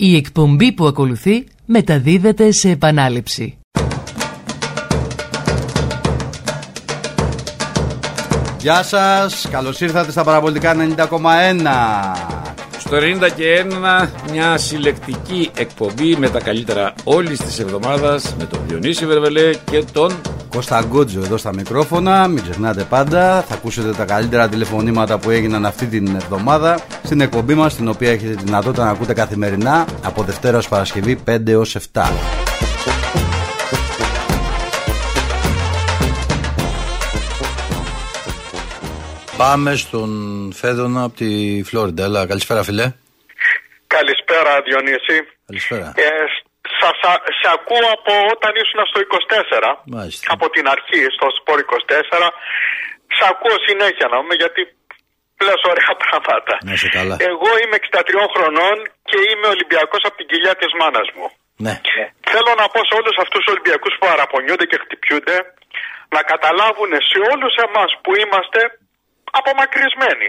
Η εκπομπή που ακολουθεί μεταδίδεται σε επανάληψη. Γεια σας, καλώς ήρθατε στα παραπολιτικά 90,1 στο 90 και 1 μια συλλεκτική εκπομπή με τα καλύτερα όλης της εβδομάδας με τον Διονύση Βερβελέ και τον Κώστα Γκότζο εδώ στα μικρόφωνα. Μην ξεχνάτε πάντα, θα ακούσετε τα καλύτερα τηλεφωνήματα που έγιναν αυτή την εβδομάδα στην εκπομπή μας, την οποία έχετε δυνατότητα να ακούτε καθημερινά από Δευτέρα ως Παρασκευή 5 έω 7. Πάμε στον Φέδωνα από τη Φλόριντα. Έλα, καλησπέρα, φιλέ. Καλησπέρα, Διονύση. Καλησπέρα. Ε, σα, σε ακούω από όταν ήσουν στο 24. Μάλιστα. Από την αρχή, στο Σπορ 24. Σε ακούω συνέχεια να πούμε, γιατί λες ωραία πράγματα. Να είσαι καλά. Εγώ είμαι 63 χρονών και είμαι Ολυμπιακός από την κοιλιά της μάνας μου. Ναι. Θέλω να πω σε όλους αυτούς τους Ολυμπιακούς που παραπονιούνται και χτυπιούνται να καταλάβουν σε όλους εμάς που είμαστε απομακρυσμένοι.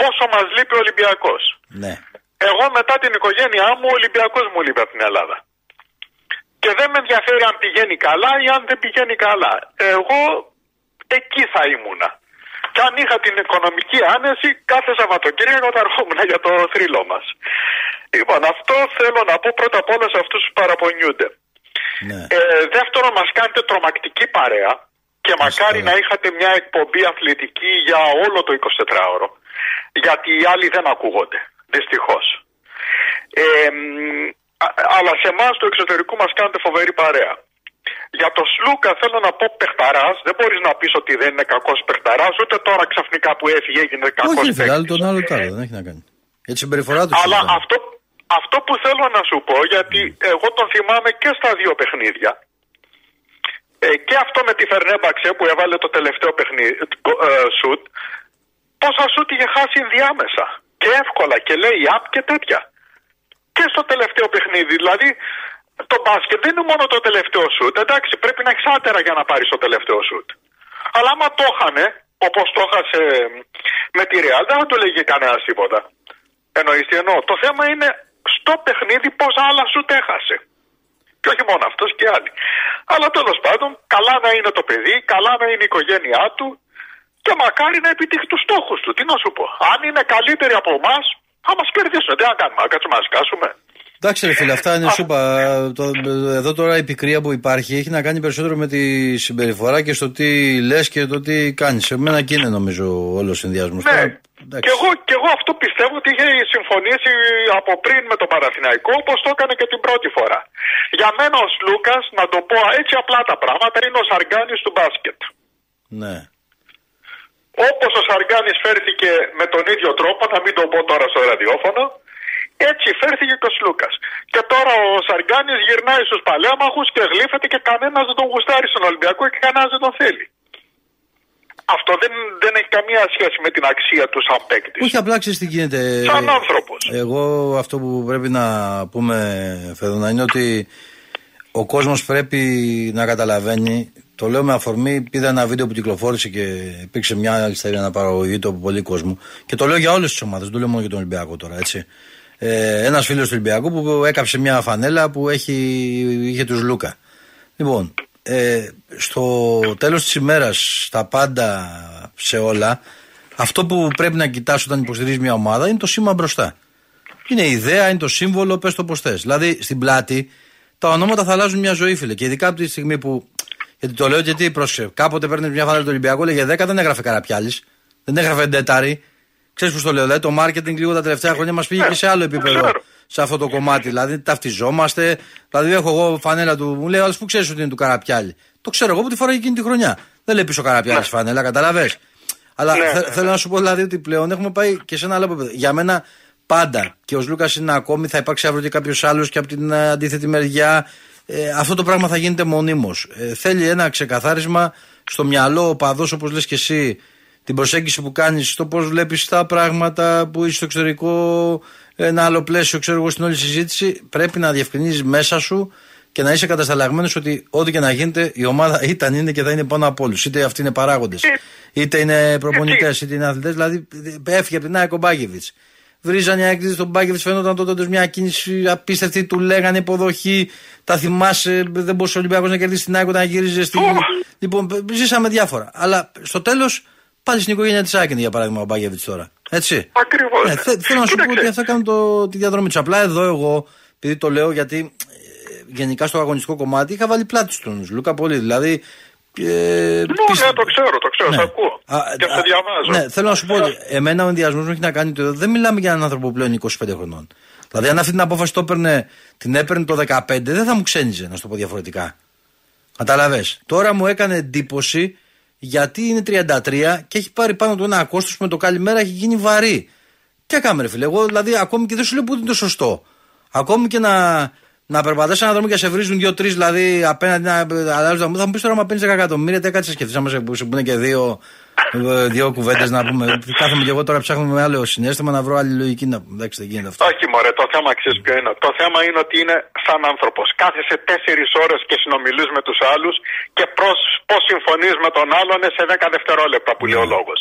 Πόσο μας λείπει ο Ολυμπιακός. Ναι. Εγώ μετά την οικογένειά μου, ο Ολυμπιακός μου λείπει από την Ελλάδα. Και δεν με ενδιαφέρει αν πηγαίνει καλά ή αν δεν πηγαίνει καλά. Εγώ εκεί θα ήμουνα. Και αν είχα την οικονομική άνεση, κάθε Σαββατοκύριακο θα ερχόμουν για το θρύλο μας. Λοιπόν, αυτό θέλω να πω πρώτα απ' όλα σε αυτούς που παραπονιούνται. Ναι. Ε, δεύτερον, μας κάνετε τρομακτική παρέα και μακάρι να είχατε μια εκπομπή αθλητική για όλο το 24ωρο. Γιατί οι άλλοι δεν ακούγονται. Δυστυχώς. Ε, αλλά σε εμάς του εξωτερικού μας κάνετε φοβερή παρέα. Για το Σλούκα θέλω να πω παιχταράς. Δεν μπορείς να πεις ότι δεν είναι κακός παιχταράς, ούτε τώρα ξαφνικά που έφυγε έγινε κακός Όχι, φίλε, άλλο τον άλλο άλλο, δεν έχει να κάνει. Έτσι συμπεριφορά του. Αλλά αυτό, αυτό που θέλω να σου πω, γιατί εγώ τον θυμάμαι και στα δύο παιχνίδια. Ε, και αυτό με τη Φερνέμπαξε που έβαλε το τελευταίο παιχνίδι, ε, σουτ, πόσα σουτ είχε χάσει ενδιάμεσα. Και εύκολα και λέει απ και τέτοια. Και στο τελευταίο παιχνίδι. Δηλαδή το μπάσκετ δεν είναι μόνο το τελευταίο σουτ. Εντάξει, πρέπει να έχεις άτερα για να πάρεις το τελευταίο σουτ. Αλλά άμα το είχανε, όπως το έχασε με τη Real, δεν θα το λέγει κανένας τίποτα. Εννοείς τι εννοώ; Το θέμα είναι στο παιχνίδι πόσα άλλα σουτ έχασε. Και όχι μόνο αυτός και άλλοι. Αλλά τέλος πάντων, καλά να είναι το παιδί, καλά να είναι η οικογένειά του και μακάρι να επιτύχει τους στόχους του. Τι να σου πω. Αν είναι καλύτεροι από εμάς, θα μας κερδίσουν. Τι να κάνουμε, να κάτσουμε να σκάσουμε. Εντάξει, ρε φίλε, αυτά είναι σούπα. Το, εδώ τώρα η πικρία που υπάρχει έχει να κάνει περισσότερο με τη συμπεριφορά και στο τι λες και το τι κάνεις. Σε μένα και είναι νομίζω όλος ο συνδυασμός. Ναι. Και εγώ, και εγώ αυτό πιστεύω ότι είχε συμφωνήσει από πριν με τον Παραθυναϊκό όπως το έκανε και την πρώτη φορά. Για μένα ο Λούκας, να το πω έτσι απλά τα πράγματα, είναι ο Σαργκάνη του μπάσκετ. Ναι. Όπως ο Σαργκάνη φέρθηκε με τον ίδιο τρόπο, να μην το πω τώρα στο ραδιόφωνο, έτσι φέρθηκε και ο Σλούκας. Και τώρα ο Σαργκάνη γυρνάει στους παλέμαχου και γλύφεται και κανένας δεν τον γουστάρει στον Ολυμπιακό και κανένας δεν τον θέλει. Αυτό δεν, δεν έχει καμία σχέση με την αξία του σαν παίκτης. Όχι, απλά ξέρεις τι γίνεται. Σαν άνθρωπος. Εγώ αυτό που πρέπει να πούμε, Φεδόνα, είναι ότι ο κόσμος πρέπει να καταλαβαίνει. Το λέω με αφορμή, είδα ένα βίντεο που κυκλοφόρησε και υπήρξε μια αριστερή αναπαραγωγή του από πολύ κόσμο. Και το λέω για όλες τις ομάδες, δεν το λέω μόνο για τον Ολυμπιακό τώρα, έτσι. Ε, ένας φίλος του Ολυμπιακού που έκαψε μια φανέλα που έχει, είχε τους Λούκα. Λοιπόν, ε, στο τέλος της ημέρας στα πάντα σε όλα αυτό που πρέπει να κοιτάς όταν υποστηρίζεις μια ομάδα είναι το σήμα μπροστά είναι η ιδέα, είναι το σύμβολο, πες το πως θες δηλαδή στην πλάτη τα ονόματα θα αλλάζουν μια ζωή φίλε και ειδικά από τη στιγμή που γιατί το λέω γιατί πρόσεχε κάποτε παίρνεις μια φανέλα του Ολυμπιακού λέγε 10 δεν έγραφε Καραπιάλης δεν έγραφε Ντέταρη Ξέρεις πώς το λέω, δηλαδή το marketing λίγο τα τελευταία χρόνια μας πήγε και σε άλλο επίπεδο σε αυτό το κομμάτι. Δηλαδή ταυτιζόμαστε. Δηλαδή έχω εγώ φανέλα του, μου λέει, Αλλά που ξέρεις ότι είναι του Καραπιάλη. Το ξέρω εγώ που τη φορά εκείνη τη χρονιά. Δεν λέει πίσω Καραπιάλη ναι. φανέλα, καταλαβέ. Αλλά ναι, θε, θέλω να σου πω δηλαδή ότι πλέον έχουμε πάει και σε ένα άλλο επίπεδο. Για μένα πάντα και ο Λούκα είναι ακόμη, θα υπάρξει αύριο και κάποιος άλλος και από την αντίθετη μεριά. Ε, αυτό το πράγμα θα γίνεται μονίμως. Ε, θέλει ένα ξεκαθάρισμα στο μυαλό ο παδός, όπως λες και εσύ, την προσέγγιση που κάνεις, το πώς βλέπεις τα πράγματα που είσαι στο εξωτερικό, ένα άλλο πλαίσιο, ξέρω εγώ, στην όλη συζήτηση, πρέπει να διευκρινίζεις μέσα σου και να είσαι κατασταλαγμένος ότι ό,τι και να γίνεται η ομάδα ήταν, είναι και θα είναι πάνω από όλους. Είτε αυτοί είναι παράγοντες, είτε είναι προπονητές, είτε είναι αθλητές. Δηλαδή, έφυγε από την ΑΕΚ ο Βρίζανε οι Άγγλοι στον Μπάγκεβιτ. Φαίνονταν τότε μια κίνηση απίστευτη. Του λέγανε υποδοχή. Τα θυμάσαι. Δεν μπορούσε ο Ολυμπιακός να κερδίσει την Άκη όταν γύριζε στην. Λοιπόν, ζήσαμε διάφορα. Αλλά στο τέλος πάλι στην οικογένεια της Άκη για παράδειγμα ο Μπάγκεβιτ τώρα. Έτσι. Ακριβώς. Ναι, θε- θέλω να σου πω ότι αυτά κάνουν το, τη διαδρομή τους. Απλά εδώ εγώ, επειδή το λέω γιατί ε, γενικά στο αγωνιστικό κομμάτι είχα βάλει πλάτη στον Λούκα πολύ. Δηλαδή. Ε, Ναι, πίστε- ναι, το ξέρω, το ξέρω, Ναι. σε ακούω. Α, και α, σε διαβάζω. Ναι, θέλω να σου πω ότι εμένα ο ενδιασμός μου έχει να κάνει ότι δεν μιλάμε για έναν άνθρωπο πλέον 25 χρονών. Δηλαδή, αν αυτή την απόφαση το έπαιρνε, την έπαιρνε το 15, δεν θα μου ξένιζε, να σου το πω διαφορετικά. Κατάλαβε. Τώρα μου έκανε εντύπωση γιατί είναι 33 και έχει πάρει πάνω του ένα κόστος που με το καλημέρα έχει γίνει βαρύ. Τι έκαμε, ρε φίλε. Εγώ δηλαδή ακόμη και δεν σου λέω που είναι το σωστό. Ακόμη και να, να περπατάς ένα δρόμο και σε βρίζουν δύο-τρεις δηλαδή απέναντι να αλλάζουν τα μου, θα μου πεις τώρα μα παίρνει 10 εκατομμύρια, τι κάτσε σκεφτείς. Άμα σε που σου πούνε και δύο, ε, δύο κουβέντες να πούμε. Κάθομαι και εγώ τώρα ψάχνω με άλλο συνέστημα να βρω άλλη λογική να πούμε. Εντάξει, δεν γίνεται αυτό. Όχι, μωρέ, το θέμα ξέρεις ποιο είναι. Το θέμα είναι ότι είναι σαν άνθρωπος. Κάθεσαι τέσσερις ώρες και συνομιλείς με τους άλλους και πώς συμφωνείς με τον άλλον σε 10 δευτερόλεπτα που λέει ο λόγος.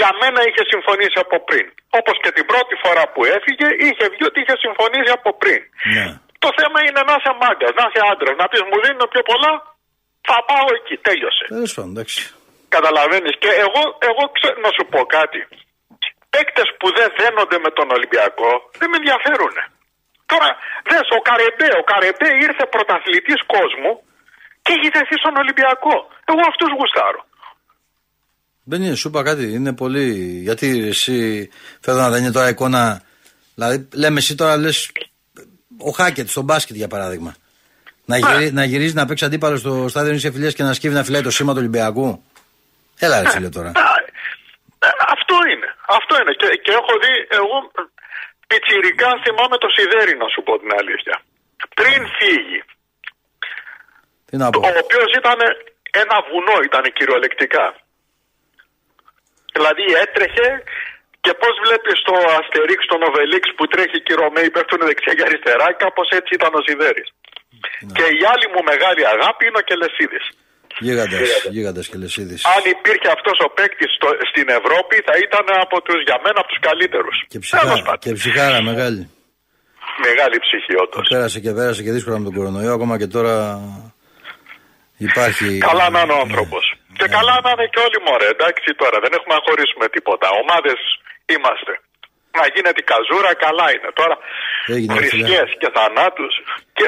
Για μένα είχε συμφωνήσει από πριν. Όπως και την πρώτη φορά που έφυγε, είχε βγει ότι είχε συμφωνήσει από πριν. Ναι. Το θέμα είναι να είσαι μάγκας, να είσαι άντρας, να πεις μου δίνουν πιο πολλά, θα πάω εκεί. Τέλειωσε. Τέλος πάντων, εντάξει. Καταλαβαίνεις. Και εγώ, εγώ ξέρω να σου πω κάτι. Παίκτες που δεν δένονται με τον Ολυμπιακό δεν με ενδιαφέρουν. Τώρα, δες, ο Καρεμπέ, ο Καρεμπέ ήρθε πρωταθλητής κόσμου και έχει δεθεί στον Ολυμπιακό. Εγώ αυτούς γουστάρω. Δεν είναι, σου είπα κάτι. Είναι πολύ. Γιατί εσύ θέλω να δεν είναι τώρα εικόνα. Δηλαδή, λέμε εσύ τώρα λες. Ο Χάκετ στο μπάσκετ για παράδειγμα. Να, γυρί, να γυρίζει να παίξει αντίπαλο στο στάδιο νησί φιλίας και να σκύβει να φυλάει το σήμα του Ολυμπιακού. Έλα, ρε φίλε τώρα. Α, ε, Αυτό είναι. Αυτό είναι. Και, και έχω δει, εγώ πιτσιρικά θυμάμαι το Σιδέρι να σου πω την αλήθεια. Πριν φύγει, Τι να πω. ο οποίος ήταν ένα βουνό, ήταν κυριολεκτικά. Δηλαδή έτρεχε και πώς βλέπεις το Αστερίξ, τον Οβελίξ που τρέχει και οι Ρωμαίοι πέφτουν δεξιά και αριστερά, κάπως έτσι ήταν ο Σιδέρης. Και η άλλη μου μεγάλη αγάπη είναι ο Κελεσίδης. Γίγαντας, γίγαντας και λεσίδη. Αν υπήρχε αυτός ο παίκτης στην Ευρώπη, θα ήταν από τους, για μένα από τους καλύτερους. Και, ψυχά, και ψυχάρα μεγάλη. Μεγάλη ψυχή, όντως. Πέρασε και πέρασε και δύσκολα με τον κορονοϊό, ακόμα και τώρα υπάρχει. Καλά να είναι ο άνθρωπος. Ναι. Και καλά να είναι και όλοι μωρέ, εντάξει τώρα, δεν έχουμε να χωρίσουμε τίποτα. Ομάδες είμαστε. Να γίνεται η καζούρα, καλά είναι. Τώρα Έγινε, ρε φίλε. θρησκείες και θανάτους. Και...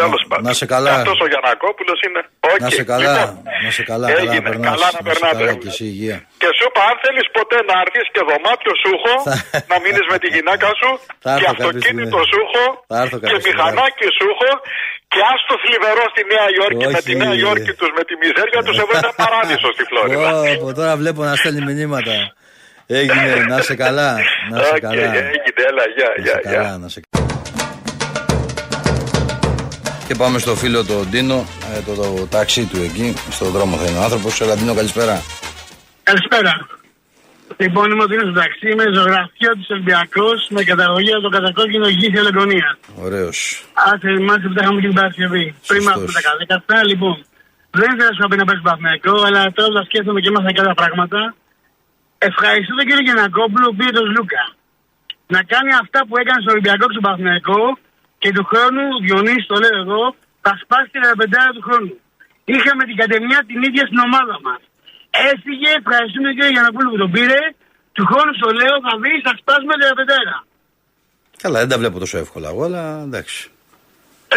Τέλος πάντων. να σε καλά. Αυτός ο Γιανακόπουλος είναι. Να Οκ. σε καλά, Λοιπόν, να σε καλά, καλά να έγινε. περνάς, Καλά να να σε περνάτε. καλά και εσύ υγεία. Και σου είπα, αν θέλεις ποτέ να έρθεις και δωμάτιο σου έχω, Θα- να μείνεις με τη γυναίκα σου, Θα και έρθω κάποια αυτοκίνητο στιγμή. σου έχω, Θα έρθω και κάποια στιγμή. μηχανάκι σου έχω, και άστο θλιβερό στη Νέα Υόρκη με τη Όχι. Νέα Υόρκη τους, με τη μιζέρια τους, εδώ είναι παράδεισος στη Φλόριδα. Ω, από τώρα βλέπω να στέλνει μηνύματα. Έγινε, να σε καλά. Να σε Οκ, καλά. έγινε, έλα, γεια, Να γεια, σε γεια. καλά, να σε Και πάμε στο φίλο τον Ντίνο, ε, το, το ταξί του εκεί, στον δρόμο θα είναι ο άνθρωπος. Έλα Ντίνο, καλησπέρα. Καλησπέρα. Λοιπόν, είμαι ο Δίνος Ταξί, είμαι ζωγραφείο της Ολυμπιακός με καταγωγή από το κατακόκκινο γη Ελεγγονία. Ωραίος. Αν θυμάστε που τα είχαμε και την Παρασκευή. Πριν Σωστός. από τα καλέκαθα, λοιπόν. Δεν ήθελα να σου πει να παίξει Παθηναϊκό, αλλά τώρα τα σκέφτομαι και έμαθα κάποια πράγματα. Ευχαριστώ τον κύριο Γιανακόπουλο που πήρε τον Λούκα. Να κάνει αυτά που έκανε στο Ολυμπιακό και στον Παθηναϊκό και του χρόνου, Διονύση το λέω εγώ, θα σπάσει την 45 του χρόνου. Είχαμε την κατεμιά την ίδια στην ομάδα μα. Έφυγε, ευχαριστούμε τον κύριο Γιανακόπουλο που τον πήρε. Του χρόνου το λέω, θα βρει, θα σπάσουμε την 45. Καλά, δεν τα βλέπω τόσο εύκολα εγώ, αλλά εντάξει.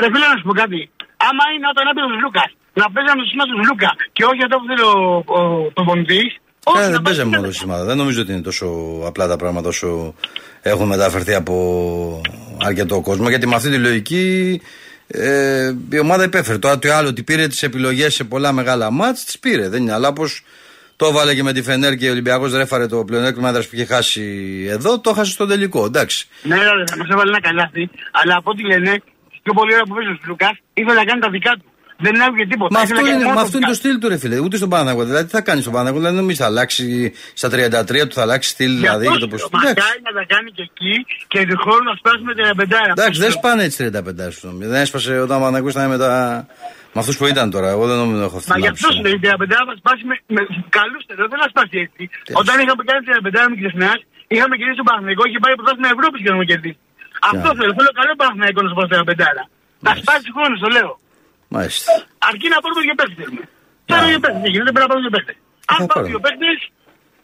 Ρε φίλε να σου πω κάτι. Άμα είναι όταν έπαιρνε ο Λούκα, να παίζαμε το σήμα του Λούκα και όχι αυτό που θέλει ο, ο, ο προπονητής, όχι, Ε, να δεν πάει παίζαμε στο μόνο το σύστημα. Δεν νομίζω ότι είναι τόσο απλά τα πράγματα όσο έχουν μεταφερθεί από αρκετό κόσμο. Γιατί με αυτή τη λογική ε, η ομάδα υπέφερε. Τώρα το άλλο ότι πήρε τις επιλογές σε πολλά μεγάλα μάτς, τις πήρε. Δεν είναι. Αλλά όπως το έβαλε και με τη Φενέρ και ο Ολυμπιακός ρέφαρε το πλεονέκτημα έδρας που είχε χάσει εδώ, το χάσε στο τελικό. Εντάξει. Ναι, ρε, θα μας έβαλε ένα καλάθι, αλλά από ό,τι λένε, πιο πολύ ώρα που παίζει ο Λούκα, ήθελε να κάνει τα δικά του. Δεν έβγαινε τίποτα. Μα Ήθελε αυτό, να κάνει είναι, μόνο μα τα αυτό είναι το δικά του. στυλ του, ρε φίλε. Ούτε στον Παναγό. Δηλαδή, τι θα κάνει στον Παναγό, δηλαδή νομίζει θα αλλάξει στα 33 του, θα αλλάξει στυλ, Γι' δηλαδή αυτός για το σου πώ. λέω, Μακάρι να τα κάνει και εκεί και του χρόνου να σπάσουμε την 45. Εντάξει, δεν σπάνε έτσι 35 σου νομίζω. Δεν έσπασε όταν ο Παναγό ήταν με, τα... με αυτούς που ήταν τώρα. Εγώ δεν νομίζω να έχω αυτή Μα την γι' αυτό άποψη. σου λέει η 35 θα σπάσει με, με καλούς τελειώ. Δεν θα σπάσει έτσι. Όταν είχαμε κάνει την 35 με Κρυσνά, Είχαμε κερδίσει τον Παναθηναϊκό, είχε πάει πρωτάθλημα Ευρώπης και να μου κερδίσει. Αυτό Yeah. θέλω. Θέλω καλό Παναθηναϊκό να σου πω ένα πεντάρα. Θα σπάσει χρόνος, το λέω. Μάλιστα. Αρκεί να πάρουμε και παίχτε. Πάρουμε και παίχτε. γίνεται, πρέπει να πάρουμε και παίχτε. Αν Θα πάρουμε πάρουμε. και παίχτε,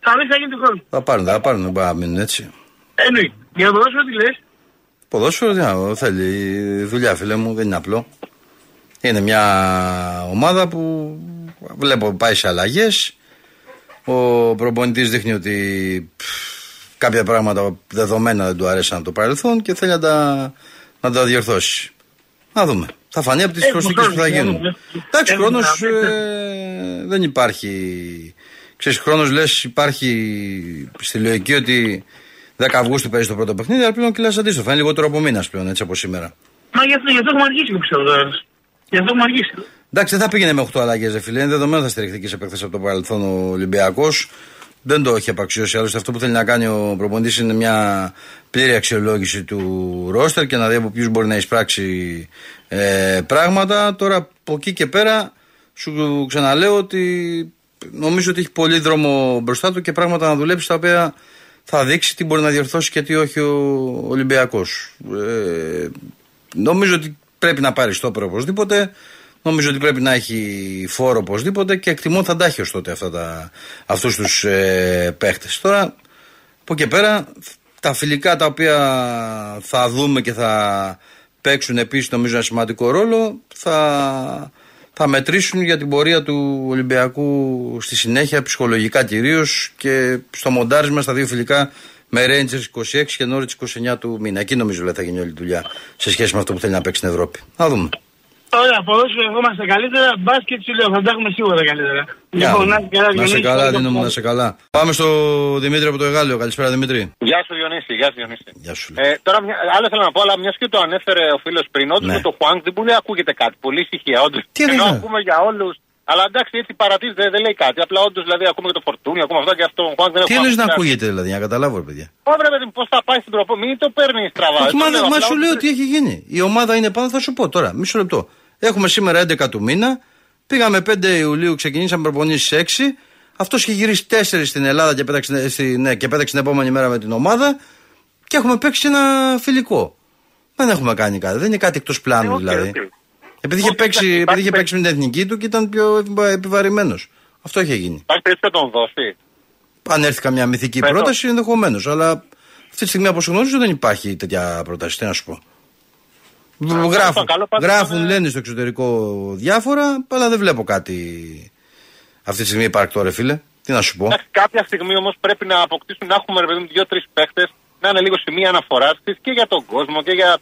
θα δεις τι θα γίνει του χρόνου. Θα πάρουν, θα πάρουν, δεν μπορεί να μείνουν έτσι. Εννοείται. Για να ποδόσφαιρο τι λες; Ποδόσφαιρο τι να, θέλει δουλειά, φίλε μου, δεν είναι απλό. Είναι μια ομάδα που βλέπω πάει σε αλλαγές. Ο προπονητής δείχνει ότι πφ, κάποια πράγματα δεδομένα δεν του αρέσαν από το παρελθόν και θέλει να τα, να τα διορθώσει. Να δούμε. Θα φανεί από τις Έχουμε προσθήκε που θα χρόνο, γίνουν. έχουμε. Εντάξει, Έχουμε χρόνος χρόνο. δεν υπάρχει. Ξέρεις, χρόνος λες υπάρχει στη λογική ότι 10 Αυγούστου παίζει το πρώτο παιχνίδι, αλλά πλέον κυλάς αντίστοιχα. Είναι λιγότερο από μήνας πλέον, έτσι από σήμερα. Μα γι' αυτό, γι' αυτό έχουμε αργήσει, εγώ πιστεύω τώρα. Γι' αυτό έχουμε αργήσει. Εντάξει, δεν θα πήγαινε με 8 αλλαγές, δε φίλε. Είναι δεδομένο θα στηριχθεί και σε επέκταση από το παρελθόν ο Ολυμπιακός. Δεν το έχει απαξιώσει. Άλλωστε, αυτό που θέλει να κάνει ο προπονητής είναι μια πλήρη αξιολόγηση του ρόστερ και να δει από ποιους μπορεί να εισπράξει ε, πράγματα. Τώρα από εκεί και πέρα σου ξαναλέω ότι νομίζω ότι έχει πολύ δρόμο μπροστά του και πράγματα να δουλέψει τα οποία θα δείξει τι μπορεί να διορθώσει και τι όχι ο Ολυμπιακός. Ε, νομίζω ότι πρέπει να πάρει στόπερ οπωσδήποτε. Νομίζω ότι πρέπει να έχει φόρο οπωσδήποτε και εκτιμώ θα τα έχει ως τότε αυτά τα, αυτούς τους ε, παίχτες. Τώρα, από εκεί και πέρα, τα φιλικά τα οποία θα δούμε και θα παίξουν επίσης νομίζω ένα σημαντικό ρόλο, θα, θα μετρήσουν για την πορεία του Ολυμπιακού στη συνέχεια, ψυχολογικά κυρίως και στο μοντάρισμα στα δύο φιλικά με Rangers 26 και Norwich 29 του μήνα. Εκεί νομίζω λέει, θα γίνει όλη η δουλειά σε σχέση με αυτό που θέλει να παίξει στην Ευρώπη. Να δούμε. Ωραία, ποδόσφαιρο ερχόμαστε καλύτερα. Μπάσκετ σου λέω, θα τα έχουμε σίγουρα καλύτερα. Λοιπόν, να είσαι καλά, να σε Διονύση. καλά, Δίνο μου, να σε καλά. Πάμε στο Δημήτρη από το Εγάλιο. Καλησπέρα, Δημήτρη. Γεια σου Διονύση, γεια σου Διονύση. Γεια σου. Ε, τώρα, μια, άλλο θέλω να πω, αλλά μιας και το ανέφερε ο φίλος πριν, όντως Ναι. με το Χουάνγκ δεν μπορεί να ακούγεται κάτι. Πολύ ησυχία, όντως. Τι Ενώ εννοείς, ακούμε για όλους. Αλλά εντάξει, έτσι παρατήρησε, δεν, δεν λέει κάτι. Απλά όντως δηλαδή ακούμε και το φορτούνι, ακούμε αυτά και αυτό. Ο Χουάνγκ δεν Τι έχω εννοείς να ακούσει. ακούγεται δηλαδή, για να καταλάβω, ρε παιδιά. Ωραία, παιδί μου, πώς θα πάει στην τροπό, μην το παίρνεις στραβά. Όχι, Το μα, λέω, μα απλά σου όντως λέω δεν- τι έχει γίνει. Η ομάδα είναι πάνω, θα σου πω τώρα, μισό λεπτό. Έχουμε σήμερα 11 του μήνα, πήγαμε 5 Ιουλίου, ξεκινήσαμε προπονήσεις 6. Αυτός είχε γυρίσει 4 στην Ελλάδα και πέταξε, στη, ναι, και πέταξε την επόμενη μέρα με την ομάδα και έχουμε παίξει ένα φιλικό. Δεν έχουμε κάνει κάτι, δεν είναι κάτι εκτός πλάνου Ε, οκ, δηλαδή. οκ. Επειδή είχε, Όχι, παίξει, εντάξει, επειδή είχε υπάρχει παίξει με την εθνική του και ήταν πιο επιβαρυμένος. Αυτό είχε γίνει. Υπάρχει περίπτωση να τον δώσει. Αν έρθει καμιά μυθική Πες το. πρόταση, ενδεχομένως. Αλλά αυτή τη στιγμή, όπως γνωρίζω, δεν υπάρχει τέτοια πρόταση. Τι να σου πω. Γράφουν, καλό πάντως γράφουν είναι- λένε στο εξωτερικό διάφορα, αλλά δεν βλέπω κάτι αυτή τη στιγμή υπάρκτο, ρε φίλε. Τι να σου πω. Εντάξει, κάποια στιγμή όμως πρέπει να αποκτήσουν, να έχουμε ρε παιδί μου δύο-τρεις παίχτες να είναι λίγο σημεία αναφοράς της και για τον κόσμο και για.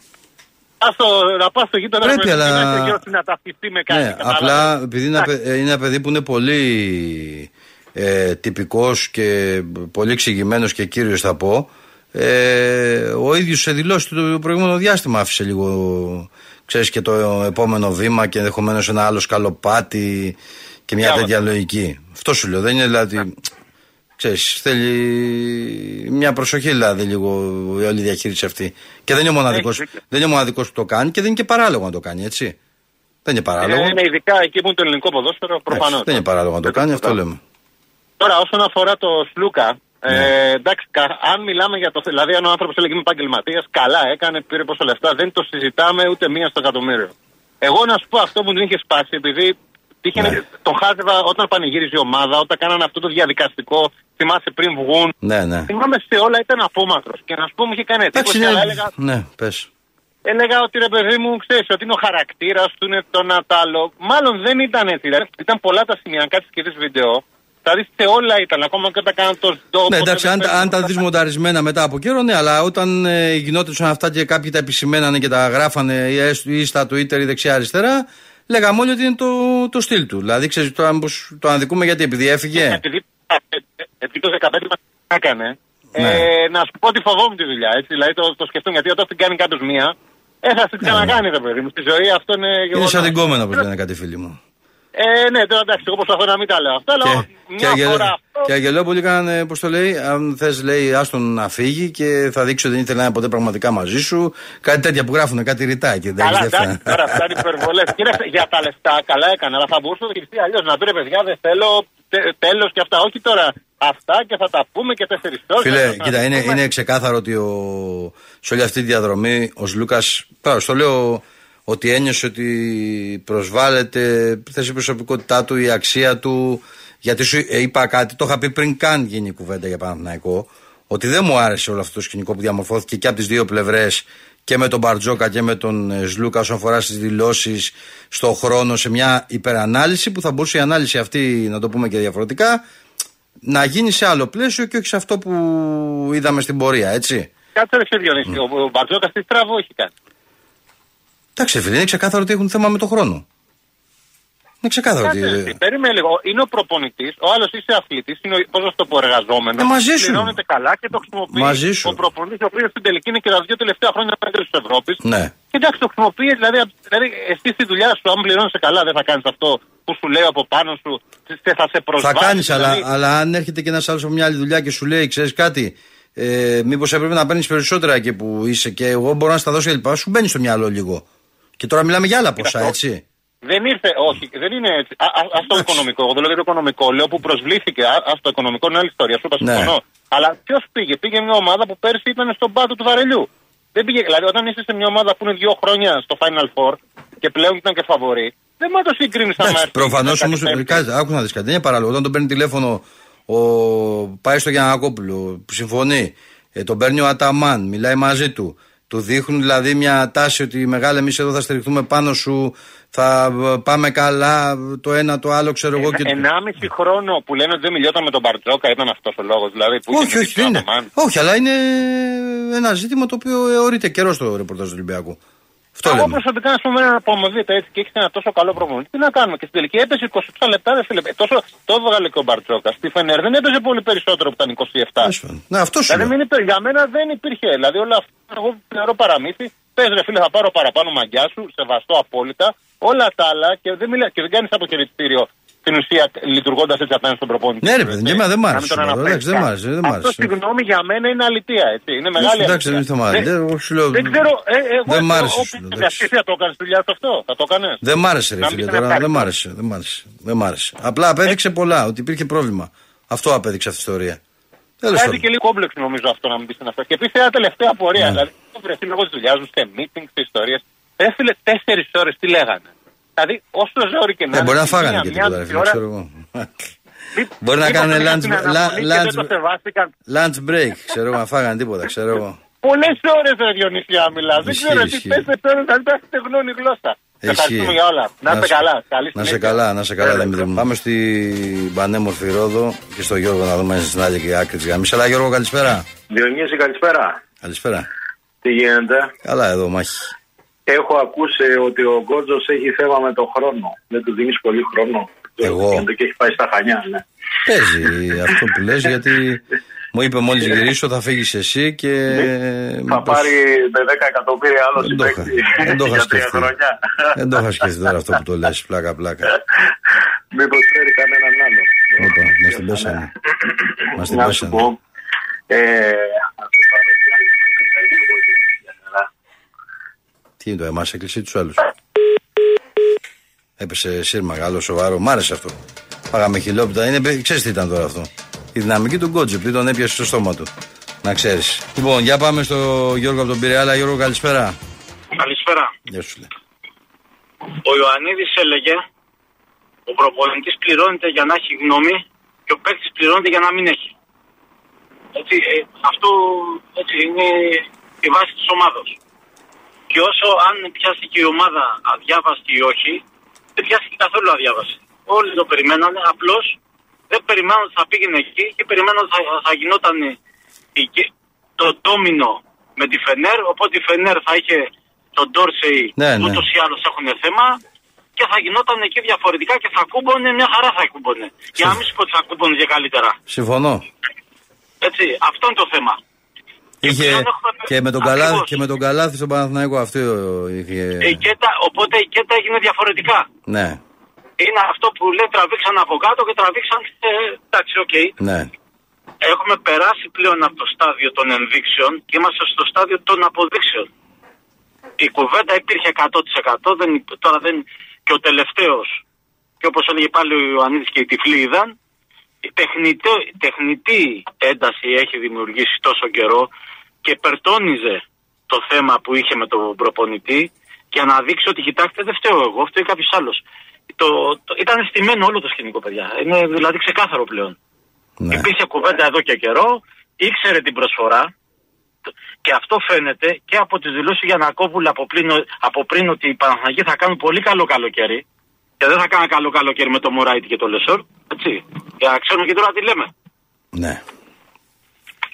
Ας το, να πας στο γείτονα Πρέπει, ρε παιδί μου, αλλά- και να είσαι γύρω να ταυτιστεί με κάτι. Ναι, κατάλαβες. απλά επειδή είναι, ένα Εντάξει. παι- είναι ένα παιδί που είναι πολύ ε, τυπικός και πολύ εξηγημένος και κύριος θα πω ε, ο ίδιος σε δηλώσει το προηγούμενο διάστημα άφησε λίγο ξέρεις και το επόμενο βήμα και ενδεχομένως ένα άλλο σκαλοπάτι και μια Διάβασα. τέτοια λογική. Αυτό σου λέω. Δεν είναι δηλαδή. Ξέρεις, θέλει μια προσοχή δηλαδή λίγο η όλη διαχείριση αυτή. Και δεν είναι ο μοναδικός, Έχεις δίκιο. δεν είναι ο μοναδικός που το κάνει και δεν είναι και παράλογο να το κάνει, έτσι. Δεν είναι παράλογο. Ε, Είναι ειδικά εκεί που είναι το ελληνικό ποδόσφαιρο, προφανώς. Εντάξει, δεν είναι παράλογο να το κάνει, αυτό λέμε. Τώρα, όσον αφορά το Σλούκα, Ναι. Ε, εντάξει, κα- αν μιλάμε για το. Δηλαδή, αν ο άνθρωπος έλεγε είμαι επαγγελματίας, καλά έκανε, πήρε πόσα λεφτά, δεν το συζητάμε ούτε μία στο εκατομμύριο. Εγώ να σου πω αυτό που την είχε σπάσει, επειδή τύχαινε, Ναι. τον χάζευα όταν πανηγύριζε η ομάδα, όταν κάνανε αυτό το διαδικαστικό, θυμάσαι πριν βγουν. Ναι, ναι. Θυμάμαι σε όλα ήταν απόμακρος. Και να σου πω, μου είχε κάνει Εντάξει, εντύπωση, είναι... αλλά έλεγα, Ναι, πες. έλεγα ότι ρε παιδί μου, ξέρεις ότι είναι ο χαρακτήρας του, είναι το να τ' άλλο. Μάλλον δεν ήταν έτσι. Δηλαδή, ήταν πολλά τα σημεία. Αν κάτσεις και δεις βίντεο, θα δει σε όλα ήταν. Ακόμα και όταν κάναν το σντό. Ναι, πότε εντάξει, δεν αν, παίρνουν αν τα τα- δεις μονταρισμένα μετά από καιρό, ναι, αλλά όταν ε, γινόντουσαν αυτά και κάποιοι τα επισημένανε και τα γράφανε ή, έστω- ή στα Twitter ή δεξιά-αριστερά, λέγαμε όλοι ότι είναι το, το στυλ του. Δηλαδή, ξέρεις, το, αν- πως το αναδικούμε γιατί, επειδή έφυγε. Επειδή, επειδή το 15 μας έκανε, Ναι. ε, να σου πω ότι φοβόμουν τη δουλειά. Έτσι, δηλαδή το, το σκεφτούν γιατί όταν την κάνει κάποιος μία, ε, θα την ξανακάνει ρε παιδί μου. Στη ζωή αυτό είναι Ναι, Είναι γεγονός. σαν την κόμενα, όπως λένε κάτι φίλοι μου. Ε, ναι, τώρα εντάξει, εγώ προσπαθώ να μην τα λέω αυτά, αλλά Και, μια και, Αγγελ- φορά αυτό. και Αγγελόπολη κάνανε, πώς το λέει, αν θες, λέει, άστον να φύγει και θα δείξει ότι δεν ήθελε να είναι ποτέ πραγματικά μαζί σου. Κάτι τέτοια που γράφουν, κάτι ρητά και δεν Καλά, έχεις εντάξει, δεύτερα. τώρα αυτά είναι υπερβολές. Κοίταξε, για τα λεφτά καλά έκανε, αλλά θα μπορούσε να το χειριστεί αλλιώς. Να πει ρε παιδιά, δεν θέλω τέλος και αυτά. Όχι τώρα Αυτά και θα τα πούμε και τέσσερις ώρε. Φίλε, κοίτα, είναι, είναι ξεκάθαρο ότι ο, σε όλη αυτή τη διαδρομή ο Λούκα. Τώρα, στο λέω ότι ένιωσε ότι προσβάλλεται η προσωπικότητά του, η αξία του. Γιατί σου ε, είπα κάτι, το είχα πει πριν καν γίνει η κουβέντα για Παναθηναϊκό, ότι δεν μου άρεσε όλο αυτό το σκηνικό που διαμορφώθηκε και από τις δύο πλευρές και με τον Μπαρτζόκα και με τον ε, Σλούκα όσον αφορά στις δηλώσεις, στο χρόνο, σε μια υπερανάλυση που θα μπορούσε η ανάλυση αυτή, να το πούμε και διαφορετικά, να γίνει σε άλλο πλαίσιο και όχι σε αυτό που είδαμε στην πορεία, έτσι. Κάτσε ρε Διονύση, mm. ο Μπαρτζόκας τι στραβό έχει κάνει. Εντάξει, φίλε, είναι ξεκάθαρο ότι έχουν θέμα με τον χρόνο. Είναι ξεκάθαρο ότι. Περίμενε λίγο. Είναι ο προπονητής, ο άλλος είσαι αθλητής, είναι ο πώς το πω εργαζόμενος. Ε, μαζί σου. Πληρώνεται καλά και το χρησιμοποιεί. Μαζί σου. Ο προπονητής, ο οποίος στην τελική είναι και τα δύο τελευταία χρόνια πέντε της Ευρώπης. Ναι. Και εντάξει, το χρησιμοποιείς, δηλαδή, δηλαδή εσύ στη δουλειά σου, αν πληρώνεσαι καλά, δεν θα κάνεις αυτό που σου λέει από πάνω σου και θα σε προσβάλλει. Θα κάνει, δηλαδή... αλλά, αλλά αν έρχεται και ένας άλλος από μια άλλη δουλειά και σου λέει, ξέρεις κάτι, ε, μήπως έπρεπε να παίρνεις περισσότερα εκεί που είσαι και εγώ μπορώ να στα δώσω κλπ. Σου μπαίνει στο μυαλό λίγο. Και τώρα μιλάμε για άλλα ποσά, έτσι. Δεν ήρθε, όχι, δεν είναι έτσι. Α ας το οικονομικό, εγώ δεν λέω για το οικονομικό. Λέω που προσβλήθηκε. Α το οικονομικό είναι άλλη ιστορία. Σου είπα Ναι. συμφωνώ. Αλλά ποιος πήγε, πήγε μια ομάδα που πέρσι ήταν στον πάτο του βαρελιού. Δεν πήγε, δηλαδή όταν είσαι σε μια ομάδα που είναι δύο χρόνια στο Final Four και πλέον ήταν και φαβορή, δεν μπορεί να το συγκρίνεις στα Εντάξει, μάτια. προφανώς όμως. Άκου να δεις κάτι. Δεν είναι παράλογο. Όταν τον παίρνει τηλέφωνο, ο, πάει στο Γιανακόπουλο, που συμφωνεί, ε, τον παίρνει ο Αταμάν, μιλάει μαζί του. Του δείχνουν δηλαδή μια τάση ότι μεγάλα εμείς εδώ θα στηριχθούμε πάνω σου, θα ε, πάμε καλά, το ένα το άλλο ξέρω εγώ. Και... Ενάμιση χρόνο που λένε ότι δεν μιλιόταν με τον Μπαρτζόκα ήταν αυτός ο λόγος. Δηλαδή, που όχι, είχε όχι, δεν είναι. όχι, αλλά είναι ένα ζήτημα το οποίο αιωρείται καιρός στο ρεπορτάζ του Ολυμπιακού. Αυτό Εγώ λέμε. προσωπικά, ας πούμε, ένα απομοδίτε έτσι και έχει ένα τόσο καλό προπονητή. Τι να κάνουμε. Και στην τελική έπεσε 27 λεπτά, δεν φίλε. Τόσο το έβγαλε και ο Μπαρτζόκα. Στη Φενέρ δεν έπαιζε πολύ περισσότερο που ήταν 27. Έσφαν. Ναι, αυτός σου Δηλαδή, λέω. μην υπήρχε. για μένα δεν υπήρχε. Δηλαδή, όλα αυτά, εγώ θεωρώ παραμύθι. Πες ρε φίλε, θα πάρω παραπάνω μαγιά σου, σεβαστό απόλυτα. Όλα τα άλλα και δεν, μιλά, και δεν κάνεις αποχαιρετιστήριο στην ουσία λειτουργώντας έτσι απέναντι στον προπονητή. Ναι, ρε παιδί, και εμένα δεν μ' Να μην άρεσε. τον σήμερα, αναφέρεις εντάξει, δεν μ' καν. άρεσε, δεν μ' Αυτό άρεσε. συγγνώμη για μένα είναι αλητία. Έτσι. Είναι μεγάλη Εντάξει, δεν αλήθεια. είναι θέμα. Δεν- Δεν- εγώ σου λέω- δεν ξέρω, ε, εγώ Δεν μ' εγώ- άρεσε, ο- σου λέω, ο- εντάξει. εσύ θα το έκανες δουλειά σε αυτό, θα το έκανες. Δεν μ' άρεσε, ρε Να φίλε. μην Τώρα, είναι δεν μ' άρεσε. Δεν μ' άρεσε. Δεν μ' άρεσε. Απλά απέδειξε πολλά, ότι υπήρχε πρόβλημα. Αυτό απέδειξε αυτή η ιστορία. Τέλος Κάτι πάντων. και λίγο κόμπλεξ νομίζω αυτό να μην πεις αυτό. Και επίσης ένα τελευταία απορία. Ναι. Δηλαδή, έχω βρεθεί λόγω της δουλειάς μου σε meeting, σε ιστορίες. Έφυλε τέσσερις ώρες τι λέγανε; Δηλαδή, όσο ζόρι και να Ε, είναι, μπορεί να στη φάγανε μία, και μία τίποτα, ρε μισή φίλε, ώρα, ξέρω εγώ. μη- Μπορεί να μήπως κάνουν είχαν lunch, την la- αναμονή και lunch, δεν το σεβάστηκαν; lunch break, ξέρω εγώ, να φάγανε τίποτα, ξέρω εγώ. Πολλές ώρες ρε Διονύσια μιλά. Δεν Ισχύει, ξέρω τι ισχύει. τέσσερι ώρε να μην στεγνώνει η γλώσσα. Σε ευχαριστούμε για όλα. Να είστε σε- καλά. Καλή Να σε συνέχεια. καλά, να σε καλά, Βέβαια. Δημήτρη μου. Πάμε στην πανέμορφη Ρόδο και στο Γιώργο να δούμε στην άλλη και άκρη της γραμμής. Αλλά Γιώργο, καλησπέρα. Διονύση, καλησπέρα. Καλησπέρα. Τι γίνεται; Καλά εδώ, μάχη. Έχω ακούσει ότι ο Γκότζος έχει θέμα με τον χρόνο. Δεν του δίνεις πολύ χρόνο. Εγώ; Γίνεται Και έχει πάει στα χανιά, ναι. Παίζει αυτό που λες γιατί μου είπε μόλις γυρίσω θα φύγεις εσύ και... Θα μήπως- πάρει με 10 εκατομμύρια άλλο Δεν το είχα- συμπαίκτη δεν το είχα για τρία σκεφτεί. χρόνια. Δεν το είχα σκεφτεί τώρα αυτό που το λες, πλάκα πλάκα. Μήπως φέρει κανέναν άλλο. Όπα, μας την πέσανε. Μας την Να σου πέσανε. πω. Ε, να σου πάρω τι άλλο. Για χαρά. Τι είναι το εμάς έκλεισε ή τους άλλους. Έπεσε σύρμα μεγάλο, σοβαρό. Μ' άρεσε αυτό. Πάγαμε χιλόπιτα. Είναι, ξέρεις τι ήταν τώρα αυτό. Η δυναμική του Γκότζε που τον έπιασε στο στόμα του. Να ξέρεις. Λοιπόν, για πάμε στο Γιώργο από τον Πειραιά. Γιώργο, καλησπέρα. Καλησπέρα. Γεια σου, λέει. Ο Ιωαννίδης έλεγε ο προπονητής πληρώνεται για να έχει γνώμη και ο παίκτης πληρώνεται για να μην έχει. Έτσι, ε, αυτό έτσι, είναι η βάση της ομάδος. Και όσο αν πιάστηκε η ομάδα αδιάβαστη ή όχι, δεν πιάστηκε καθόλου αδιάβαστη. Όλοι το περιμένανε, απλώς δεν περιμέναν ότι θα πήγαινε εκεί και περιμέναν ότι θα, θα γινόταν η- το ντόμινο με τη Φενέρ, οπότε η Φενέρ θα είχε τον Ντόρσεϊ Ναι, που ναι. ούτως ή άλλως έχουν θέμα και θα γινόταν εκεί διαφορετικά και θα κούμπονε, μια χαρά θα κούμπονε. Για να μην σου πω ότι θα κούμπονε και καλύτερα. Συμφωνώ. Έτσι, αυτό είναι το θέμα. Είχε πλέον έχουμε- και με τον Καλάθι, Ακριβώς. και με τον Καλάθι στον Παναθηναϊκό αυτό είχε. Η Κέτα, οπότε η Κέτα έγινε διαφορετικά. Ναι, Είναι αυτό που λέει τραβήξαν από κάτω και τραβήξαν. Ε, εντάξει, οκ. ναι. Έχουμε περάσει πλέον από το στάδιο των ενδείξεων και είμαστε στο στάδιο των αποδείξεων. Η κουβέντα υπήρχε 100%. Δεν, υπ- τώρα δεν, και ο τελευταίος, και όπως έλεγε πάλι ο Ιωαννίδης και οι τυφλοί είδαν, η τεχνητό, τεχνητή ένταση έχει δημιουργήσει τόσο καιρό και περτώνιζε το θέμα που είχε με τον προπονητή για να δείξει ότι κοιτάξτε δεν φταίω εγώ, φταίει κάποιος άλλος. Το, το, ήταν στημένο όλο το σκηνικό, παιδιά. Είναι δηλαδή ξεκάθαρο πλέον. Ναι. Υπήρχε κουβέντα εδώ και καιρό, ήξερε την προσφορά και αυτό φαίνεται και από τις δηλώσεις για Γιανακόπουλου από, πριν, από πριν ότι οι Παναθανικοί θα κάνουν πολύ καλό καλοκαίρι και δεν θα κάνουν καλό καλοκαίρι με το Μωράιτη και το Λεσόρ. Έτσι. Για να ξέρουμε και τώρα τι λέμε. Ναι.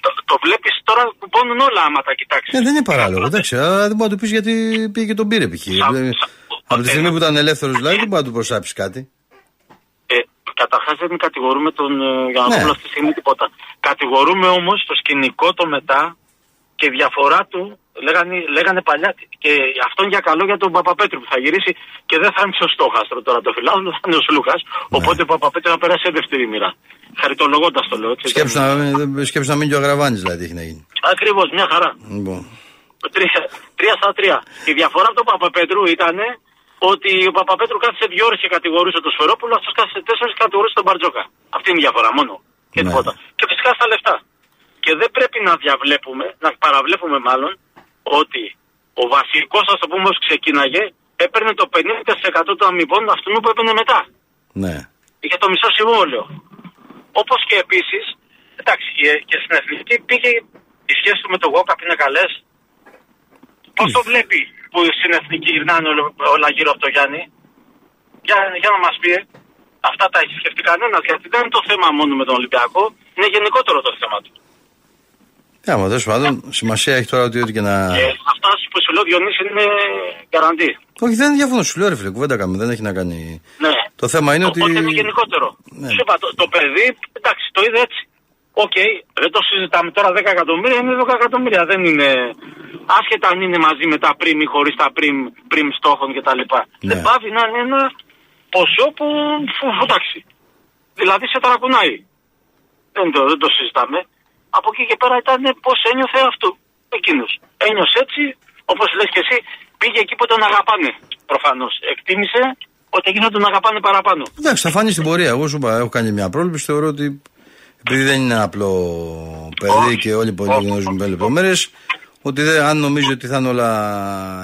Το, το βλέπεις τώρα κουπώνουν όλα άμα τα κοιτάξεις. Ε, δεν είναι παράλογο. Εντάξει, αλλά δεν μπορεί να του πεις γιατί πήγε και τον πήρε π.χ. Σα- Δηλαδή, σα- Από τη στιγμή ε, που ήταν ελεύθερος δηλαδή δεν μπορεί να του προσάψεις κάτι. Ε, Καταρχάς δεν κατηγορούμε τον ε, Γιανακόπουλο Ναι. αυτή τη στιγμή τίποτα. Κατηγορούμε όμως το σκηνικό το μετά και η διαφορά του. Λέγανε, λέγανε παλιά και αυτόν για καλό για τον Παπαπέτρου που θα γυρίσει και δεν θα είναι στο στόχαστρο τώρα το φιλάδο, θα είναι ο Σλούκας. Ναι. Οπότε ο Παπαπέτρου θα περάσει σε δεύτερη μοίρα. Χαριτολογώντας το λέω. Έτσι, Σκέψου να, μην- σκέψου να μείνει και ο Αγραβάνη δηλαδή τι έχει να γίνει. Ακριβώς, μια χαρά. Λοιπόν. Τρία, τρία στα τρία. Η διαφορά από τον Παπαπέτρου ήταν ότι ο Παπαπέτρου κάθισε δύο ώρες και κατηγορούσε τον Σφερόπουλο, αυτός κάθισε τέσσερις και κατηγορούσε τον Μπαρτζόκα. Αυτή είναι η διαφορά μόνο. Και Ναι. τίποτα. Και φυσικά στα λεφτά. Και δεν πρέπει να διαβλέπουμε, να παραβλέπουμε μάλλον, ότι ο βασικός, ας το πούμε, όσο ξεκίναγε, έπαιρνε το 50% των αμοιβών αυτού που έπαιρνε μετά. Ναι. Είχε το μισό συμβόλαιο. Όπως και επίσης, εντάξει, και- και στην εθνική πήγε η σχέση του με τον Γόκαπ είναι καλές. Πώς το βλέπει που στην εθνική γυρνάνε όλα, όλα γύρω από το Γιάννη; Για, για να μας πει, ε. αυτά τα έχει σκεφτεί κανένας. Γιατί δεν είναι το θέμα μόνο με τον Ολυμπιακό, είναι γενικότερο το θέμα του. Ε, άμα τέλος πάντων σημασία έχει τώρα ότι ό,τι και να. Και αυτά που σου λέω, Διονύση, είναι καραντί. Όχι, δεν διαφωνώ. Σου λέω ρε φίλε, κουβέντα κάνουμε. Δεν έχει να κάνει. Ναι. Το θέμα είναι ότι. Οπότε είναι γενικότερο. Ναι. Σου είπα, το, το παιδί, εντάξει, το είδε έτσι. Οκ, δεν το συζητάμε τώρα 10 εκατομμύρια, είναι 10 εκατομμύρια. Δεν είναι. Άσχετα αν είναι μαζί με τα πριμ ή χωρίς τα πριμ, πριμ στόχων κτλ. Ναι. Δεν πάβει να είναι ένα ποσό που. Φου, φου, εντάξει. Δηλαδή σε ταρακουνάει. Δεν το, δεν το συζητάμε. Από εκεί και πέρα ήταν πώς ένιωθε αυτό. Εκείνος. Ένιωσε έτσι, όπως λες και εσύ, πήγε εκεί που τον αγαπάνε. Προφανώς. Εκτίμησε ότι εκείνο τον αγαπάνε παραπάνω. Εντάξει, θα φανεί στην πορεία. Εγώ σου είπα, έχω κάνει μια πρόληψη. Θεωρώ ότι επειδή δεν είναι ένα απλό παιδί Όχι. και όλοι οι πολίτε Όχι, γνωρίζουν όχι, λεπτομέρειες, ότι δεν, αν νομίζει ότι θα είναι όλα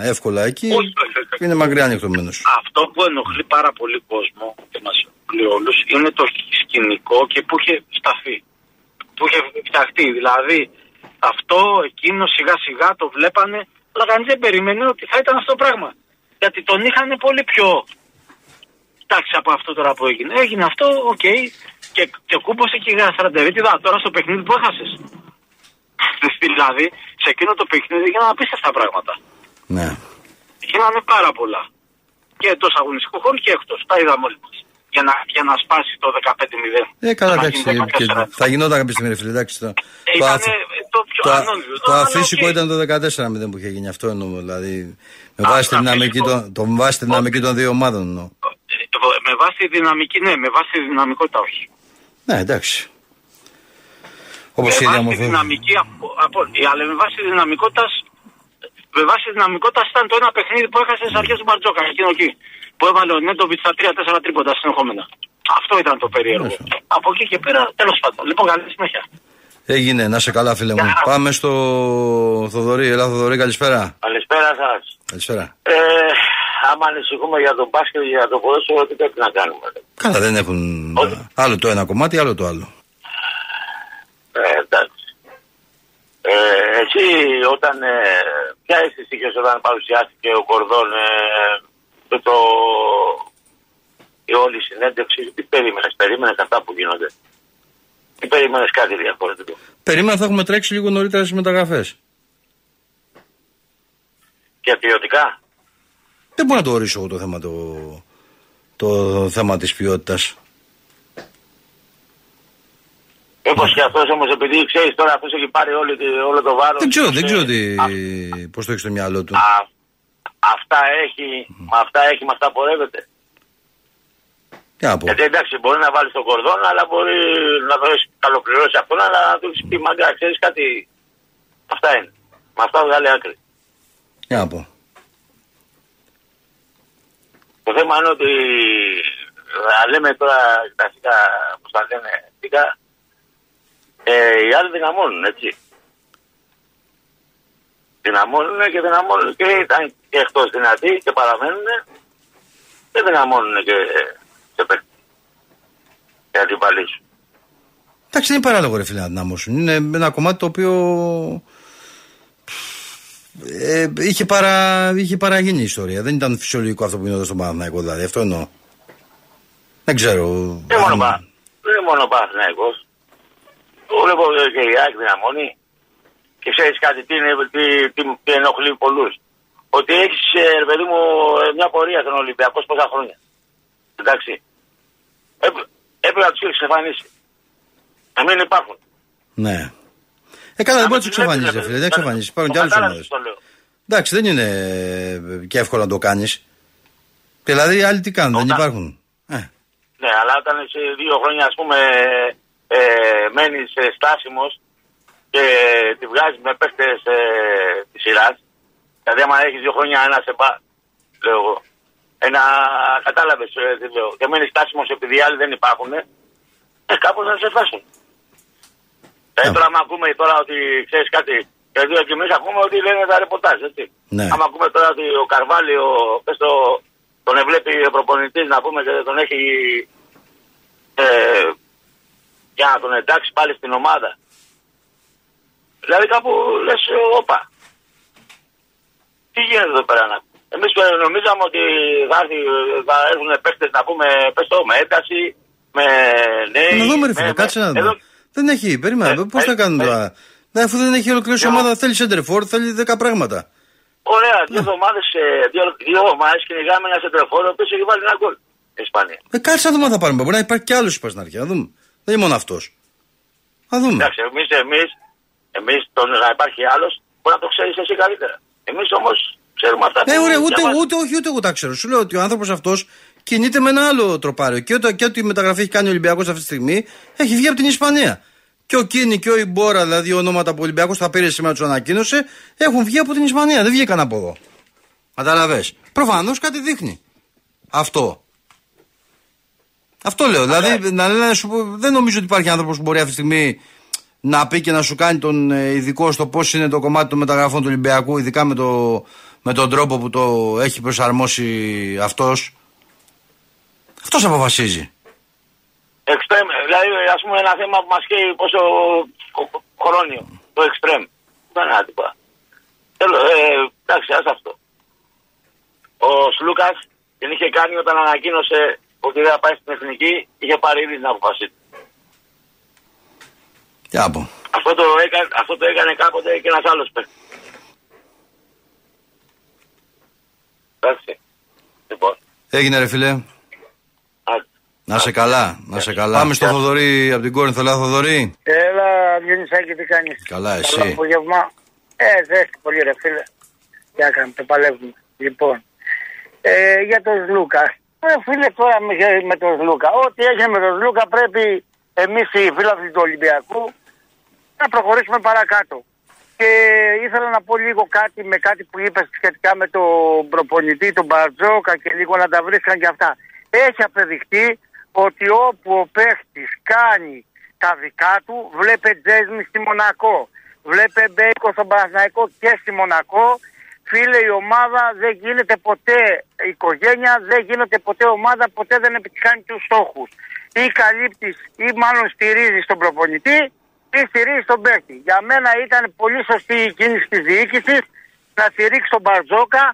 εύκολα εκεί, Όχι, όχι, όχι. είναι μακριά νυχτωμένος. Αυτό που ενοχλεί πάρα πολύ κόσμο και μας ενοχλεί όλους είναι το σκηνικό και που είχε σταθεί. Που είχε φτιαχτεί. Δηλαδή αυτό, εκείνο σιγά σιγά το βλέπανε, αλλά κανείς δεν περίμενε ότι θα ήταν αυτό το πράγμα. Γιατί τον είχαν πολύ πιο εντάξει από αυτό τώρα που έγινε. Έγινε αυτό, οκ. Και, και κούμπωσε και η γαστρεντερίτιδα τώρα στο παιχνίδι που έχασες. δηλαδή, σε εκείνο το παιχνίδι έγιναν απίστευτα πράγματα. Ναι. Γίνανε πάρα πολλά. Και εντός αγωνιστικού χώρου και εκτός. Τα είδαμε όλοι μας. Για να, για να σπάσει το 15-0. Ε, καλά, Να εντάξει. γίνει και 14. θα γινόταν κάποια στιγμή, ρε φίλε. Εντάξει, το, Ε, το, ήτανε αφ- το πιο το, ανώδυνο. το Αλλά αφύσικο οκ. ήταν το 14-0 που είχε γίνει. Αυτό εννοώ. Δηλαδή, με Α, βάση τη το δυναμική, αφύσικο. των, το, με βάση τη δυναμική των δύο ομάδων εννοώ. Ε, Με βάση τη δυναμική, ναι, με βάση τη δυναμικότητα όχι. Ναι, εντάξει. Όπως με η βάση τη διαμορφή. δυναμική, από, από, αλλά με βάση τη δυναμικότητα. Με βάση τη δυναμικότητας ήταν το ένα παιχνίδι που έχασε στις αρχές του Μπαρτζόκα, εκείνο εκεί. Που έβαλε ο Νέντοβιτ στα 3-4 τρίποτα συνεχόμενα. Αυτό ήταν το περίεργο. Μάλιστα. Από εκεί και πέρα, τέλος πάντων. Λοιπόν, καλή συνέχεια. Έγινε, να σε καλά, φίλε μου. Γεια. Πάμε στο Θοδωρή. Ελά, Θοδωρή, καλησπέρα. Καλησπέρα σας. Καλησπέρα. Ε, άμα ανησυχούμε για τον μπάσκετ και για το ποδόσφαιρο, τι πρέπει να κάνουμε. Καλά, δεν έχουν Όχι. άλλο το ένα κομμάτι, άλλο το άλλο. Ε, εντάξει. Ε, εσύ όταν, ε, ποια αίσθηση είχες όταν παρουσιάστηκε ο Κορδόν ε, και το, η όλη συνέντευξη, τι περίμενες, περίμενες αυτά που γίνονται; Τι περίμενες κάτι διαφορετικό; Περίμενα θα έχουμε τρέξει λίγο νωρίτερα στις μεταγραφές. Και ποιοτικά; Δεν μπορώ να το ορίσω εγώ το θέμα, το, το θέμα της ποιότητας. Όπω και αυτός όμως, επειδή ξέρεις τώρα αυτός έχει πάρει όλη, τη- όλο το βάρος. Δεν ξέρω, δεν ξέρω τι, Α, πώς το έχεις στο μυαλό του. α, αυτά έχει, με αυτά έχει, με αυτά πορεύεται. Τι να πω. Γιατί εντάξει, μπορεί να βάλεις τον κορδόν, αλλά μπορεί να το έχεις καλοπληρώσει αυτόν, αλλά να του πει μαγκά, ξέρεις κάτι. Αυτά είναι. Με αυτά βγάλει άκρη. Τι να πω. Το θέμα είναι ότι να λέμε τώρα κλασικά, πώ τα λένε, τι αγωνιστικά. Ε, οι άλλοι δυναμώνουν, έτσι. Δυναμώνουν και δυναμώνουν και ήταν και εκτός δυνατοί και παραμένουν και δυναμώνουν και σε παίκτη. Και αντιπαλοί σου. Εντάξει, δεν είναι παράλογο ρε φίλε να δυναμώσουν. Είναι ένα κομμάτι το οποίο ε, είχε, παρα, είχε παραγίνει η ιστορία. Δεν ήταν φυσιολογικό αυτό που γινόταν στον Παναθηναϊκό δηλαδή. Αυτό εννοώ. Δεν ξέρω. Δεν είναι μόνο, αν- πα- δεν είναι μόνο ο Παναθηναϊκός. Βλέπω και η ΑΕΚ δυναμώνει. Και ξέρεις κάτι, τι, είναι, τι, τι, τι ενοχλεί πολλούς. Ότι έχεις, ρε παιδί μου, ε, μια πορεία στον Ολυμπιακό πόσα χρόνια. Εντάξει. Έπρε- Έπρεπε να τους έχεις εξαφανίσει. Να μην υπάρχουν. Ναι. Ε, καλά, δεν μπορεί να τους τους βλέπεις, εξαφανίσει, ρε ρε φίλε. παιδί. Δεν εξαφανίσει. Υπάρχουν Το και άλλες κατάλαβες ομάδες. το λέω. Εντάξει, δεν είναι ε, και εύκολο να το κάνεις. Δηλαδή, οι άλλοι τι κάνουν, δεν Όταν- υπάρχουν. Ε, Ναι, αλλά όταν σε δύο χρόνια, ας πούμε, ε, μένεις στάσιμος και τη βγάζεις με παίχτε ε, της σειράς. Δηλαδή, άμα έχεις δύο χρόνια ένα σε μπα, λέω εγώ. Ένα, κατάλαβες τι λέω. Και μένεις στάσιμο επειδή οι άλλοι δεν υπάρχουν, ε, κάπως να σε φάσουν. Ε, Ναι. τώρα, άμα ακούμε τώρα ότι ξέρεις κάτι, και δύο και εμείς ακούμε ότι λένε τα ρεπορτάζ, έτσι. Ναι. Άμα ακούμε τώρα ότι ο Καρβάλιο, πες το, τον ευλέπει ο προπονητής να πούμε και τον έχει ε, για να τον εντάξει πάλι στην ομάδα. Δηλαδή κάπου λες, όπα. Τι γίνεται εδώ πέρα να Εμείς ε, νομίζαμε ότι θα, έρθει, θα έρθουν παίχτες να πούμε, πες το, με ένταση, με νέοι. να δούμε, ρε με- φίλε, με- κάτσε να εδώ- δούμε. Δεν έχει, περίμενα. Ε, Πώς θα ε, κάνουν ε, τώρα; Ναι, αφού δεν έχει ολοκληρώσει η ε, ομάδα, θέλει σέντερφορ, θέλει 10 πράγματα. Ωραία, Ναι. δύο εβδομάδες, ε, δύο, δύο εβδομάδες κυνηγάμε ένα σεντρεφόρο, ο οποίος έχει βάλει ένα γκολ. Η Ισπανία. Ε, κάτσε να δούμε αν θα πάρουμε. Μπορεί να υπάρχει κι άλλος είπα στην αρχή. Να δούμε. Δεν είναι μόνο αυτός. Να δούμε. Εντάξει, εμείς, εμείς, εμείς τον, να υπάρχει άλλος, μπορεί να το ξέρεις εσύ καλύτερα. Εμείς όμως ξέρουμε αυτά Ε, ωραία, ούτε, διαβάζουμε. ούτε, όχι, ούτε εγώ τα ξέρω. Σου λέω ότι ο άνθρωπος αυτός κινείται με ένα άλλο τροπάριο. Και, ότι- και ότι η μεταγραφή έχει κάνει ο Ολυμπιακός αυτή τη στιγμή έχει βγει από την Ισπανία. Και ο Κίνη και ο Ιμπόρα, δηλαδή ονόματα που ο Ολυμπιακό θα πήρε σήμερα τους ανακοίνωσε, έχουν βγει από την Ισπανία. Δεν βγήκαν από εδώ. Καταλαβέ. Προφανώς κάτι δείχνει. Αυτό. Αυτό λέω. Δηλαδή, να λένε, να σου πω, δεν νομίζω ότι υπάρχει άνθρωπος που μπορεί αυτή τη στιγμή να πει και να σου κάνει τον ε, ειδικό στο πώς είναι το κομμάτι των μεταγραφών του Ολυμπιακού, ειδικά με, το, με τον τρόπο που το έχει προσαρμόσει αυτός. Αυτός αποφασίζει. Εξτρέμ, δηλαδή ας πούμε ένα θέμα που μας καίει πόσο χ- χρόνιο, το εξτρέμ. Δεν είναι άτυπα. Θέλω, ε, εντάξει, ας αυτό. Ο Σλούκας την είχε κάνει όταν ανακοίνωσε ότι δεν θα πάει στην εθνική, είχε πάρει ήδη την αποφασή του. Τι να πω. Αυτό το, έκανε, αυτό το έκανε κάποτε και ένας άλλος παίκτης. Εντάξει. Λοιπόν, Έγινε ρε φίλε. άντε. Να σε καλά, να σε καλά. Πάμε στο Θοδωρή από την Κόρινθο, Ελά Θοδωρή. Έλα, Διονυσάκη, τι κάνεις; Καλά, εσύ. Καλό απόγευμα. Ε, ζέστη πολύ ρε φίλε. Τι να κάνουμε, το παλεύουμε. Λοιπόν, ε, για τον Λούκα. Ε, φίλε, τώρα με, με τον Λούκα. Ό,τι έγινε με τον Λούκα πρέπει εμείς οι φίλοι του Ολυμπιακού να προχωρήσουμε παρακάτω. Και ήθελα να πω λίγο κάτι με κάτι που είπες σχετικά με τον προπονητή, τον Μπαρτζόκα και λίγο να τα βρίσκαν και αυτά. Έχει απεδειχτεί ότι όπου ο παίχτης κάνει τα δικά του, βλέπε Τζέσμι στη Μονακό, βλέπε Μπέικο στον Παναθηναϊκό και στη Μονακό, φίλε η ομάδα δεν γίνεται ποτέ οικογένεια, δεν γίνεται ποτέ ομάδα, ποτέ δεν επιτυχάνει τους στόχους. Ή καλύπτεις ή μάλλον στηρίζεις τον προπονητή ή στηρίζει τον παίκτη. Για μένα ήταν πολύ σωστή η κίνηση της διοίκησης να στηρίξει τον Μπαρτζόκα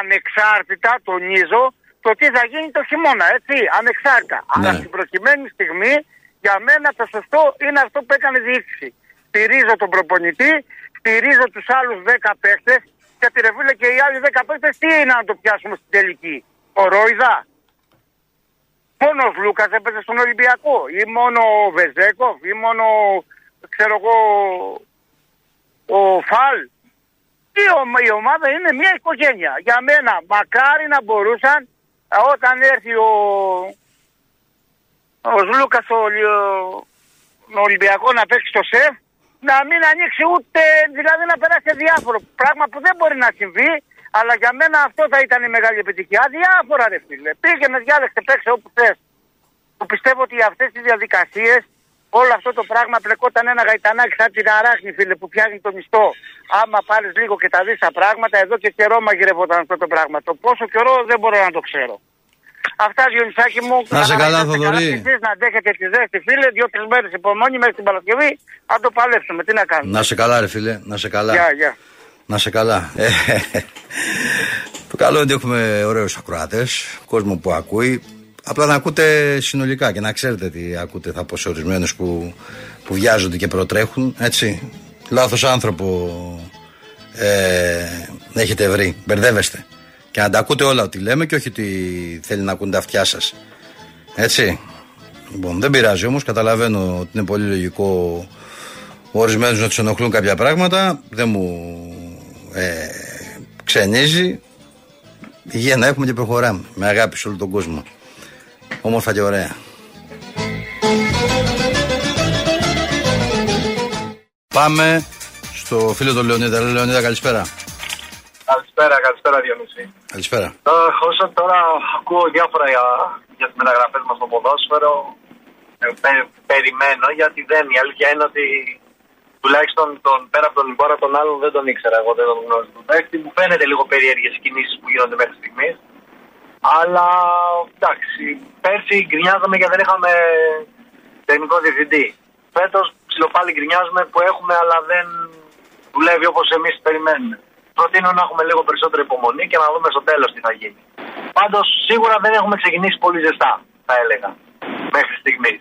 ανεξάρτητα, τονίζω, το τι θα γίνει το χειμώνα, έτσι, ανεξάρτητα. Αλλά στην προκειμένη στιγμή, για μένα το σωστό είναι αυτό που έκανε η διοίκηση. Στηρίζω τον προπονητή, στηρίζω τους άλλους 10 παίκτες και τη ρεβούλε και οι άλλοι 10 παίκτες τι είναι να το πιάσουμε στην τελική. Ο Ρόιδα, μόνος ο Λούκας έπαιζε στον Ολυμπιακό ή μόνο ο Βεζέκοφ ή μόνο ξέρω εγώ ο Φαλ η, ομα- η ομάδα είναι μια οικογένεια για μένα μακάρι να μπορούσαν α, όταν έρθει ο ο Λούκας στο Ολυ- στον Ολυμπιακός να παίξει στο σεφ να μην ανοίξει ούτε δηλαδή να περάσει διάφορο πράγμα που δεν μπορεί να συμβεί αλλά για μένα αυτό θα ήταν η μεγάλη επιτυχία. Διάφορα ρε φίλε. Πήγαινε, διάλεξε, παίξε όπου θες. Που πιστεύω ότι αυτές τις διαδικασίες Όλο αυτό το πράγμα πλεκόταν ένα γαϊτανάκι σαν την αράχνη, φίλε, που πιάνει το μισθό. Άμα πάρει λίγο και τα δεις τα πράγματα, εδώ και καιρό μαγειρευόταν αυτό το πράγμα. Το πόσο καιρό δεν μπορώ να το ξέρω. Αυτά, Διονυσάκη μου. Να σε καλά, είστε Θοδωρή. και εσείς να αντέχετε τη ζέστη, φίλε. Δύο-τρεις μέρες υπομονή μέχρι την Παρασκευή. Να το παλέψουμε. Τι να κάνουμε. Να σε καλά, ρε φίλε. Να σε καλά. Γεια, γεια. Να σε καλά. Ε, το καλό είναι ότι έχουμε ωραίους ακροατές, κόσμο που ακούει. Απλά να ακούτε συνολικά και να ξέρετε τι ακούτε θα πω σε ορισμένους που, που βιάζονται και προτρέχουν. Έτσι. Λάθος άνθρωπο ε, έχετε βρει. Μπερδεύεστε. Και να τα ακούτε όλα ό,τι λέμε και όχι ότι θέλει να ακούν τα αυτιά σας. Έτσι. Λοιπόν, δεν πειράζει όμως. Καταλαβαίνω ότι είναι πολύ λογικό ορισμένους να τους ενοχλούν κάποια πράγματα. Δεν μου ε, ξενίζει. Υγεία να έχουμε και προχωράμε. Με αγάπη σε όλο τον κόσμο. Όμορφα και ωραία. Πάμε στο φίλο του Λεωνίδα. Ρε Λεωνίδα, καλησπέρα. Καλησπέρα, καλησπέρα Διονύση. Καλησπέρα. Ε, όσο τώρα ακούω διάφορα για, για τις μεταγραφές μας στο ποδόσφαιρο, ε, πε- περιμένω γιατί δεν. Η αλήθεια είναι ότι τουλάχιστον τον, πέρα από τον Ιμπόρα τον άλλον δεν τον ήξερα. Εγώ δεν τον γνώριζα τον παίκτη. Μου φαίνεται λίγο περίεργες κινήσεις που γίνονται μέχρι στιγμής. Αλλά εντάξει, πέρσι γκρινιάζαμε γιατί δεν είχαμε τεχνικό διευθυντή. Φέτος ψιλοπάλι γκρινιάζουμε που έχουμε, αλλά δεν δουλεύει όπως εμείς περιμένουμε. Προτείνω να έχουμε λίγο περισσότερη υπομονή και να δούμε στο τέλος τι θα γίνει. Πάντως σίγουρα δεν έχουμε ξεκινήσει πολύ ζεστά, θα έλεγα, μέχρι στιγμής.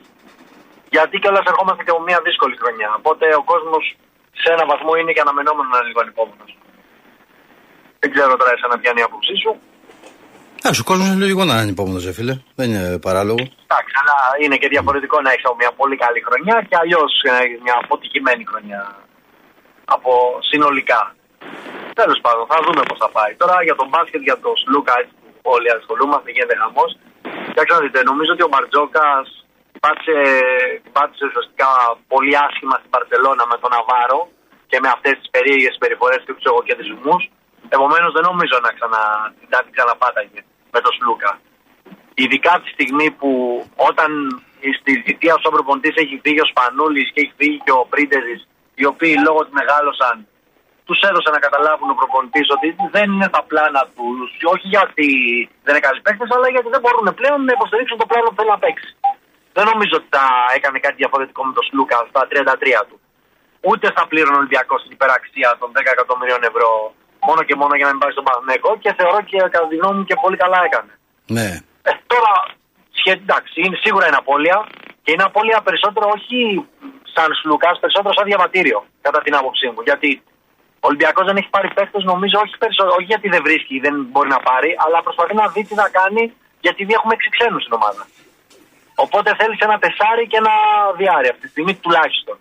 Γιατί κιόλας ερχόμαστε και από μια δύσκολη χρονιά. Οπότε ο κόσμος σε ένα βαθμό είναι και αναμενόμενο να είναι λίγο ανυπόμονος. Δεν ξέρω τώρα εσένα ποια είναι η άποψή σου. Εντάξει, ο κόσμος είναι λογικό να είναι ανυπόμονο, ρε φίλε. Δεν είναι παράλογο. Εντάξει, αλλά είναι και διαφορετικό να έχεις μια πολύ καλή χρονιά και αλλιώς μια αποτυχημένη χρονιά. Από συνολικά. Τέλος πάντων, θα δούμε πώς θα πάει. Τώρα για τον μπάσκετ, για τον Σλούκα, έτσι που όλοι ασχολούμαστε, γίνεται χαμός. Κοιτάξτε να δείτε, νομίζω ότι ο Μπαρτζόκας πάτησε, πάτησε ουσιαστικά πολύ άσχημα στην Παρσελώνα με τον Ναβάρο και με αυτές τις περίεργες περιφορές και τους εγωκεντρισμού. Επομένως, δεν νομίζω να, ξανα, να την ξαναπάταγε με τον Σλούκα. Ειδικά τη στιγμή που όταν στη θητεία ο προπονητής έχει φύγει ο Σπανούλης και έχει φύγει και ο Πρίντεζης, οι οποίοι λόγω ότι μεγάλωσαν τους έδωσε να καταλάβουν ο προπονητής ότι δεν είναι στα πλάνα τους. Όχι γιατί δεν είναι καλοί παίκτες, αλλά γιατί δεν μπορούν πλέον να υποστηρίξουν το πλάνο που θέλει να παίξει. Δεν νομίζω ότι θα έκανε κάτι διαφορετικό με τον Σλούκα στα 33 του. Ούτε θα πλήρωνε ο Ολυμπιακός την υπεραξία των 10 εκατομμυρίων ευρώ μόνο και μόνο για να μην πάει στον Παναγενικό και θεωρώ και κατά τη γνώμη μου και πολύ καλά έκανε. Ναι. Ε, τώρα, σχε, εντάξει, είναι σίγουρα είναι απώλεια και είναι απώλεια περισσότερο όχι σαν Σλούκα, περισσότερο σαν διαβατήριο, κατά την άποψή μου. Γιατί ο Ολυμπιακός δεν έχει πάρει παίχτε, νομίζω, όχι, περισσότερο, όχι γιατί δεν βρίσκει, δεν μπορεί να πάρει, αλλά προσπαθεί να δει τι θα κάνει, γιατί δεν έχουμε έξι ξένους στην ομάδα. Οπότε θέλει ένα τεσάρι και ένα διάρρη αυτή τη στιγμή τουλάχιστον.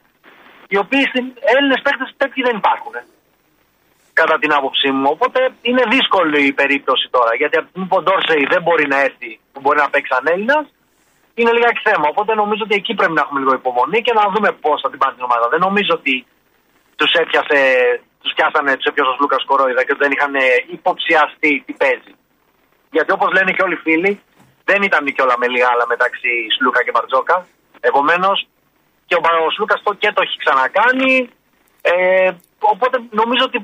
Οι οποίοι στην Έλληνες παίχτε τέτοιοι δεν υπάρχουν. Ε, Κατά την άποψή μου. Οπότε είναι δύσκολη η περίπτωση τώρα. Γιατί από τη στιγμή που ο Ντόρσεϊ δεν μπορεί να έρθει, που μπορεί να παίξει σαν Έλληνας, είναι λιγάκι θέμα. Οπότε νομίζω ότι εκεί πρέπει να έχουμε λίγο υπομονή και να δούμε πώς θα την πάρει την ομάδα. Δεν νομίζω ότι τους έπιασε, τους πιάσανε, τους έπιασε ο Λούκας Κορόιδα και ότι δεν είχαν υποψιαστεί τι παίζει. Γιατί όπως λένε και όλοι οι φίλοι, δεν ήταν και όλα με λίγα μεταξύ Σλούκα και Μπαρτζόκα. Επομένως και ο, ο Σλούκας το και το έχει ξανακάνει. Ε, οπότε νομίζω ότι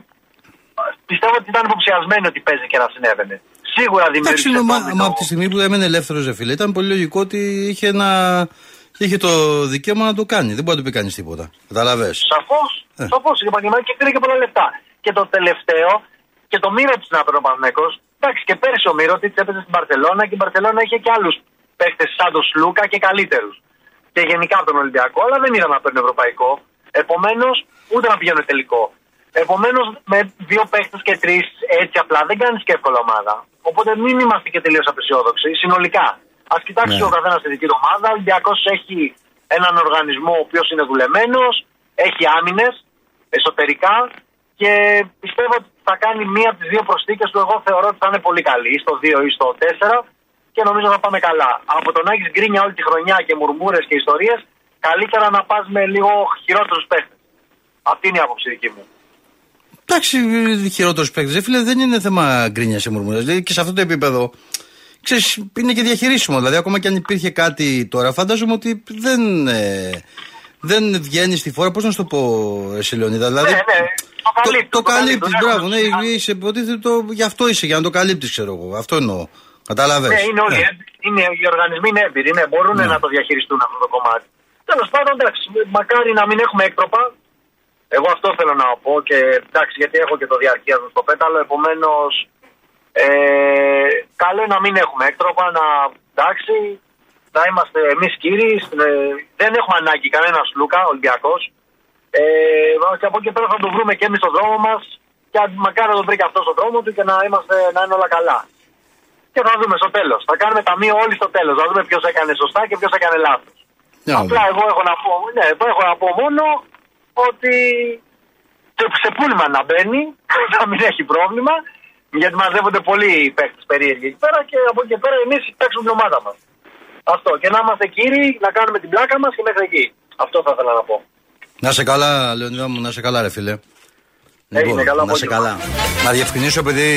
πιστεύω ότι ήταν υποψιασμένοι ότι παίζει και να συνέβαινε. Σίγουρα Εντάξει, δημιούργησε. είναι, μα, πρόβλημα. μα από τη στιγμή που έμενε ελεύθερος, ρε φίλε, ήταν πολύ λογικό ότι είχε, ένα, είχε το δικαίωμα να το κάνει. Δεν μπορεί να του πει κανείς τίποτα. Καταλαβέ. Σαφώς. Ε. Σαφώς. Η επαγγελματική και πήρε και πολλά λεφτά. Και το τελευταίο, και το Μύρωτιτ να παίρνει ο Παναθηναϊκός, Εντάξει, και πέρυσι ο Μύρωτιτ έπαιζε στην Παρσελώνα και η Παρσελώνα είχε και άλλους παίχτε σαν τον Σλούκα και καλύτερους. Και γενικά από τον Ολυμπιακό, αλλά δεν είδα να παίρνει ευρωπαϊκό. Επομένως, ούτε να πηγαίνει τελικό. Επομένως, με δύο παίχτες και τρεις έτσι απλά δεν κάνεις και εύκολα ομάδα. Οπότε μην είμαστε και τελείως απεσιόδοξοι. Συνολικά. Α κοιτάξεις Ναι. ο καθένας τη δική του ομάδα. Ο Ολυμπιακός έχει έναν οργανισμό ο οποίος είναι δουλεμένος, έχει άμυνες εσωτερικά και πιστεύω ότι θα κάνει μία από τις δύο προσθήκες του. Εγώ θεωρώ ότι θα είναι πολύ καλή, ή στο 2 ή στο 4 και νομίζω θα πάμε καλά. Από το να έχεις γκρίνια όλη τη χρονιά και μουρμούρες και ιστορίες, καλύτερα να πας με λίγο χειρότερους παίχτες. Αυτή είναι η άποψη δική μου. Εντάξει, χειρότερος παίκτης. Φίλε, δεν είναι θέμα γκρίνιας σε μουρμουρέ. Δηλαδή και σε αυτό το επίπεδο. Ξέρεις, είναι και διαχειρίσιμο. Δηλαδή, ακόμα και αν υπήρχε κάτι τώρα, φαντάζομαι ότι δεν. Ε, δεν βγαίνει στη φόρα. Πώς να σου το πω, εσύ Λεωνίδα. Δηλαδή, Ναι, ναι, το καλύπτει, το, το καλύπτει, καλύπτεις. δεν Μπράβο, έχω ναι, να- είσαι, υποτίθεται το, γι' αυτό είσαι, για να το καλύπτεις, ξέρω εγώ. Αυτό εννοώ. Κατάλαβε. Ναι, είναι όλοι έμπειροι, είναι, οι οργανισμοί είναι έμπειροι, ναι, μπορούν Ναι. να το διαχειριστούν αυτό το κομμάτι. Τέλος πάντων, εντάξει, μακάρι να μην έχουμε έκτροπα. Εγώ αυτό θέλω να πω και εντάξει, γιατί έχω και το διαρκεία μου στο πέταλο, επομένως. Ε, καλό είναι να μην έχουμε έκτροπα, να εντάξει, να είμαστε εμείς κύριοι. ε, δεν έχουμε ανάγκη κανένας Λούκα, Ολυμπιακός. Ε, και από εκεί πέρα θα το βρούμε και εμείς στον δρόμο μας. Και αν- μακάρι να τον βρει και αυτός στον δρόμο του και να, είμαστε, να είναι όλα καλά. Και θα δούμε στο τέλος. Θα κάνουμε ταμείο όλοι στο τέλος. Θα δούμε ποιος έκανε σωστά και ποιος έκανε λάθος. Για να Απλά εγώ έχω να πω, ναι, εγώ έχω να πω μόνο ότι σε- σε πούλμα να μπαίνει, να μην έχει πρόβλημα, γιατί μαζεύονται πολλοί παίχτε περίεργοι εκεί πέρα και από εκεί και πέρα εμείς παίξουμε την ομάδα μας. Αυτό. Και να είμαστε κύριοι, να κάνουμε την πλάκα μας και μέχρι εκεί. Αυτό θα ήθελα να πω. Να σε καλά, Λεωνίδα μου, να σε καλά, ρε φίλε. Έγινε, καλό να σε απόγευμα. καλά. Να διευκρινίσω επειδή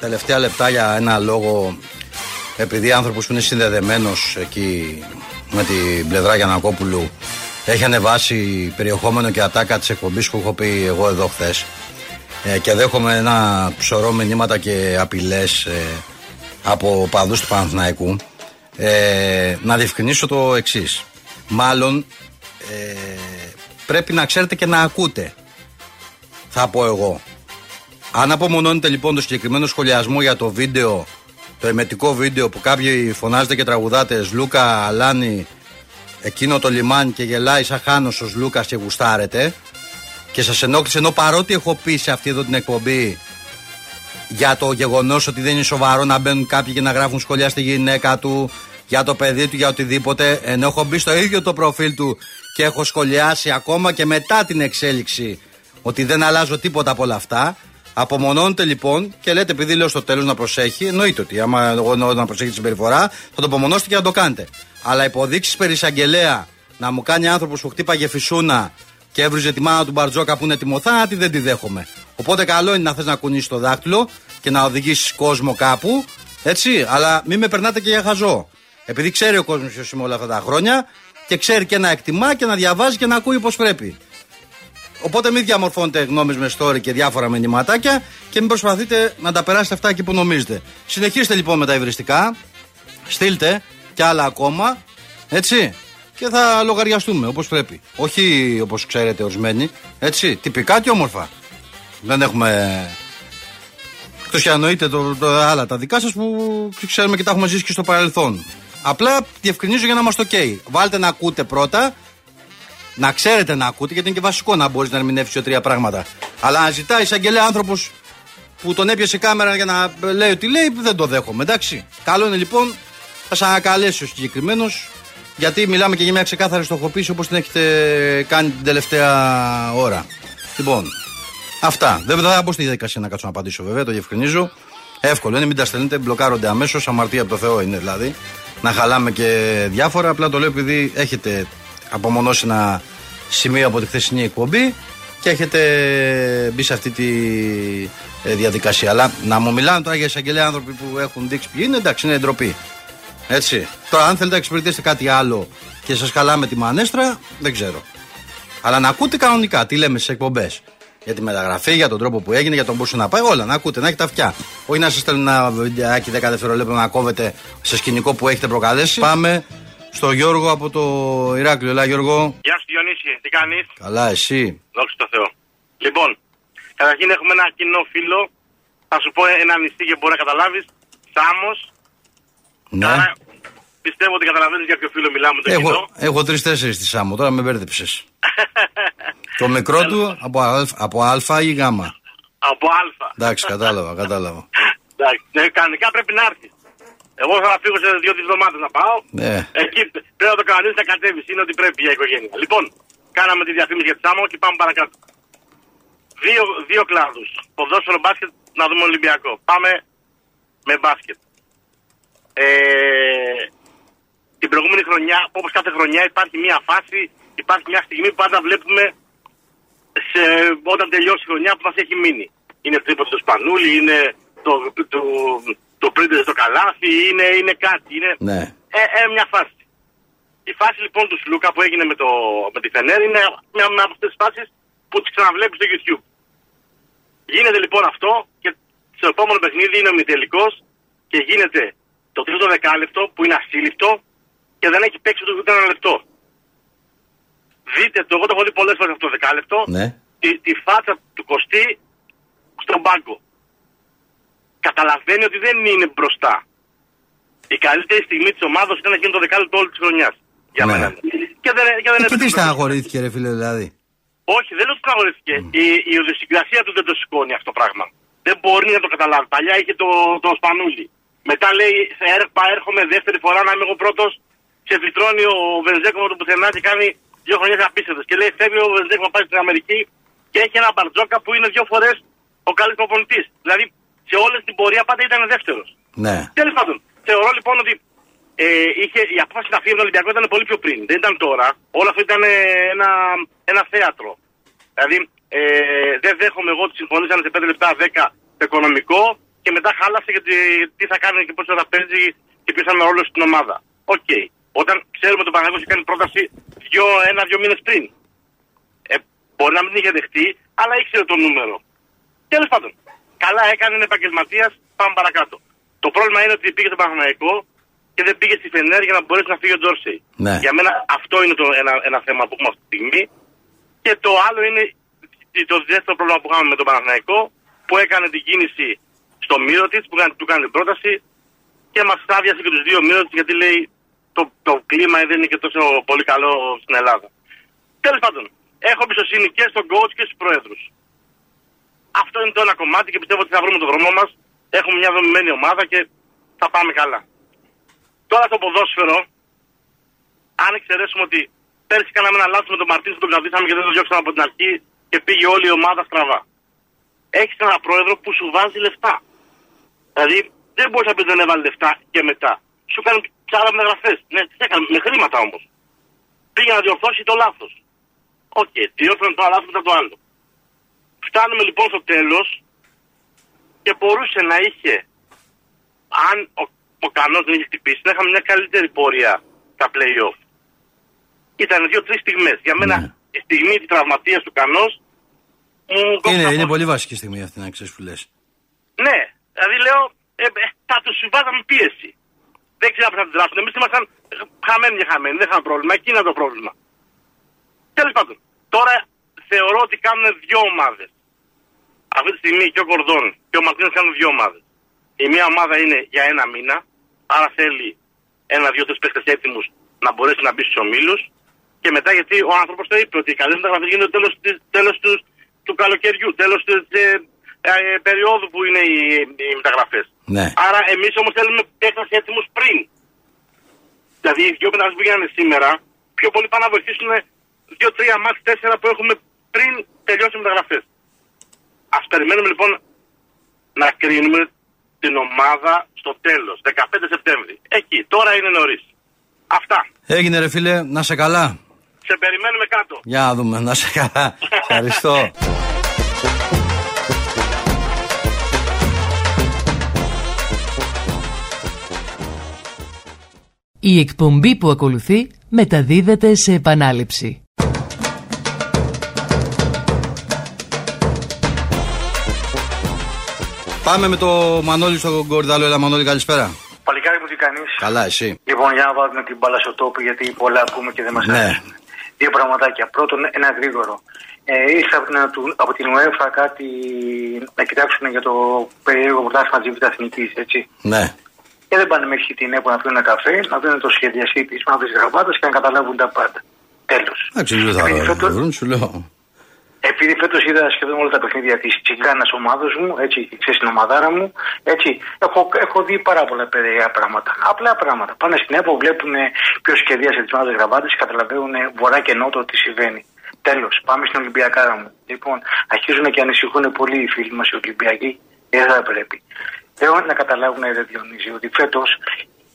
τελευταία λεπτά για ένα λόγο, επειδή άνθρωπος που είναι συνδεδεμένος εκεί με την πλευρά Γιανακόπουλου έχει ανεβάσει περιεχόμενο και ατάκα της εκπομπής που έχω πει εγώ εδώ χθες. Ε, και δέχομαι ένα ψωρό μηνύματα και απειλές από παδούς του Παναθηναϊκού. Ε, να διευκρινίσω το εξής. Μάλλον ε, πρέπει να ξέρετε και να ακούτε. Θα πω εγώ. Αν απομονώνετε λοιπόν το συγκεκριμένο σχολιασμό για το βίντεο, το εμετικό βίντεο που κάποιοι φωνάζετε και τραγουδάτε Λούκα, Αλάνη, εκείνο το λιμάνι και γελάει σαν χάνος ο Λούκας και γουστάρετε και σας ενόχλησε ενώ παρότι έχω πει σε αυτή εδώ την εκπομπή για το γεγονός ότι δεν είναι σοβαρό να μπαίνουν κάποιοι και να γράφουν σχολεία στη γυναίκα του, για το παιδί του, για οτιδήποτε. Ενώ έχω μπει στο ίδιο το προφίλ του και έχω σχολιάσει ακόμα και μετά την εξέλιξη ότι δεν αλλάζω τίποτα από όλα αυτά. Απομονώνετε λοιπόν και λέτε, επειδή λέω στο τέλος να προσέχει, εννοείται ότι άμα εγώ εννοώ να προσέχει τη συμπεριφορά, θα το απομονώσετε και να το κάνετε. Αλλά υποδείξεις περί εισαγγελέα να μου κάνει άνθρωπος που χτύπαγε φυσούνα και έβριζε τη μάνα του Μπαρτζόκα που είναι τιμωθάτη, δεν τη δέχομαι. Οπότε καλό είναι να θες να κουνήσεις το δάχτυλο και να οδηγήσεις κόσμο κάπου, έτσι, αλλά μην με περνάτε και για χαζό. Επειδή ξέρει ο κόσμος ποιος είμαι όλα αυτά τα χρόνια και ξέρει και να εκτιμά και να διαβάζει και να ακούει πώς πρέπει. Οπότε μην διαμορφώνετε γνώμες με story και διάφορα μηνυματάκια και μην προσπαθείτε να τα περάσετε αυτά εκεί που νομίζετε. Συνεχίστε λοιπόν με τα υβριστικά, στείλτε και άλλα ακόμα, έτσι, και θα λογαριαστούμε όπως πρέπει. Όχι όπως ξέρετε ορισμένοι, έτσι, τυπικά και όμορφα. Δεν έχουμε. Εκτός και αν εννοείται το, το, άλλα τα δικά σας που ξέρουμε και τα έχουμε ζήσει και στο παρελθόν. Απλά διευκρινίζω για να είμαστε OK. Βάλτε να ακούτε πρώτα να ξέρετε να ακούτε, γιατί είναι και βασικό να μπορείς να ερμηνεύσεις δύο-τρία πράγματα. Αλλά αν ζητάει εισαγγελέα άνθρωπος που τον έπιασε κάμερα για να λέει ότι λέει, δεν το δέχομαι. Εντάξει. Καλό είναι λοιπόν, θα σα ανακαλέσει ο συγκεκριμένος, γιατί μιλάμε και για μια ξεκάθαρη στοχοποίηση όπως την έχετε κάνει την τελευταία ώρα. Λοιπόν, αυτά. Δεν θα μπω στη διαδικασία να κάτσω να απαντήσω βέβαια, το διευκρινίζω. Εύκολο είναι, μην τα στέλνετε, μπλοκάρονται αμέσως. Αμαρτία από το Θεό είναι δηλαδή. Να χαλάμε και διάφορα. Απλά το λέω επειδή έχετε απομονώσει ένα σημείο από τη χθεσινή εκπομπή και έχετε μπει σε αυτή τη ε, διαδικασία. Αλλά να μου μιλάνε τώρα για εισαγγελέα άνθρωποι που έχουν δείξει ποιοι είναι, εντάξει, είναι ντροπή. Έτσι. Τώρα, αν θέλετε να εξυπηρετήσετε κάτι άλλο και σας χαλάμε τη μανέστρα, δεν ξέρω. Αλλά να ακούτε κανονικά τι λέμε στις εκπομπές. Για τη μεταγραφή, για τον τρόπο που έγινε, για τον πώς να πάει, όλα να ακούτε, να έχετε αυτιά. Όχι να σας στέλνουν ένα βιντεάκι 10 δευτερολέπτα να κόβετε σε σκηνικό που έχετε προκαλέσει. Πάμε στο Γιώργο από το Ηράκλειο. Ελά, Γιώργο. Γεια σου Διονύση, τι κάνεις, Καλά, εσύ; δόξα τω Θεώ. Λοιπόν, καταρχήν έχουμε ένα κοινό φίλο, θα σου πω ένα νησί και μπορεί να καταλάβεις, Σάμος. Ναι. Άρα πιστεύω ότι καταλαβαίνεις για ποιο φίλο μιλάμε το κοινό. Έχω, έχω τρει-τέσσερι στη Σάμο, τώρα με μπέρδεψες. το μικρό του από, αλφα, από Α ή Γ. Από Α. Εντάξει, κατάλαβα, κατάλαβα. Εντάξει, ναι, κανονικά πρέπει να έρθεις. Εγώ θα φύγω σε δύο-τρεις εβδομάδες να πάω. Ναι. Εκεί πρέπει να το κανονίσει να κατέβεις. Είναι ότι πρέπει για οικογένεια. Λοιπόν, κάναμε τη διαφήμιση για τη Σάμο και πάμε παρακάτω. Δύο, δύο κλάδους. Ποδόσφαιρο μπάσκετ να δούμε Ολυμπιακό. Πάμε με μπάσκετ. Ε, την προηγούμενη χρονιά, όπως κάθε χρονιά, υπάρχει μια φάση, υπάρχει μια στιγμή που πάντα βλέπουμε σε, όταν τελειώσει η χρονιά που μας έχει μείνει. Είναι τρίπο του Σπανούλη, είναι το, το, το πρίντεζε στο καλάθι, είναι, είναι κάτι. Είναι Ναι. ε, ε, μια φάση. Η φάση λοιπόν του Σλούκα που έγινε με, το, με τη Φενέρ είναι μια, μια από αυτές τις φάσεις που τις ξαναβλέπει στο YouTube. Γίνεται λοιπόν αυτό και στο επόμενο παιχνίδι είναι ο μητελικό και γίνεται το τρίτο δεκάλεπτο που είναι ασύλληπτο και δεν έχει παίξει ούτε ένα λεπτό. Δείτε το, εγώ το έχω δει πολλές φορές αυτό το δεκάλεπτο, Ναι. τη, τη φάτσα του Κωστή στον πάγκο. Καταλαβαίνει ότι δεν είναι μπροστά. Η καλύτερη στιγμή της ομάδας ήταν εκείνο το δεκάλεπτο όλη της χρονιάς. Για Ναι. μένα. Και δεν, και δεν Ε, και τι έπαιξε. στεναχωρήθηκε, ρε φίλε, δηλαδή; Όχι, δεν λέω ότι τραγουδιστηκε. Η, η οδοσυγκρασία του δεν το σηκώνει αυτό το πράγμα. Δεν μπορεί να το καταλάβει. Παλιά είχε το, το σπανούλι. Μετά λέει, θα έρχομαι, έρχομαι δεύτερη φορά να είμαι εγώ πρώτος. Σε φυτρώνει ο Βενζέκο με το πουθενά και κάνει δύο χρονιές απίστευτες. Και λέει, φεύγει ο Βενζέκο να πάει στην Αμερική και έχει ένα μπαρτζόκα που είναι δύο φορές ο καλύτερο προπονητής. Δηλαδή σε όλη την πορεία πάντα ήταν δεύτερος. Ναι. Τέλος πάντων, θεωρώ λοιπόν ότι ε, είχε, η απόφαση να φύγει από τον Ολυμπιακό ήταν πολύ πιο πριν. Δεν ήταν τώρα. Όλο αυτό ήταν ε, ένα, ένα θέατρο. Δηλαδή, ε, δεν δέχομαι εγώ ότι συμφωνήσανε σε 5 λεπτά 10 το οικονομικό και μετά χάλασε γιατί τι θα κάνει και πώ θα παίζει και ποιος θα είναι ο ρόλος στην ομάδα. Οκ. Όταν ξέρουμε ότι ο Παναγιώτο κάνει πρόταση δυο, ένα-δυο μήνες πριν. Ε, μπορεί να μην είχε δεχτεί, αλλά ήξερε το νούμερο. Τέλος πάντων, καλά έκανε είναι επαγγελματίας, πάμε παρακάτω. Το πρόβλημα είναι ότι πήγε στο Παναγιώτο και δεν πήγε στη Φενέρ για να μπορέσει να φύγει ο Τζόρσεϊ. Ναι. Για μένα αυτό είναι το, ένα, ένα θέμα που έχουμε αυτή τη στιγμή. Και το άλλο είναι το δεύτερο πρόβλημα που είχαμε με τον Παναθηναϊκό που έκανε την κίνηση στο μύρο της, που έκανε- του έκανε την πρόταση και μας άδειασε και τους δύο μύρο γιατί λέει το, το κλίμα δεν είναι και τόσο πολύ καλό στην Ελλάδα. Τέλος πάντων, έχω εμπιστοσύνη και στον coach και στους προέδρου. Αυτό είναι το ένα κομμάτι και πιστεύω ότι θα βρούμε τον δρόμο μας. Έχουμε μια δομημένη ομάδα και θα πάμε καλά. Τώρα το ποδόσφαιρο, αν εξαιρέσουμε ότι πέρσι κάναμε ένα λάθος με τον Μαρτίνο που τον κρατήσαμε και δεν τον διώξαμε από την αρχή και πήγε όλη η ομάδα στραβά. Έχεις ένα πρόεδρο που σου βάζει λεφτά. Δηλαδή δεν μπορείς να πεις δεν έβαλε λεφτά και μετά. Σου κάνει ψάρα μεταγραφές. Ναι, τι έκανε, με χρήματα όμως. Πήγε να διορθώσει το λάθος. OK, okay, διόρθωνε το λάθος μετά το άλλο. Φτάνουμε λοιπόν στο τέλος και μπορούσε να είχε, αν ο, ο Κάνααν δεν είχε χτυπήσει, να είχαμε μια καλύτερη πορεία στα play-off. Ήταν δύο-τρεις στιγμές. Για μένα η στιγμή της τραυματίας του Κάνααν μου Είναι, είναι πολύ βασική στιγμή αυτή να ξέρεις που λες. ναι, δηλαδή λέω, ε, ε, θα τους βάζαμε πίεση. Δεν ξέρω αν θα την δράσουν. Εμείς ήμασταν χαμένοι και χαμένοι, δεν είχαμε πρόβλημα. Εκεί είναι το πρόβλημα. Τέλος πάντων, τώρα θεωρώ ότι κάνουν δύο ομάδες. Αυτή τη στιγμή και ο Κορδόν και ο Μαρτίνος κάνουν δύο ομάδες. Η μία ομάδα είναι για ένα μήνα, άρα θέλει ένα-δύο-τρει παίχτε έτοιμους να μπορέσει να μπει στους ομίλους. Και μετά γιατί ο άνθρωπος το είπε ότι οι καλές μεταγραφές γίνονται τέλος τέλος τους, του καλοκαιριού, τέλος της ε, ε, περίοδου που είναι οι, οι μεταγραφές. Ναι. Άρα εμείς όμως θέλουμε παίχτε έτοιμους πριν. Δηλαδή οι δυο μεταγραφές που γίνανε σήμερα, πιο πολύ πάνε να βοηθήσουν δύο-τρία μάτς τέσσερα που έχουμε πριν τελειώσει οι μεταγραφές. Α περιμένουμε λοιπόν να κρίνουμε την ομάδα στο τέλος, 15 Σεπτέμβρη. Εκεί, τώρα είναι νωρίς. Αυτά. Έγινε ρε φίλε, να σε καλά. Σε περιμένουμε κάτω. Για να δούμε, να σε καλά. Ευχαριστώ. Η εκπομπή που ακολουθεί μεταδίδεται σε επανάληψη. Πάμε με το Μανώλη στο Κορδάλο. Έλα Μανώλη, καλησπέρα. Παλικάρι μου τι κάνεις; Καλά, εσύ. Λοιπόν, για να βάλουμε την μπάλα στο τόπο, γιατί πολλά ακούμε και δεν μας Ναι. αρέσουν. Δύο πραγματάκια. Πρώτον, ένα γρήγορο. Ε, ήρθε από την, του- από την UEFA κάτι να κοιτάξουν για το περίεργο πρωτάθλημα της Β' Εθνικής, έτσι. Ναι. Και δεν πάνε μέχρι την ΕΠΟ να πιούν ένα καφέ, να δουν το σχεδιαστή της μαύρη γραμμάτα και να καταλάβουν τα πάντα. Τέλος. Εντάξει, δεν θα το βρουν, σου λέω. Επειδή φέτος είδα σχεδόν όλα τα παιχνίδια της τσιγκάνας ομάδα μου, έτσι, ξέρεις την ομαδάρα μου, έτσι, έχω, έχω δει πάρα πολλά παιδιά πράγματα. Απλά πράγματα. Πάνε στην ΕΠΟ, βλέπουν ποιος σχεδίασε τις μαύρε γραμμάτες και καταλαβαίνουν βορρά και νότο τι συμβαίνει. Τέλος, πάμε στην Ολυμπιακάρα μου. Λοιπόν, αρχίζουν και ανησυχούν πολύ οι φίλοι μας οι Ολυμπιακοί. Ε, Δεν θα πρέπει. Θέλω να καταλάβουν, ρε Διονύση, ότι φέτος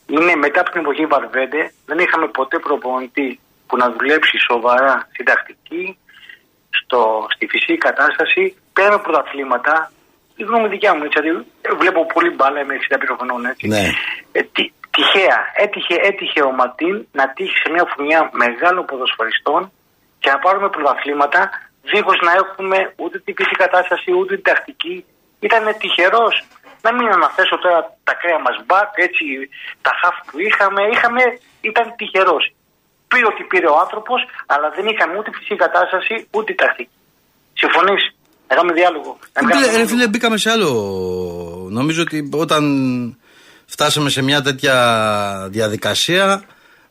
είναι μετά από την εποχή Βαρβέντε, δεν είχαμε ποτέ προπονητή που να δουλέψει σοβαρά στην τακτική, στο, στη φυσική κατάσταση, πέρα από πρωταθλήματα, η γνώμη δικιά μου, έτσι, γιατί βλέπω πολύ μπάλα, είμαι 60 χρονών, έτσι. Ναι. Ε, τι, τι τυχαία έτυχε, έτυχε ο Ματίν να τύχει σε μια φουνιά μεγάλων ποδοσφαιριστών και να πάρουμε πρωταθλήματα δίχως να έχουμε ούτε την φυσική κατάσταση ούτε την τακτική. Ήταν τυχερός. Να μην αναθέσω τώρα τα κρέα μας μπακ, έτσι τα χαφ που είχαμε. είχαμε ήταν τυχερός. Πήρε ότι πήρε ο άνθρωπος, αλλά δεν είχαμε ούτε φυσική κατάσταση ούτε τακτική. Συμφωνείς; Να κάνουμε διάλογο. Να Φίλε, κάνουμε ρε φίλε, μπήκαμε σε άλλο. Νομίζω ότι όταν φτάσαμε σε μια τέτοια διαδικασία,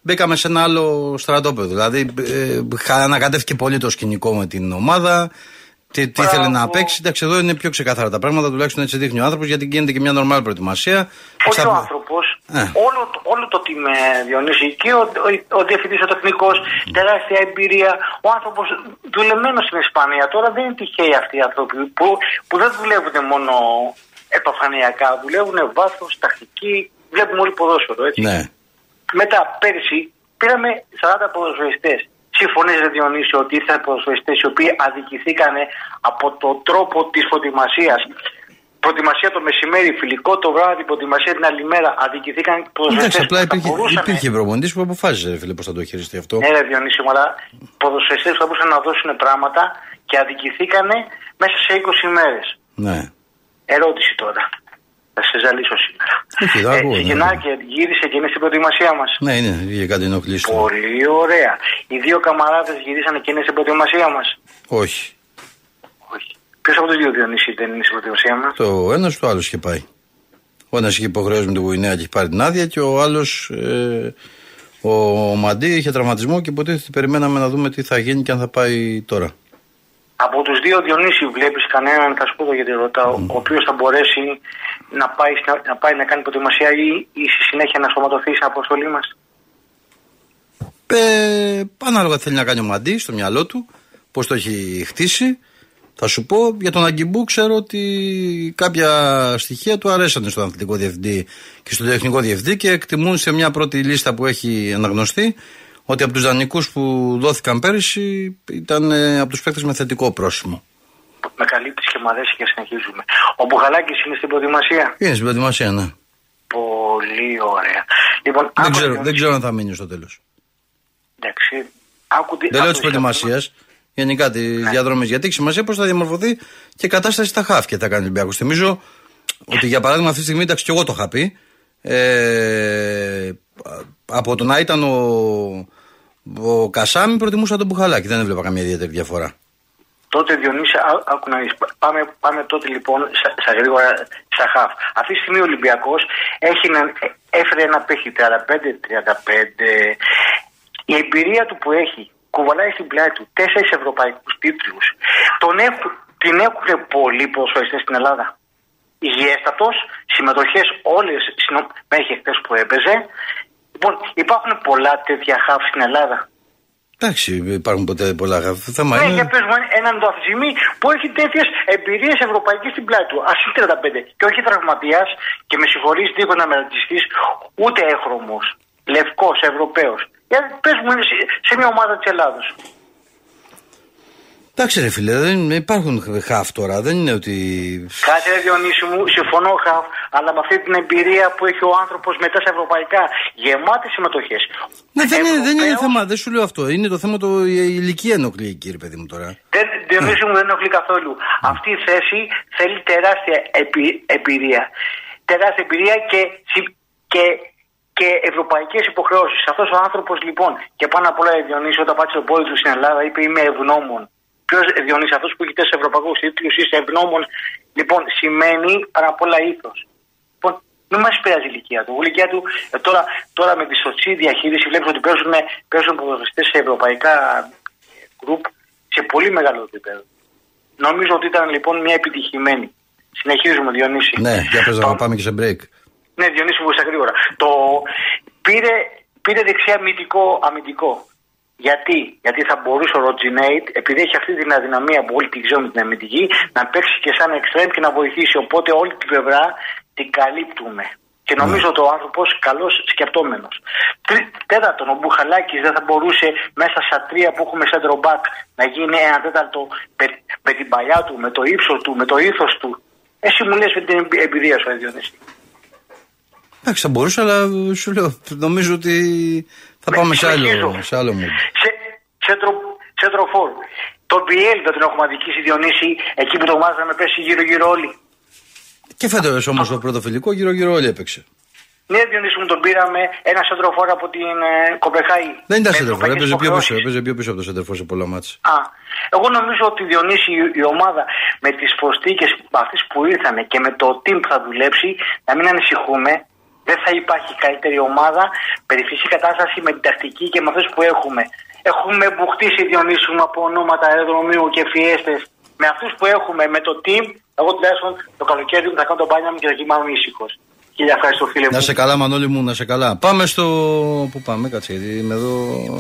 μπήκαμε σε ένα άλλο στρατόπεδο. Δηλαδή, ε, χα- ανακατεύτηκε πολύ το σκηνικό με την ομάδα. Τι, τι ήθελε να παίξει. Εντάξει, εδώ είναι πιο ξεκάθαρα τα πράγματα, τουλάχιστον έτσι δείχνει ο άνθρωπος, γιατί γίνεται και μια νορμάλ προετοιμασία. Όχι Στα- ο άνθρωπος, Ε. όλο, το- όλο το team ε, Διονύση και ο, ο, ο διευθυντής, ο τεχνικός, τεράστια εμπειρία. Ο άνθρωπος δουλεμένος στην Ισπανία. Τώρα δεν είναι τυχαίοι αυτοί οι άνθρωποι που, που δεν δουλεύουν μόνο επαφανειακά. Δουλεύουν βάθος, τακτική. Βλέπουμε όλοι ποδόσφαιρο, έτσι. Ναι. Μετά, πέρσι, πήραμε 40 ποδοσφαιριστές. Συμφωνεί, Ρε Διονύση, ότι ήρθαν ποδοσφαιριστές οι οποίοι αδικηθήκαν από τον τρόπο της προετοιμασία. Προετοιμασία το μεσημέρι, φιλικό το βράδυ, προετοιμασία την άλλη μέρα. Αδικηθήκαν Εντάξει, ποδοσφαιριστέ. απλά υπήρχε, υπήρχε προπονητής που αποφάσισε, ρε φίλε, πώς θα το χειριστεί αυτό. Ναι, ρε Διονύση, μου, αλλά ποδοσφαιριστές που θα μπορούσαν να δώσουν πράγματα και αδικηθήκαν μέσα σε 20 μέρες. Ναι. Ερώτηση τώρα. Θα σε ζαλίσω σήμερα. Όχι, το ακούω, ναι. Ξεκινά και γύρισε και είναι στην προετοιμασία μας. Ναι, είναι, είχε κάτι ενοχλήσει. Πολύ ωραία. Οι δύο καμαράδες γυρίσανε και είναι στην προετοιμασία μας. Όχι. Ποιος από τους δύο Διονύση δεν είναι στην προετοιμασία μας; Το ένας το άλλος είχε πάει. Ο ένας είχε υποχρεώσει με την Γουινέα και είχε πάρει την άδεια και ο άλλος, ε, ο Μαντί, είχε τραυματισμό και υποτίθεται περιμέναμε να δούμε τι θα γίνει και αν θα πάει τώρα. Από τους δύο Διονύση βλέπεις κανέναν, θα σου πω το γιατί ρωτάω, ο οποίος θα μπορέσει να πάει, να, να πάει να κάνει προετοιμασία ή, ή στη συνέχεια να σωματωθεί στην αποστολή μας; Ε, ανάλογα τι θέλει να κάνει ο Μαντί στο μυαλό του, πώς το έχει χτίσει. Θα σου πω για τον Αγκιμπού ξέρω ότι κάποια στοιχεία του αρέσανε στον αθλητικό διευθυντή και στον τεχνικό διευθυντή και εκτιμούν σε μια πρώτη λίστα που έχει αναγνωστεί ότι από τους δανεικούς που δόθηκαν πέρυσι ήταν ε, από τους παίκτες με θετικό πρόσημο. Με καλύπτεις και μου αρέσει και συνεχίζουμε. Ο Μπουχαλάκης είναι στην προετοιμασία; Είναι στην προετοιμασία, ναι. Πολύ ωραία. Λοιπόν, Δεν άκου, ξέρω, Διονύση, δεν ξέρω αν θα μείνει στο τέλος. Εντάξει. Άκου, τι- Δεν λέω άκου τη τι προετοιμασίας, γενικά τη διαδρομή. Γιατί έχει σημασία πώ θα διαμορφωθεί και η κατάσταση στα χάφ και θα κάνει ο Ολυμπιακός. Θυμίζω ότι για παράδειγμα αυτή τη στιγμή, εντάξει, και εγώ το είχα πει. Ε, από το να ήταν ο, ο Κασάμι, προτιμούσα τον Μπουχαλάκη. Δεν έβλεπα καμία ιδιαίτερη διαφορά. Τότε Διονύση, ά- άκου να δεις. Πάμε, πάμε τότε λοιπόν στα, στα γρήγορα στα χαφ. Αυτή τη στιγμή ο Ολυμπιακός έφερε ένα παίχτη 35-35. Η εμπειρία του που έχει κουβαλάει στην πλάτη του τέσσερις ευρωπαϊκούς τίτλους. Την έχουν πολλοί ποδοσφαιριστές στην Ελλάδα. Υγιέστατος, συμμετοχές όλες μέχρι χθες που έπαιζε. Λοιπόν, υπάρχουν πολλά τέτοια χαφ στην Ελλάδα. Εντάξει, υπάρχουν ποτέ πολλά χάφ. Το θέμα Ναι, είναι. για πες μου έναν το αυτή τη στιγμή που έχει τέτοιες εμπειρίες ευρωπαϊκές στην πλάτη του. Α είναι 35 και όχι τραυματίας και με συγχωρείς λίγο να μερατιστεί ούτε έχρωμος. Λευκός, Ευρωπαίος. Για πες μου είναι σε- σε μια ομάδα της Ελλάδος. Εντάξει, ρε φίλε, δεν υπάρχουν χάφ τώρα. Δεν είναι ότι. Κάτσε ρε Διονύση μου, συμφωνώ χαφ, αλλά με αυτή την εμπειρία που έχει ο άνθρωπος μετά σε ευρωπαϊκά γεμάτες συμμετοχές. Ναι, δεν είναι, δεν είναι θέμα, δεν σου λέω αυτό. Είναι το θέμα το η ηλικία ενοχλεί, κύριε παιδί μου τώρα. Δεν, Διονύση μου δεν ενοχλεί καθόλου. Αυτή η θέση θέλει τεράστια επι- εμπειρία. Τεράστια εμπειρία και, συ- και, και ευρωπαϊκές υποχρεώσεις. Αυτός ο άνθρωπος λοιπόν, και πάνω απ' όλα Διονύση, όταν πάτησε το πόδι του στην Ελλάδα, είπε Είμαι ευγνώμων. Ποιος Διονύση, αυτός που έχει τέσσερις ευρωπαϊκούς τίτλους, είσαι ευγνώμων. Λοιπόν, σημαίνει πάνω απ' όλα ήθος. Λοιπόν, δεν μας πειράζει η ηλικία του. Η ηλικία του ε, τώρα, τώρα με τη σωστή διαχείριση βλέπεις ότι παίζουν, παίζουν ποδοσφαιριστές σε ευρωπαϊκά γκρουπ σε πολύ μεγάλο επίπεδο. Νομίζω ότι ήταν λοιπόν μια επιτυχημένη. Συνεχίζουμε, Διονύση. Ναι, για πες να πάμε και σε break. Ναι, Διονύση μου, στα γρήγορα. Το πήρε, πήρε δεξιά αμυντικό, αμυντικό. Γιατί; Γιατί θα μπορούσε ο Ροτζινέιτ, επειδή έχει αυτή την αδυναμία που όλοι την ξέρουμε την αμυντική, να παίξει και σαν εξτρέμ και να βοηθήσει. Οπότε όλη την πλευρά την καλύπτουμε. Και νομίζω ότι ο άνθρωπος καλός σκεπτόμενος. Τέταρτον, ο Μπουχαλάκης δεν θα μπορούσε μέσα στα τρία που έχουμε σε back να γίνει ένα τέταρτο με, με την παλιά του, με το ύψος του, με το ήθος του. Εσύ μου λες με την εμπειρία σου, Διονύση. Εντάξει, θα μπορούσα, αλλά σου λέω, νομίζω ότι θα πάμε σε άλλο, συνεχίζω. σε άλλο mood. Σε, centro, centrofor. Το Biel δεν τον έχουμε αδικήσει Διονύση εκεί που το μάζαμε πέσει γύρω-γύρω όλοι. Και φέτος όμως το πρώτο φιλικό γύρω-γύρω όλοι έπαιξε. Ναι, Διονύση μου τον πήραμε ένα σεντροφόρ από την ε, Κοπεχάη. Δεν ήταν Με σέντερφορ, ευρωπαϊκές έπαιζε πιο πίσω. υποχρεώσεις. Έπαιζε πιο πίσω από το σέντερφορ σε πολλά μάτια. Α, εγώ νομίζω ότι Διονύση η, η ομάδα με τις προσθήκες αυτές που ήρθαν και με το team που θα δουλέψει, να μην ανησυχούμε, δεν θα υπάρχει καλύτερη ομάδα, περιφυσική κατάσταση με την τακτική και με αυτές που έχουμε. Έχουμε μπουχτίσει Διονύση μου από ονόματα αεροδρομίου και φιέστες. Με αυτούς που έχουμε, με το team, εγώ τουλάχιστον το καλοκαίρι μου θα κάνω τον μπάνια μου και θα κοιμάμαι ήσυχος. Χίλια ευχαριστώ φίλε μου. Να σε καλά, Μανώλη μου, να σε καλά. Πάμε στο. Πού πάμε, κάτσε, γιατί είμαι εδώ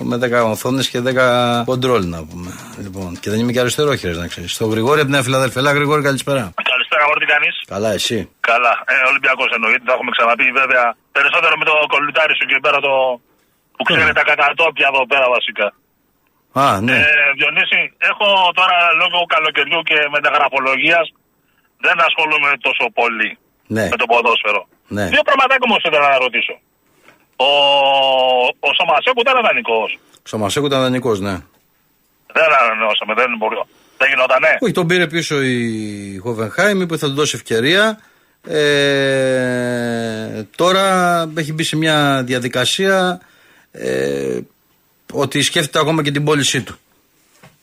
με 10 οθόνες και 10 κοντρόλ να πούμε. Λοιπόν, και δεν είμαι και αριστερόχειρο, να ξέρεις. Στο Γρηγόρη από την Φιλαδέλφια. Έλα, Γρηγόρη, καλησπέρα. Καλησπέρα, μωρέ, τι κάνεις; Καλά, εσύ; Καλά. Ε, Ολυμπιακός εννοείται, το έχουμε ξαναπεί βέβαια. Περισσότερο με το κολλητάρι σου και πέρα το. που ξέρει τα κατατόπια εδώ πέρα βασικά. Α, ναι. Ε, Διονύση, έχω τώρα λόγω καλοκαιριού και μεταγραφολογίας δεν ασχολούμαι τόσο πολύ Ναι, με το ποδόσφαιρο. ναι. Δύο πραγματάκια όμως ήθελα να ρωτήσω. Ο, ο Σαμασέκου ήταν δανεικό. Σαμασέκου ήταν δανεικό, ναι. Δεν ανανεώσαμε, δεν μπορεί. Δεν γινότανε; Όχι, τον πήρε πίσω η Χόβενχάιμ, είπε θα του δώσει ευκαιρία. Ε, τώρα έχει μπει σε μια διαδικασία ε, ότι σκέφτεται ακόμα και την πώλησή του.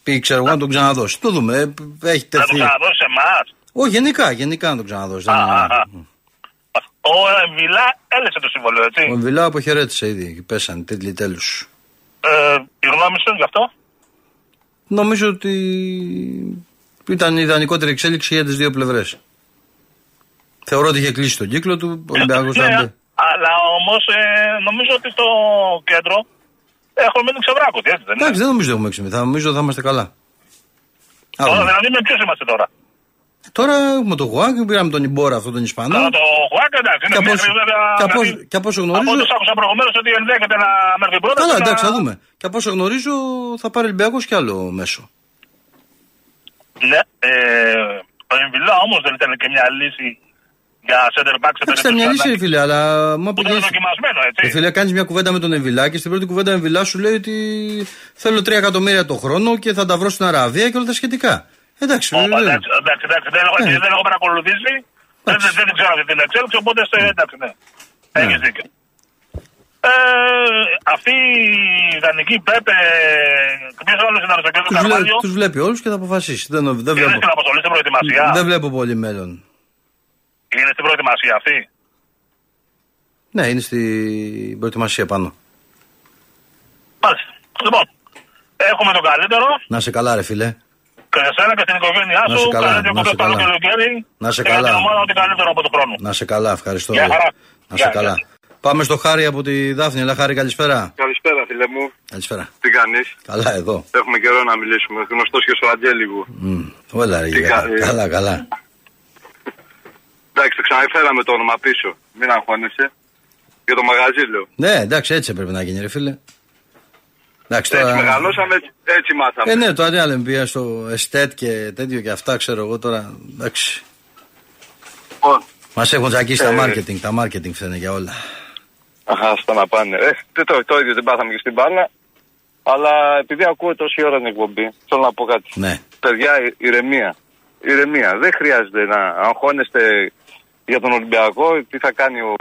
Πήγε, ξέρω εγώ, να τον ξαναδώσει. Το δούμε. ε, Έχει Θα το τεθεί. ξαναδώσει σε εμάς. Όχι, γενικά, γενικά να τον ξαναδώσει. δεν είναι- Ο Εμβιλά έλεσε το συμβολίο, έτσι. Ο Βιλά αποχαιρέτησε ήδη. Πέσανε τίτλοι τέλου. Ε, η γνώμη σου γι' αυτό; Νομίζω ότι ήταν η ιδανικότερη εξέλιξη για τις δύο πλευρές. Θεωρώ ότι είχε κλείσει τον κύκλο του. Ο Ολυμπιακός Ναι, θα μπει. αλλά όμως ε, νομίζω ότι στο κέντρο έχουμε μείνει ξεβράκωτοι, έτσι δεν είναι; Εντάξει, δεν νομίζω ότι έχουμε έξι. Θα νομίζω ότι θα είμαστε καλά. Τώρα, Άλλο. δηλαδή με ποιου είμαστε τώρα. Τώρα έχουμε τον Γουάκ, πήραμε τον Ιμπόρα, αυτόν τον Ισπανό. Τώρα το Χουάκα εντάξει, Και είναι από μέχρι όσο- βέβαια. και από δηλαδή, όσο- και από όσο Από γνωρίζω. ό,τι άκουσα προηγουμένως ότι ενδέχεται να έρθει πρώτα. Καλά, και να- εντάξει, θα δούμε. Και από όσο γνωρίζω θα πάρει Ολυμπιακός κι άλλο μέσο. Ναι, ε, ο Εμβιλά όμως δεν ήταν και μια λύση για center back σε Εντάξει, ήταν μια λύση, ρε φίλε, αλλά μα Που ήταν δοκιμασμένο, έτσι. Ρε φίλε, κάνεις μια κουβέντα με τον Εμβιλά και στην πρώτη κουβέντα ο Εμβιλά σου λέει ότι θέλω 3 εκατομμύρια το χρόνο και θα τα βρω στην Αραβία και όλα τα σχετικά. Εντάξει, Όπα, βέβαια. εντάξει, εντάξει, εντάξει, δεν έχω, Ναι. δεν έχω παρακολουθήσει. Δεν, δεν, δεν ξέρω αυτή την εξέλιξη, οπότε σε, εντάξει, ναι. Έχεις δίκιο. Ε, αυτή η ιδανική Πέπε, ποιος άλλος είναι στο κέντρο Τους, βλέ, Καρβάλιο, τους βλέπει όλους και θα αποφασίσει. Δεν, δεν, είναι βλέπω, στην αποστολή στην προετοιμασία. δεν βλέπω πολύ μέλλον. Είναι στην προετοιμασία αυτή; Ναι, είναι στην προετοιμασία πάνω. Μάλιστα. Λοιπόν, έχουμε τον καλύτερο Να σε καλά, ρε φίλε. Και σε σένα και στην οικογένειά Να σε σου. καλά, Καλή να διακοπές σε καλό καλά. καλοκαίρι. Να σε και για καλά. την ομάδα ό,τι καλύτερο από τον χρόνο. Να σε καλά, ευχαριστώ. Γεια χαρά. Να σε Γεια, καλά. Πάμε στο Χάρη από τη Δάφνη. Ελά, Χάρη, καλησπέρα. Καλησπέρα, φίλε μου. Καλησπέρα. Τι κάνεις; Καλά, εδώ. Έχουμε καιρό να μιλήσουμε. Γνωστός και στο Αντζέλιγου. Μμ, Όλα, ρε, Τι γεια. κα- ε. Καλά, καλά. Εντάξει, το ξαναφέραμε το όνομα πίσω. Μην αγχώνεσαι. Για το μαγαζί, λέω. Ναι, εντάξει, έτσι έπρεπε να γίνει, ρε φίλε. Εντάξει, Έτσι τώρα. μεγαλώσαμε, έτσι, έτσι μάθαμε. Ε, ναι, το αντί άλλο πήγα στο εστέτ και τέτοιο και αυτά, ξέρω εγώ τώρα. Εντάξει. Μας έχουν τσακίσει τα Ε, marketing, τα marketing φταίνε για όλα. Αχα, στα να πάνε. Ε, τι το, το ίδιο δεν πάθαμε και στην μπάλα. Αλλά επειδή ακούω τόση ώρα την εκπομπή, θέλω να πω κάτι. Ναι. Παιδιά, η- ηρεμία. Ηρεμία. Δεν χρειάζεται να αγχώνεστε για τον Ολυμπιακό, τι θα κάνει ο,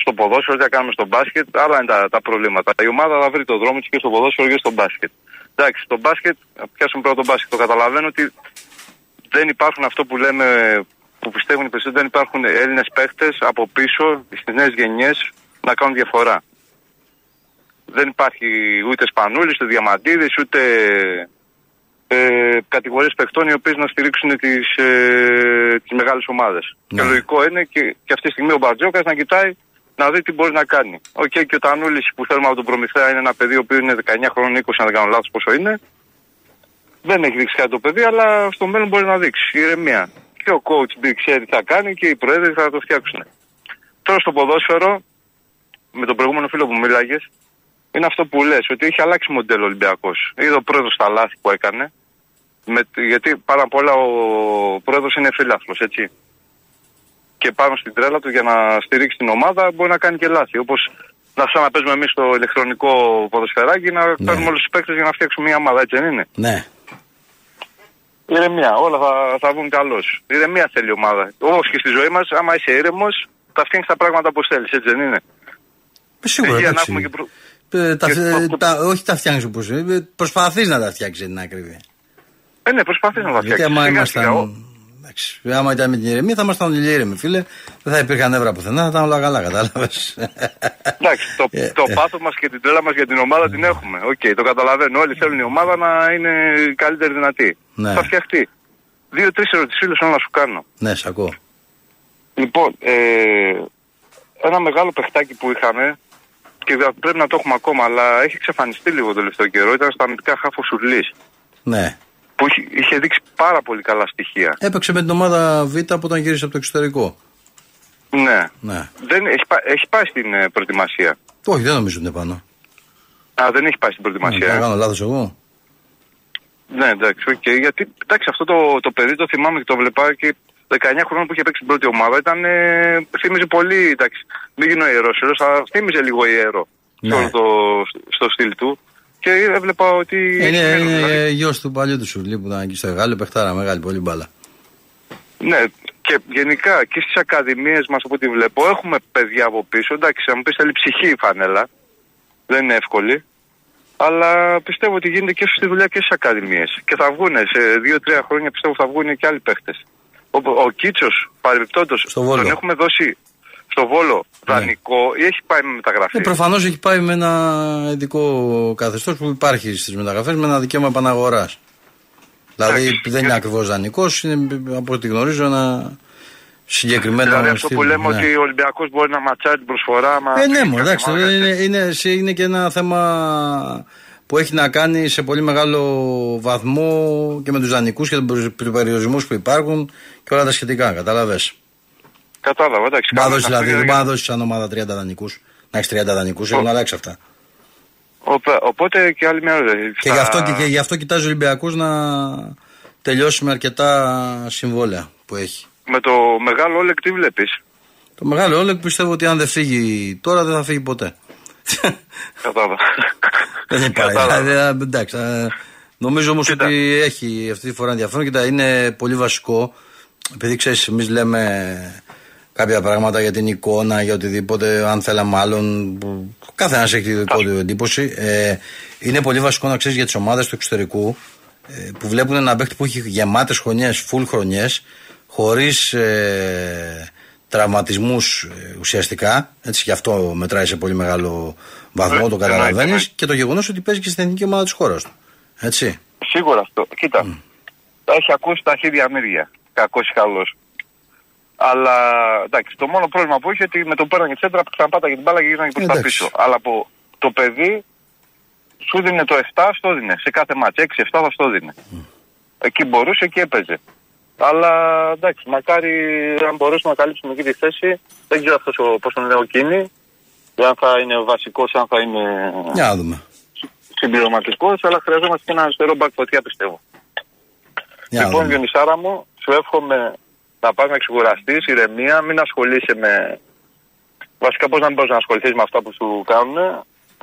στο ποδόσφαιρο, τι θα κάνουμε στο μπάσκετ. Άλλα είναι τα, τα προβλήματα. Η ομάδα θα βρει το δρόμο της και στο ποδόσφαιρο και στο μπάσκετ. Εντάξει, στο μπάσκετ, να πιάσουμε πρώτο μπάσκετ. Το καταλαβαίνω ότι δεν υπάρχουν αυτό που λέμε, που πιστεύουν οι περισσότεροι, δεν υπάρχουν Έλληνες παίχτες από πίσω στις νέες γενιές να κάνουν διαφορά. Δεν υπάρχει ούτε Σπανούλης, ούτε Διαμαντίδης, ούτε ε, κατηγορίες παιχτών οι οποίες να στηρίξουν τις ε, τις μεγάλες ομάδες. Και λογικό είναι και, και αυτή τη στιγμή ο Μπαρτζώκας να κοιτάει να δει τι μπορεί να κάνει. Οκ, και ο Τανούλης που θέλουμε από τον Προμηθέα είναι ένα παιδί ο οποίος είναι 19 χρόνων, 20, αν δεν κάνω λάθος πόσο είναι. Δεν έχει δείξει κάτι το παιδί, αλλά στο μέλλον μπορεί να δείξει. Ηρεμία. Και ο coach B ξέρει τι θα κάνει και οι προέδροι θα το φτιάξουν. Τώρα στο ποδόσφαιρο, με τον προηγούμενο φίλο που μίλαγες, είναι αυτό που λες, ότι έχει αλλάξει μοντέλο Ολυμπιακός. Είδε ο πρόεδρος τα λάθη που έκανε. Με, γιατί πάρα απ' όλα ο πρόεδρος είναι φίλαθλο, έτσι. Και πάνω στην τρέλα του για να στηρίξει την ομάδα μπορεί να κάνει και λάθη. Όπως να σαν να παίζουμε εμείς στο ηλεκτρονικό ποδοσφαιράκι να παίρνουμε όλους τους παίκτες για να φτιάξουμε μια ομάδα, έτσι δεν είναι; Ναι. Ηρεμία, όλα θα, θα βγουν καλώς. Ηρεμία θέλει η ομάδα. Όπως και στη ζωή μας, άμα είσαι ήρεμος, θα φτιάξει τα πράγματα όπως θέλεις, έτσι δεν είναι; Ε, Σίγουρα, Υγεία να εντάξει. έχουμε και προ- Ε, τα, και- ε, τα- όχι τα φτιάχνεις όπως είναι. Προσπαθείς να τα φτιάξεις την άκρη. Ε, ναι, προσπαθείς να τα Γιατί φτιάξεις. άμα Σιγά ήμασταν. Σιγά, ο- εντάξει, άμα ήταν με την ηρεμία, θα ήμασταν όλοι ήρεμοι, φίλε. Δεν θα υπήρχαν νεύρα πουθενά, θα ήταν όλα καλά, κατάλαβες. Εντάξει, το, Ε, το πάθος μας και την τρέλα μας για την ομάδα την έχουμε. Οκ, το καταλαβαίνω. Όλοι θέλουν η ομάδα να είναι η καλύτερη δυνατή. Ναι. Θα φτιαχτεί. Δύο-τρεις ερωτήσεις φίλε θέλω να σου κάνω. ναι, σ' ακούω. Λοιπόν, ε, ένα μεγάλο παιχτάκι που είχαμε και δεν- πρέπει να το έχουμε ακόμα, αλλά έχει εξαφανιστεί λίγο το τελευταίο καιρό. Ήταν στα αμυντικά χάφος Σουρλή. Ναι. Που είχε, είχε δείξει πάρα πολύ καλά στοιχεία. Έπαιξε με την ομάδα Β που όταν γύρισε από το εξωτερικό. Ναι. Ναι. Δεν, έχει, πά- έχει πάει στην ε, προετοιμασία. Όχι, δεν νομίζω ότι είναι πάνω. Α, δεν έχει πάει στην Ναι, προετοιμασία. θα κάνω λάθος εγώ. Ναι, εντάξει, οκ. Γιατί εντάξει, αυτό το, το παιδί το θυμάμαι και το βλέπα και 19 χρόνια που είχε παίξει την πρώτη ομάδα ήταν. Ε, θύμιζε πολύ. Εντάξει, μην γίνω ιερός, αλλά θύμιζε λίγο ιερό Ναι. σε όλο το, στο στυλ του. Και έβλεπα ότι. Είναι, έχει μέλλον, δηλαδή. είναι γιος του παλιού του Σουρλί που ήταν εκεί στο Αιγάλεω, παιχτάρα μεγάλη, πολύ μπάλα. Ναι, και γενικά και στις ακαδημίες μας, από ό,τι βλέπω, έχουμε παιδιά από πίσω. Εντάξει, αν μου πεις θέλει ψυχή η φανέλα. Δεν είναι εύκολη. Αλλά πιστεύω ότι γίνεται και στη δουλειά και στις ακαδημίες. Και θα βγουν σε δύο-τρία χρόνια πιστεύω θα βγουν και άλλοι παίχτες. Ο, ο Κίτσος, παρεμπιπτόντως, Βόλο. Ναι. τον έχουμε δώσει στο Βόλο δανεικό ή έχει πάει με μεταγραφή; Ε, Προφανώς έχει πάει με ένα ειδικό καθεστώς που υπάρχει στις μεταγραφές με ένα δικαίωμα επαναγοράς. Δηλαδή δεν είναι ακριβώς δανεικός, είναι από ό,τι γνωρίζω ένα συγκεκριμένο Δηλαδή αυτό στυλ, που λέμε ναι. ότι ο Ολυμπιακός μπορεί να ματσάρει την προσφορά. Μα Ε, ναι, μου, εντάξει, είναι, είναι, είναι και ένα θέμα που έχει να κάνει σε πολύ μεγάλο βαθμό και με τους δανεικούς και τους περιορισμούς που υπάρχουν και όλα τα σχετικά. Κατάλαβε. Κατάλαβα, εντάξει. Μπα κάνουμε δώσει τα δηλαδή, χέρια δεν για- μπορεί να δώσει σαν ομάδα 30 δανεικούς. Να έχεις 30 δανεικούς, έχουν αλλάξει αυτά. Οπέ- Οπότε και άλλη μια ερώτηση. Και γι' αυτό, και, και γι' αυτό κοιτάζει ο Ολυμπιακός να τελειώσει με αρκετά συμβόλαια που έχει. Με το μεγάλο Όλεκ τι βλέπεις; Το μεγάλο Όλεκ πιστεύω ότι αν δεν φύγει τώρα δεν θα φύγει ποτέ. Κατάλαβα. Δεν υπάρχει. Κατάλαβα. Δηλαδή, εντάξει, ε, νομίζω όμως ότι έχει αυτή τη φορά ενδιαφέρον. Κοίτα, είναι πολύ βασικό. Επειδή ξέρεις, εμείς λέμε κάποια πράγματα για την εικόνα, για οτιδήποτε, αν θέλαμε άλλον. που Κάθε έχει τη δικό του εντύπωση. Ε, είναι πολύ βασικό να ξέρεις για τις ομάδες του εξωτερικού ε, που βλέπουν ένα παίκτη που έχει γεμάτες χρονιές, full χρονιές, χωρίς ε, τραυματισμούς ουσιαστικά. Έτσι, γι' αυτό μετράει σε πολύ μεγάλο βαθμό, Ε, το εννοείται, καταλαβαίνεις. εννοείται. Και το γεγονός ότι παίζει και στην εθνική ομάδα της χώρας του. Έτσι. Σίγουρα αυτό. Κοίτα. Τα έχει ακούσει τα χέρια μύρια. Κακός ή καλός. Αλλά εντάξει, το μόνο πρόβλημα που είχε ότι με το πέραν και τσέντρα ξαναπάταγε την μπάλα και γύρναγε προς τα Εντάξει. πίσω. Αλλά από το παιδί σου δίνει το 7, στο δίνει. Σε κάθε μάτς 6-7 θα στο δίνει. Εκεί μπορούσε, εκεί έπαιζε. Αλλά εντάξει, μακάρι αν μπορέσουμε να καλύψουμε εκεί τη θέση. Δεν ξέρω αυτός πώς τον λέω εκείνη. Αν θα είναι βασικός, αν θα είναι Για να δούμε. συμπληρωματικός, αλλά χρειαζόμαστε και ένα αριστερό μπακ φωτιά πιστεύω. Για να λοιπόν, δούμε. Διονυσάρα μου, σου εύχομαι να πας να ξεκουραστείς, ηρεμία, μην ασχολείσαι με. Βασικά, πώς να μην μπορείς να ασχοληθείς με αυτά που σου κάνουν,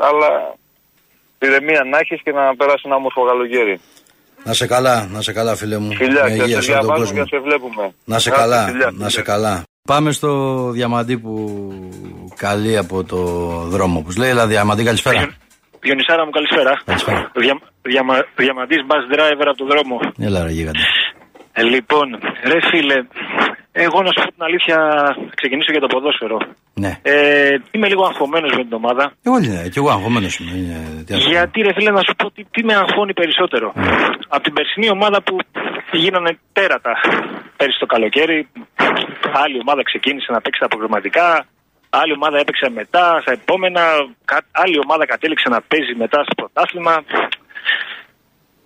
αλλά ηρεμία να έχεις και να περάσει ένα όμορφο καλοκαίρι. Να σε καλά, να σε καλά, φίλε μου. Φιλιά, Με και υγεία σε σε όλο τον διαβάζουμε κόσμο. και σε βλέπουμε. Να σε Άντε, καλά, φιλιά, να σε φιλιά. καλά. Πάμε στο διαμαντή που καλεί από το δρόμο. Που λέει, έλα διαμαντή, καλησπέρα. Διονυσάρα μου, καλησπέρα. Καλησπέρα. Δια, διαμα, διαμαντής bus driver από τον δρόμο. Έλα, ρε γίγαντα. Ε, λοιπόν, ρε φίλε, εγώ να σου πω την αλήθεια, ξεκινήσω για το ποδόσφαιρο. Ναι. Ε, είμαι λίγο αγχωμένος με την ομάδα. Εγώ είναι, και εγώ αγχωμένος είμαι. Είναι, τι να σου πω. Γιατί ρε φίλε να σου πω τι, τι με αγχώνει περισσότερο. Από την περσινή ομάδα που γίνανε τέρατα πέρυσι το καλοκαίρι, άλλη ομάδα ξεκίνησε να παίξει τα προγραμματικά, άλλη ομάδα έπαιξε μετά, στα επόμενα, κα- άλλη ομάδα κατέληξε να παίζει μετά στο πρωτάθλημα.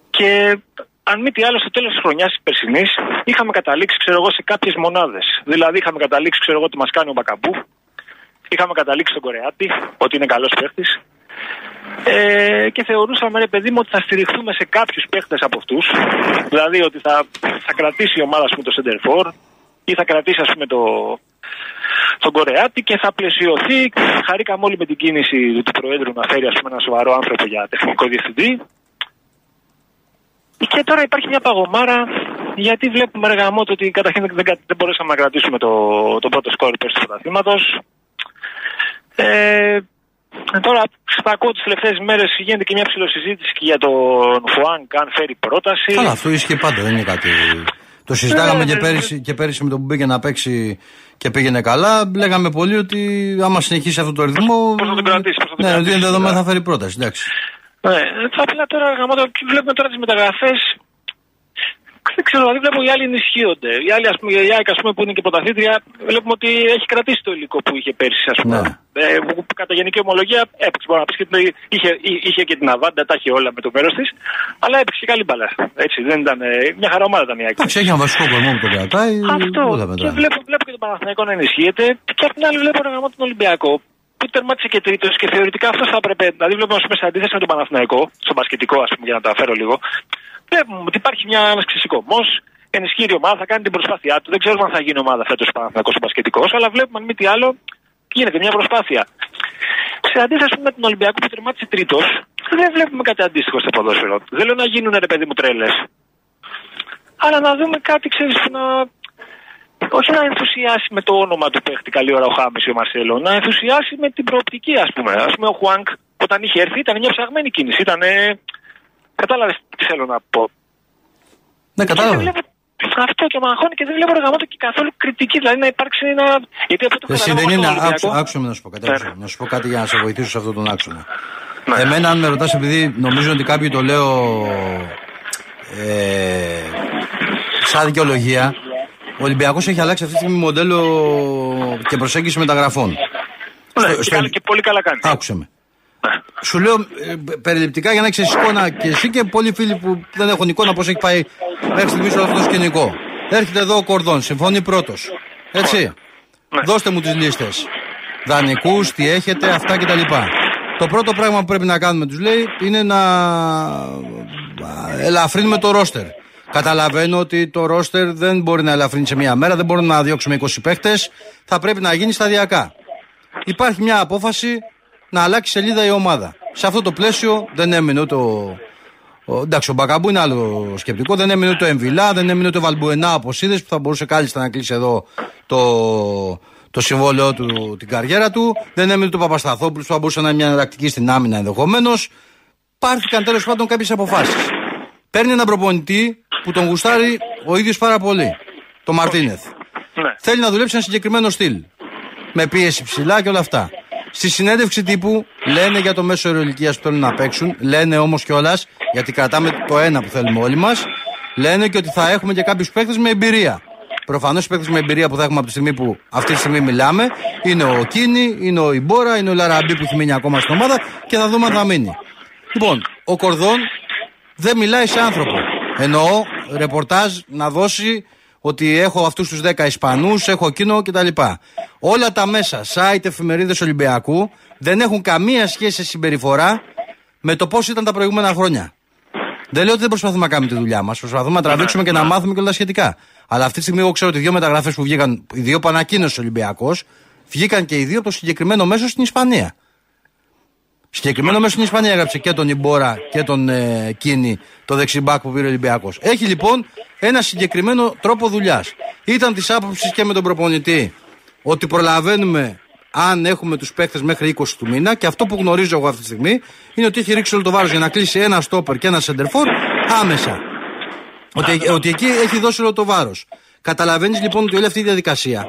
Και αν μη τι άλλο, στο τέλος της χρονιάς της περσινής είχαμε καταλήξει, ξέρω εγώ, σε κάποιες μονάδες. Δηλαδή, είχαμε καταλήξει, ξέρω εγώ, ότι μας κάνει ο Μπακαμπού. Είχαμε καταλήξει στον Κορεάτη, ότι είναι καλός παίχτης. Ε, και θεωρούσαμε, ρε παιδί μου, ότι θα στηριχθούμε σε κάποιους παίχτες από αυτούς. Δηλαδή, ότι θα, θα κρατήσει η ομάδα, ας πούμε, το Center For ή θα κρατήσει, ας πούμε, το, τον Κορεάτη και θα πλαισιωθεί. Χαρήκαμε όλοι με την κίνηση του Προέδρου να φέρει, ας πούμε, ένα σοβαρό άνθρωπο για τεχνικό διευθυντή. Και τώρα υπάρχει μια παγωμάρα γιατί βλέπουμε ρε γαμώτο, ότι καταρχήν δεν, δεν, δεν μπορέσαμε να κρατήσουμε το, το πρώτο σκόρ πέρσι του πρωταθλήματος. Ε, τώρα, στα ακούω τις τελευταίες μέρες γίνεται και μια ψηλοσυζήτηση και για τον Φουάνκ αν φέρει πρόταση. Καλά, αυτό ίσχυε πάντα, δεν είναι κάτι. Το συζητάγαμε Ε, και, ναι, πέρυσι, και πέρυσι με τον που πήγε να παίξει και πήγαινε καλά. Λέγαμε πολύ ότι άμα συνεχίσει αυτό το ρυθμό. Πώς θα τον κρατήσει, πώς θα τον Ναι, ότι κρατήσει, είναι δεδομένο ναι. θα φέρει πρόταση. Εντάξει. Ναι, θα απλά τώρα γαμώτο, και βλέπουμε τώρα τις μεταγραφές. Δεν ξέρω, δηλαδή βλέπω οι άλλοι ενισχύονται. Οι άλλοι, ας πούμε, η ΑΕΚ, ας πούμε, που είναι και πρωταθλήτρια, βλέπουμε ότι έχει κρατήσει το υλικό που είχε πέρσι, ας πούμε. Ε, που, που κατά γενική ομολογία έπαιξε. Μπορεί να πεις και την, είχε, εί- είχε και την Αβάντα, τα είχε όλα με το μέρος της. Αλλά έπαιξε και καλή μπαλά. Έτσι, δεν ήταν. ε, Μια χαρά ομάδα ήταν η ΑΕΚ. Εντάξει, έχει ένα βασικό κορμό που τον κρατάει. Αυτό. όλα Και μετράνε. βλέπω, βλέπω και τον Παναθηναϊκό να ενισχύεται. Και απ' την άλλη βλέπω ένα γαμό τον Ολυμπιακό. Που τερμάτισε και τρίτος και θεωρητικά αυτός θα έπρεπε. Δηλαδή βλέπουμε ας πούμε, σε αντίθεση με τον Παναθηναϊκό, στο μπασκετικό, ας πούμε, για να τα φέρω λίγο. Βλέπουμε ότι υπάρχει μια, ένας ξεσηκωμό. Ενισχύει η ομάδα, θα κάνει την προσπάθειά του. Δεν ξέρουμε αν θα γίνει ομάδα φέτος ο Παναθηναϊκός στο μπασκετικός, αλλά βλέπουμε αν μη τι άλλο γίνεται μια προσπάθεια. Σε αντίθεση με τον Ολυμπιακό που τερμάτισε τρίτος, δεν βλέπουμε κάτι αντίστοιχο στο ποδόσφαιρο. Δεν λέω να γίνουν ρε παιδί μου τρέλες. Αλλά να δούμε κάτι, ξέρεις, που να. Όχι να ενθουσιάσει με το όνομα του παίχτη καλή ώρα ο Χάμις ή ο Μαρσέλο, να ενθουσιάσει με την προοπτική, ας πούμε. Α πούμε, ο Χουάνκ όταν είχε έρθει ήταν μια ψαγμένη κίνηση. Ήταν. Κατάλαβες τι θέλω να πω. Ναι, Και κατάλαβα. δεν βλέπω αυτό και με αγχώνει και δεν βλέπω ρεγαμάτο και καθόλου κριτική. Δηλαδή να υπάρξει ένα. Γιατί αυτό το Εσύ καταλάβω δεν στον είναι. Ολυμπιακό. Άκουσα, άκουσα με να σου πω κάτι. Ναι. άκουσα. Να σου πω κάτι για να σε βοηθήσω σε αυτόν τον άξονα. Ναι. Εμένα, αν με ρωτάς, επειδή νομίζω ότι κάποιοι το λέω ε, σαν δικαιολογία, ο Ολυμπιακός έχει αλλάξει αυτή τη στιγμή μοντέλο και προσέγγιση μεταγραφών. Ναι, Στο- και, στο- καλά- και πολύ καλά κάνει. Άκουσε με. Σου λέω ε, περιληπτικά για να έχεις εικόνα και εσύ και πολλοί φίλοι που δεν έχουν εικόνα πώς έχει πάει μέχρι στιγμής όλο αυτό το σκηνικό. Έρχεται εδώ ο Κορδόν, συμφωνεί πρώτος. Έτσι. Δώστε μου τις λίστες. Δανεικού, τι έχετε, αυτά κτλ. Το πρώτο πράγμα που πρέπει να κάνουμε, τους λέει, είναι να ελαφρύνουμε το ρόστερ. Καταλαβαίνω ότι το ρόστερ δεν μπορεί να ελαφρύνει σε μία μέρα, δεν μπορούμε να διώξουμε 20 παίχτες. Θα πρέπει να γίνει σταδιακά. Υπάρχει μια απόφαση να αλλάξει σελίδα η ομάδα. Σε αυτό το πλαίσιο δεν έμεινε ούτε ο. ο- εντάξει, ο Μπακαμπού είναι άλλο σκεπτικό. Δεν έμεινε ούτε ο Εμβιλά, δεν έμεινε ούτε ο Βαλμπουενά όπω είδε που θα μπορούσε κάλλιστα να κλείσει εδώ το, το συμβόλαιό του, την καριέρα του. Δεν έμεινε ούτε ο Παπασταθόπουλος που θα μπορούσε να είναι μια εναλλακτική στην άμυνα ενδεχομένως. Πάρθηκαν τέλος πάντων κάποιες αποφάσεις. Παίρνει έναν προπονητή που τον γουστάρει ο ίδιος πάρα πολύ. Το Μαρτίνεθ. Θέλει να δουλέψει ένα συγκεκριμένο στυλ. Με πίεση ψηλά και όλα αυτά. Στη συνέντευξη τύπου λένε για το μέσο ηλικία που θέλουν να παίξουν. Λένε όμως κιόλας, γιατί κρατάμε το ένα που θέλουμε όλοι μας. Λένε και ότι θα έχουμε και κάποιους παίκτες με εμπειρία. Προφανώς οι παίκτες με εμπειρία που θα έχουμε από τη στιγμή που αυτή τη στιγμή μιλάμε είναι ο Κίνη, είναι ο Ιμπόρα, είναι ο Λαραμπή που έχει μείνει ακόμα στην ομάδα και θα δούμε αν θα μείνει. Λοιπόν, ο Κορδόν δεν μιλάει σε άνθρωπο. Εννοώ ρεπορτάζ να δώσει ότι έχω αυτούς τους 10 Ισπανούς, έχω εκείνο κτλ. Όλα τα μέσα, site, εφημερίδες Ολυμπιακού δεν έχουν καμία σχέση σε συμπεριφορά με το πώς ήταν τα προηγούμενα χρόνια. Δεν λέω ότι δεν προσπαθούμε να κάνουμε τη δουλειά μας. Προσπαθούμε να τραβήξουμε και να μάθουμε και όλα τα σχετικά. Αλλά αυτή τη στιγμή εγώ ξέρω ότι οι δύο μεταγραφές που βγήκαν, οι δύο που ανακοίνωσε ο Ολυμπιακός, βγήκαν και οι δύο από το συγκεκριμένο μέσο στην Ισπανία. Συγκεκριμένο μέσο στην Ισπανία έγραψε και τον Ιμπόρα και τον ε, Κίνη, το δεξιμπάκ που πήρε ο Ολυμπιακός. Έχει λοιπόν ένα συγκεκριμένο τρόπο δουλειάς. Ήταν της άποψης και με τον προπονητή ότι προλαβαίνουμε αν έχουμε τους παίχτε μέχρι 20 του μήνα και αυτό που γνωρίζω εγώ αυτή τη στιγμή είναι ότι έχει ρίξει όλο το βάρος για να κλείσει ένα στόπερ και ένα σεντερφόρ άμεσα. Ότι, ότι εκεί έχει δώσει όλο το βάρος. Καταλαβαίνεις λοιπόν ότι όλη αυτή η διαδικασία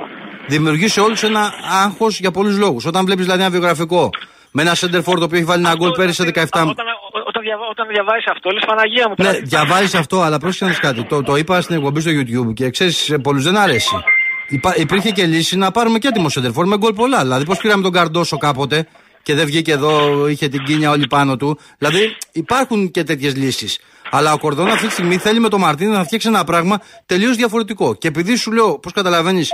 δημιουργεί σε όλους ένα άγχος για πολλούς λόγους. Όταν βλέπεις δηλαδή ένα βιογραφικό με ένα σεντερφόρ το οποίο έχει βάλει ένα γκολ πέρυσι σε 17. Όταν, όταν, διαβα, όταν διαβάζεις αυτό, λες Παναγία μου. Ναι, τώρα. διαβάζεις αυτό, αλλά πρόσεχε να δεις κάτι. Το, το είπα στην εκπομπή στο YouTube και ξέρεις, σε πολλούς δεν αρέσει. Υπά, υπήρχε και λύση να πάρουμε και έτοιμο σεντερφόρ με γκολ πολλά. Δηλαδή, πώς πήραμε τον Καρντόσο κάποτε και δεν βγήκε εδώ, είχε την κίνια όλη πάνω του. Δηλαδή, υπάρχουν και τέτοιες λύσεις. Αλλά ο Κορδόν αυτή τη στιγμή θέλει με τον Μαρτίνο να φτιάξει ένα πράγμα τελείως διαφορετικό. Και επειδή σου λέω, πώς καταλαβαίνεις,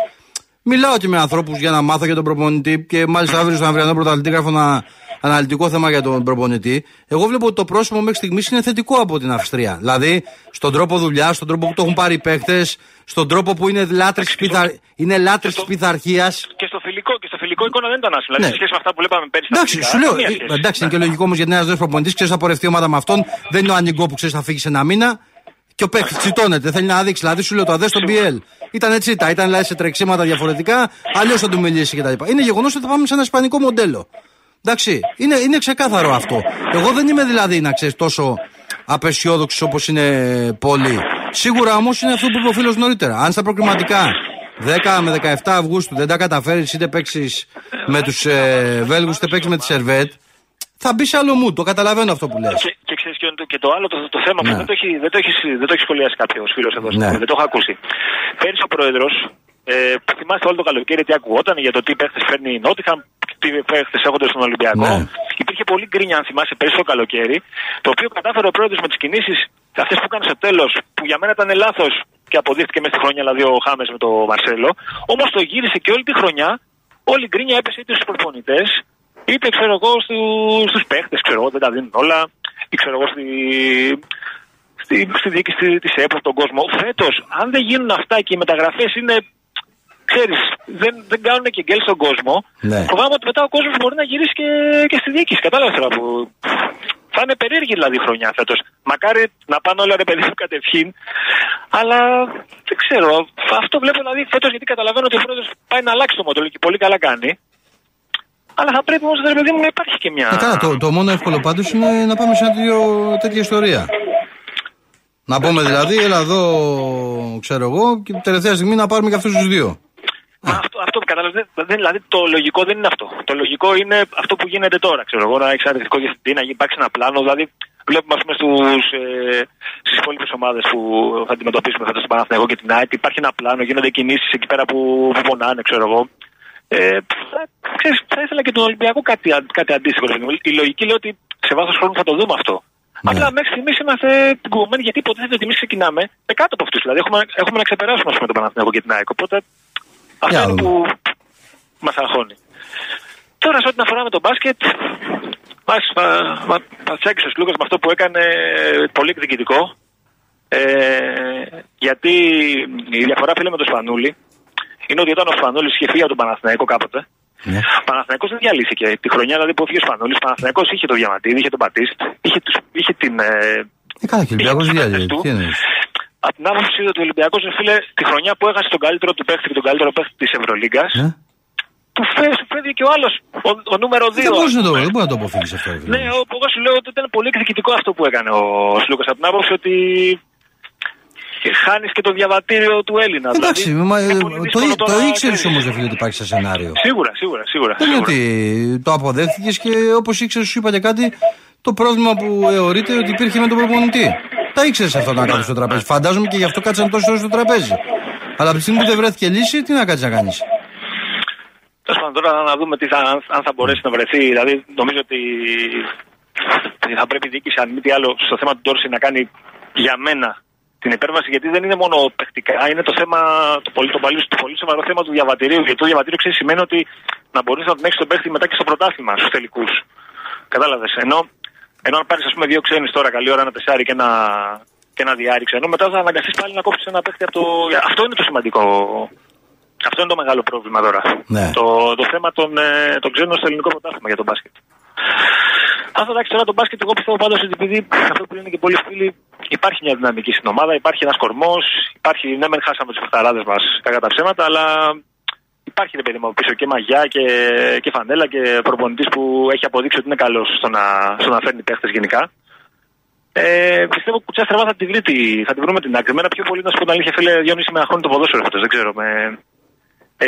μιλάω και με ανθρώπους για να μάθω για τον προπονητή και μάλιστα αύριο στον αυριανό πρωταθλητή γράφω ένα αναλυτικό θέμα για τον προπονητή. Εγώ βλέπω ότι το πρόσωπο μέχρι στιγμής είναι θετικό από την Αυστρία. Δηλαδή, στον τρόπο δουλειάς, στον τρόπο που το έχουν πάρει οι παίχτε, στον τρόπο που είναι λάτρε τη πειθαρχίας. Και στο φιλικό, και στο φιλικό εικόνα δεν ήταν άσχημα. Δηλαδή, Ναι. σε σχέση με αυτά που βλέπαμε πέρυσι. στα Εντάξει, φιλικά, σου λέω. καμία ε, σχέση. Εντάξει, είναι και λογικό όμως γιατί είναι ένα νέο προπονητής, ξέρεις θα πορευτεί η ομάδα με αυτόν. Δεν είναι ο ανοιγό που ξέρεις θα φύγει σε ένα μήνα. Και ο παίχτη τσιτώνεται, θέλει να δείξει. Δηλαδή σου λέω το αδέ στον BL. Ήταν έτσι, τα ήταν δηλαδή, σε τρεξίματα διαφορετικά, αλλιώς θα του μιλήσει κτλ. Είναι γεγονός ότι θα πάμε σε ένα ισπανικό μοντέλο. Εντάξει, είναι, είναι ξεκάθαρο αυτό. Εγώ δεν είμαι δηλαδή, να ξέρεις, τόσο απεσιόδοξος όπως είναι πολλοί. Σίγουρα όμως είναι αυτό που είπε ο φίλος νωρίτερα. Αν στα προκριματικά 10 με 17 Αυγούστου δεν τα καταφέρεις, είτε παίξεις με τους ε, Βέλγους είτε παίξεις με τη Σερβέτ, θα μπει σε άλλο μου. Το καταλαβαίνω αυτό που λες. Και, και ξέρεις και, το- και το άλλο το, το θέμα που Ναι. δεν το έχει, δεν το έχει, δεν το έχει σχολιάσει κάποιος φίλος εδώ. Ναι. Δεν το έχω ακούσει. Πέρυσι ο πρόεδρος, ε, που θυμάστε όλο το καλοκαίρι τι ακουγόταν για το τι παίχτες φέρνει η Νότιχαμ, τι παίχτες έχονται στον Ολυμπιακό. Ναι. Υπήρχε πολύ γκρίνια, αν θυμάσαι, πέρυσι το καλοκαίρι, το οποίο κατάφερε ο πρόεδρος με τις κινήσεις αυτές που έκανε στο τέλος, που για μένα ήταν λάθος και αποδείχθηκε μέσα στη χρονιά, δηλαδή ο Χάμες με τον Μαρσέλο. Όμως το γύρισε και όλη τη χρονιά, όλη η γκρίνια έπεσε είτε στους προπονητές, είτε ξέρω εγώ στου- στους παίχτες, ξέρω εγώ δεν τα δίνουν όλα, ή ξέρω εγώ στη, στη, στη διοίκηση της ΕΠΟ, τον κόσμο. Φέτος, αν δεν γίνουν αυτά και οι μεταγραφές είναι, ξέρεις, δεν, δεν κάνουν και γκέλ στον κόσμο, Ναι. φοβάμαι ότι μετά ο κόσμος μπορεί να γυρίσει και, και στη διοίκηση. Κατάλαβες τώρα που... Θα είναι περίεργη δηλαδή η χρονιά φέτος. Μακάρι να πάνε όλα ρε παιδί μου κατευχήν. Αλλά δεν ξέρω. Αυτό βλέπω δηλαδή φέτος γιατί καταλαβαίνω ότι ο πρόεδρο πάει να αλλάξει το μοντέλο και πολύ καλά κάνει. Αλλά θα πρέπει όμως ρε παιδί μου να υπάρχει και μια. Ε, καλά, το, το μόνο εύκολο πάντως είναι να πάμε σε ένα τέτοιο, τέτοια ιστορία. Να πούμε δηλαδή, έλα εδώ, ξέρω εγώ, και τελευταία στιγμή να πάρουμε και αυτούς τους δύο. Μα αυτό, αυτό που κατάλαβες, δεν, δεν- δηλαδή το λογικό δεν είναι αυτό. Το λογικό είναι αυτό που γίνεται τώρα. Ξέρω εγώ, να έχεις ένα εθνικό διευθυντή, να υπάρξει ένα πλάνο. Δηλαδή, βλέπουμε ας πούμε, στους, ε, στις υπόλοιπες ομάδες που θα αντιμετωπίσουμε φέτος στον Παναθηναϊκό και την ΑΕΚ. Υπάρχει ένα πλάνο, γίνονται κινήσεις εκεί πέρα που, που πονάνε, ξέρω εγώ. Ε, θα, ξέρεις, θα ήθελα και τον Ολυμπιακό κάτι, αν- κάτι αντίστοιχο. ρε παιδί μου. Η λογική λέει ότι σε βάθος χρόνου θα το δούμε αυτό. Απλά μέχρι στιγμής είμαστε κουμπωμένοι γιατί υποτίθεται ότι εμείς ξεκινάμε με κάτω από αυτούς. Δηλαδή έχουμε, έχουμε να ξεπεράσουμε ας πούμε, τον Παναθηναϊκό και την ΑΕΚ. Οπότε αυτό είναι που μας αγχώνει. Τώρα, σε ό,τι αφορά με το μπάσκετ, μας, μα, μα, μας έκλεισε ο Λούκας με αυτό που έκανε πολύ εκδικητικό. Ε, γιατί η διαφορά φίλε με τον Σπανούλη είναι ότι όταν ο Σπανούλης είχε φύγει από τον Παναθηναϊκό κάποτε, Ναι. ο Παναθηναϊκός δεν διαλύθηκε. Τη χρονιά δηλαδή που έφυγε ο Σπανούλης, ο Παναθηναϊκός είχε το Διαμαντίδη, είχε τον Πατίστ, είχε, τους, είχε την, ε, Ε, καλά, και ο Ολυμπιακός διάλειμμα. του. Τι εννοείς. από την άποψη ότι ο Ολυμπιακός, φίλε, τη χρονιά που έχασε τον καλύτερο του παίχτη και τον καλύτερο παίχτη της Ευρωλίγκας, Ναι. του φέρει, σου φέρει και ο άλλος, ο, ο νούμερο 2. Δεν μπορείς να το, δεν μπορείς να το αποφύγεις αυτό. ρε φίλε. Ναι, ο- εγώ σου λέω ότι ήταν πολύ εκδικητικό αυτό που έκανε ο Σλούκας. Από την άποψη ότι χάνεις και το διαβατήριο του Έλληνα. Εντάξει, δηλαδή, μα, είναι ε, πολύ το, δύσκολο το τώρα, ήξερες ξέρεις. όμως, φίλε, ότι υπάρχει σε σενάριο. Σίγουρα, σίγουρα, σίγουρα. Δεν είναι σίγουρα. ότι το αποδέχτηκες και όπως ήξερες, σου είπα και κάτι, το πρόβλημα που αιωρείται ότι υπήρχε με τον προπονητή. Τα ήξερες αυτό να κάτσει στο τραπέζι. Φαντάζομαι και γι' αυτό κάτσαν τόσες ώρες στο τραπέζι. Αλλά από τη στιγμή που δεν βρέθηκε λύση, τι να κάτσει να κάνεις; Τέλος πάντων, τώρα να δούμε τι θα, αν, αν θα μπορέσει να βρεθεί. Δηλαδή, νομίζω ότι θα πρέπει η διοίκηση, αν μη τι άλλο, στο θέμα του Ντόρση να κάνει για μένα την υπέρβαση, γιατί δεν είναι μόνο παιχτικά, είναι το θέμα, το πολύ, το, πολύ, το πολύ σοβαρό θέμα του διαβατηρίου. Γιατί το διαβατήριο ξέρεις σημαίνει ότι να μπορείς να τον έχεις τον παίχτη μετά και στο πρωτάθλημα, στους τελικούς. Κατάλαβες. Ενώ, ενώ αν πάρεις, ας πούμε, δύο ξένους τώρα, καλή ώρα, ένα τεσάρι και ένα, και ένα διάρρηξο, ενώ μετά θα αναγκαστείς πάλι να κόψεις ένα παίχτη από το. Αυτό είναι το σημαντικό. Αυτό είναι το μεγάλο πρόβλημα τώρα. Ναι. Το, το θέμα των, ε, των ξένων στο ελληνικό πρωτάθλημα για τον μπάσκετ. Αυτό εντάξει τώρα το μπάσκετ, εγώ πιστεύω πάντως ότι επειδή αυτό που λένε και πολλοί φίλοι, υπάρχει μια δυναμική στην ομάδα, υπάρχει ένας κορμός, υπάρχει. Ναι, μεν χάσαμε τους παιχταράδε μας κατά τα ψέματα, αλλά υπάρχει ρε παιδί μου πίσω και μαγιά και, και φανέλα και προπονητής που έχει αποδείξει ότι είναι καλός στο να, στο να φέρνει παίχτες γενικά. Ε, πιστεύω που κουτσά στραβά θα τη, βρει, τη- θα τη βρούμε την άκρη. Εμένα πιο πολύ να σου πω την αλήθεια, φίλε, Διονύση με αγχώνει το ποδόσφαιρο φέτος, Δεν ξέρω. Με...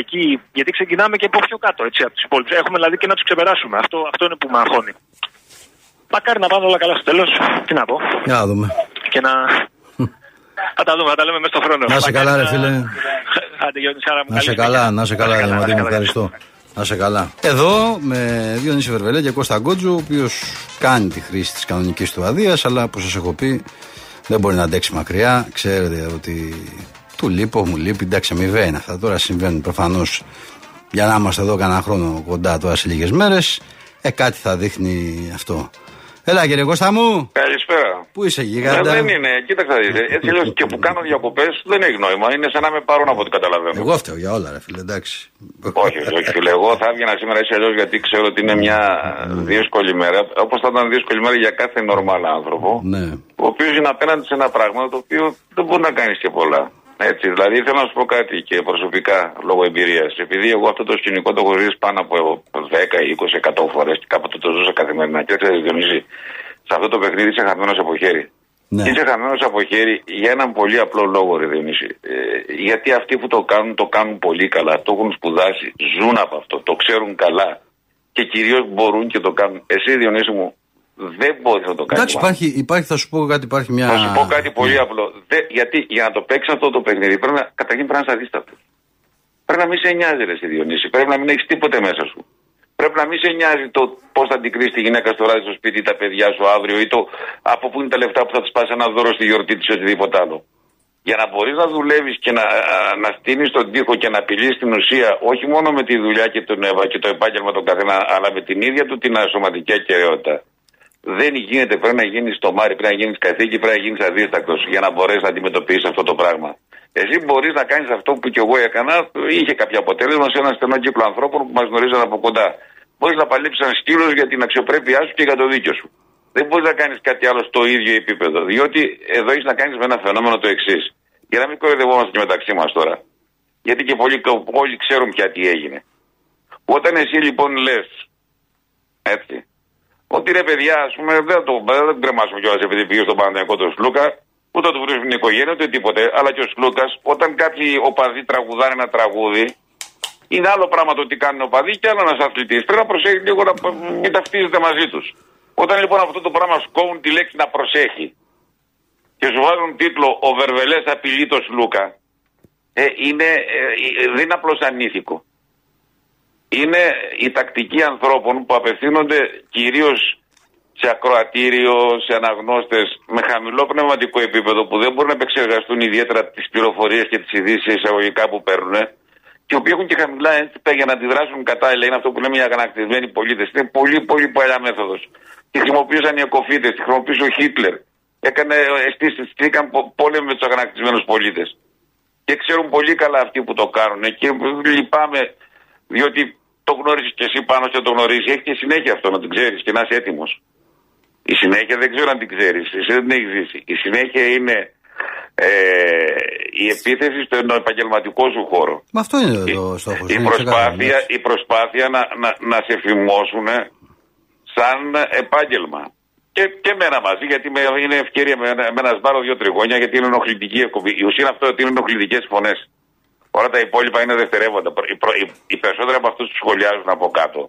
Εκεί, γιατί ξεκινάμε και από πιο κάτω, έτσι, από τους υπόλοιπους. Έχουμε δηλαδή και να τους ξεπεράσουμε. Αυτό, αυτό είναι που με αγχώνει. Μακάρι να πάνε όλα καλά στο τέλος. Τι να πω. Για να δούμε. Και να. θα τα δούμε, θα τα λέμε μέσα στον χρόνο. Να σε καλά, ρε φίλε. Άντε, Γιώργη, Σάρα μου. Να σε καλή καλά, συνέχεια. να σε καλά, Διαμαντή μου, ευχαριστώ. Να σε καλά. Εδώ με Διονύση Βερβελέ και Κώστα Γκότζο, ο οποίος κάνει τη χρήση της κανονικής του αδείας, αλλά όπως σας έχω πει, δεν μπορεί να αντέξει μακριά. Ξέρετε ότι του λείπω, μου λείπει. Εντάξει, αμοιβαία είναι αυτά. Τώρα συμβαίνουν προφανώς για να είμαστε εδώ κανένα χρόνο κοντά τώρα σε λίγες μέρες. Ε, κάτι θα δείχνει αυτό. Έλα κύριε Κώστα μου. Καλησπέρα. Πού είσαι Ε, γίγαντα. δεν είναι, κοίταξε να δεις, ε, Έτσι λέω και που κάνω διακοπές δεν έχει νόημα. Είναι σαν να με πάρουν από ό,τι καταλαβαίνω. Εγώ φταίω για όλα ρε φίλε, εντάξει. Όχι, όχι, όχι, φίλε. Εγώ θα έβγαινα σήμερα έτσι αλλιώς γιατί ξέρω ότι είναι μια δύσκολη μέρα. Όπως θα ήταν δύσκολη μέρα για κάθε νορμάλ άνθρωπο. Ναι. Ο οποίος είναι απέναντι σε ένα πράγμα το οποίο δεν μπορεί να κάνεις και πολλά. Έτσι, δηλαδή θέλω να σου πω κάτι και προσωπικά λόγω εμπειρίας. Επειδή εγώ αυτό το σκηνικό το έχω ζήσει πάνω από 10, 20, 100 φορές και κάποτε το ζούσα καθημερινά. Και ξέρεις, Διονύση, σε αυτό το παιχνίδι είσαι χαμένος από χέρι. Ναι. Είσαι χαμένος από χέρι για έναν πολύ απλό λόγο, ρε Διονύση. Ε, γιατί αυτοί που το κάνουν, το κάνουν πολύ καλά. Το έχουν σπουδάσει, ζουν από αυτό, το ξέρουν καλά. Και κυρίως μπορούν και το κάνουν. Εσύ, Διονύση μου, δεν μπορείς να το κάνεις. Εντάξει, υπάρχει, υπάρχει, θα σου πω κάτι, υπάρχει μια. Θα σου πω κάτι πολύ απλό. Δε, γιατί για να το παίξεις αυτό το παιχνίδι, πρέπει να, καταρχήν πρέπει να είσαι αδίστατος. Πρέπει να μην σε νοιάζει, ρε, εσύ, Διονύση. Πρέπει να μην έχεις τίποτε μέσα σου. Πρέπει να μην σε νοιάζει το πώς θα αντικρίσει τη γυναίκα στο ράδι στο σπίτι, τα παιδιά σου αύριο ή το από πού είναι τα λεφτά που θα της πάσει ένα δώρο στη γιορτή της ή οτιδήποτε άλλο. Για να μπορείς να δουλεύεις και να, α, να στείνεις τον τοίχο και να απειλείς την ουσία όχι μόνο με τη δουλειά και, τον, ε, και το επάγγελμα των καθένα, αλλά με την ίδια του την σωματική ακαιρεότητα. Δεν γίνεται. Πρέπει να γίνεις στο μάρι, πρέπει να γίνεις καθήκη, πρέπει να γίνεις αδίστακτος για να μπορέσεις να αντιμετωπίσεις αυτό το πράγμα. Εσύ μπορείς να κάνεις αυτό που κι εγώ έκανα, είχε κάποιο αποτέλεσμα σε ένα στενό κύκλο ανθρώπων που μας γνωρίζαν από κοντά. Μπορείς να παλέψεις σαν σκύλος για την αξιοπρέπειά σου και για το δίκιο σου. Δεν μπορείς να κάνεις κάτι άλλο στο ίδιο επίπεδο. Διότι εδώ έχει να κάνεις με ένα φαινόμενο το εξής. Για να μην κοροϊδευόμαστε και μεταξύ μας τώρα. Γιατί και πολλοί, όλοι ξέρουν πια τι έγινε. Όταν εσύ λοιπόν λες, έτσι, ότι ρε παιδιά, ας πούμε, δεν το δεν τον κρεμάσουμε κιόλας επειδή πήγε στον Παναγιακό τον Σλούκα, ούτε του βρίσκουν την οικογένεια, ούτε τίποτε. Αλλά και ο Σλούκας, όταν κάποιοι οπαδοί τραγουδάνε ένα τραγούδι, είναι άλλο πράγμα το τι κάνει ο οπαδοί και άλλο ένας αθλητής. Πρέπει να προσέχει λίγο να μην ταυτίζεται μαζί τους. Όταν λοιπόν αυτό το πράγμα σκόβουν τη λέξη να προσέχει και σου βάζουν τίτλο Ο Βερβελές απειλεί το Σλούκα, ε, είναι, ε, ε, δεν είναι απλώς ανήθικο. Είναι η τακτική ανθρώπων που απευθύνονται κυρίως σε ακροατήριο, σε αναγνώστες με χαμηλό πνευματικό επίπεδο που δεν μπορούν να επεξεργαστούν ιδιαίτερα τις πληροφορίες και τις ειδήσεις εισαγωγικά που παίρνουν και οι οποίοι έχουν και χαμηλά ένστιπτα για να αντιδράσουν κατάλληλα. Είναι αυτό που λέμε οι αγανακτισμένοι πολίτες. Είναι πολύ πολύ παλιά μέθοδος. Τη χρησιμοποίησαν οι εκοφίτες, τη χρησιμοποίησε ο Χίτλερ. Έκανε αισθήσεις, στήκαν πόλεμο με τους αγανακτισμένους πολίτες. Και ξέρουν πολύ καλά αυτοί που το κάνουν. Και λυπάμαι, διότι το γνώρισε και εσύ πάνω και το γνωρίζει. Έχει και συνέχεια αυτό να το ξέρεις και να είσαι έτοιμος. Η συνέχεια δεν ξέρω αν την ξέρεις. Εσύ δεν την έχεις ζήσει. Η συνέχεια είναι ε, η επίθεση στον επαγγελματικό σου χώρο. Μα αυτό είναι το στόχος. Η προσπάθεια, η προσπάθεια να, να, να σε φημώσουν σαν επάγγελμα. Και, και εμένα μαζί, γιατί με, είναι ευκαιρία με, με ένα σπάρο δύο τριγώνια, γιατί είναι ενοχλητική εκπομπή. Η ουσία είναι αυτό ότι είναι ενοχλητικές φωνές. Όλα τα υπόλοιπα είναι δευτερεύοντα. Οι, προ- οι, οι περισσότεροι από αυτούς που σχολιάζουν από κάτω.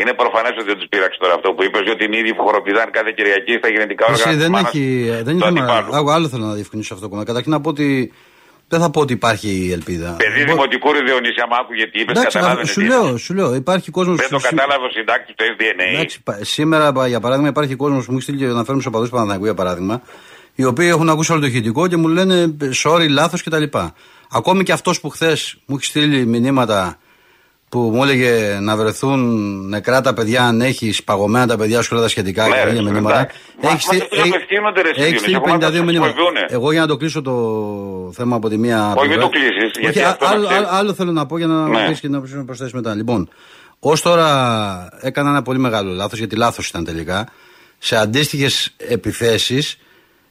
Είναι προφανές ότι δεν τους πείραξε τώρα αυτό που είπες, διότι είναι ήδη που χοροπηδάνε κάθε Κυριακή στα γενετικά όργανα. Εσύ της δεν μάνας έχει. Δεν του είναι θέμα. αντιπάλου. Άκου, άλλο θέλω να διευκρινίσω αυτό το κομμάτι. Καταρχήν να πω ότι. Δεν θα πω ότι υπάρχει ελπίδα. Παιδί δημοτικού ρε Διονύση, άμα άκουγε τι είπες, Εντάξει, καταλάβαινε. σου τι λέω, είπες. σου λέω, υπάρχει κόσμος. Δεν το κατάλαβε ο συντάκτης του SDNA. Εντάξει, πα- σήμερα, πα- για παράδειγμα, υπάρχει κόσμος που μου έχει στείλει και να φέρουμε στους οπαδού Παναθηναϊκού, για παράδειγμα, οι οποίοι έχουν ακούσει όλο το ηχητικό και μου λένε sorry, λάθος κτλ. Ακόμη και αυτός που χθες μου έχει στείλει μηνύματα που μου έλεγε να βρεθούν νεκρά τα παιδιά, αν έχεις παγωμένα τα παιδιά σου και όλα τα σχετικά Ναι, και ρε, τέτοια μηνύματα. εντάξει. Μα- Έχει μας στείλει- αυτούς απευθύνονται, ρε, έχεις Σιδήρη, στείλει ακόμα 52 τα μηνύματα. χρησιμοποιούνε. Εγώ για να το κλείσω το θέμα από τη μία. Όχι, μην πλευρά- το κλείσεις, Όχι, γιατί α- αυτό να άλλο, ξέρεις. άλλο, άλλο θέλω να πω για να Ναι. πεις και να να προσθέσεις μετά. Λοιπόν, ως τώρα έκανα ένα πολύ μεγάλο λάθος, γιατί λάθος ήταν τελικά. Σε αντίστοιχες επιθέσεις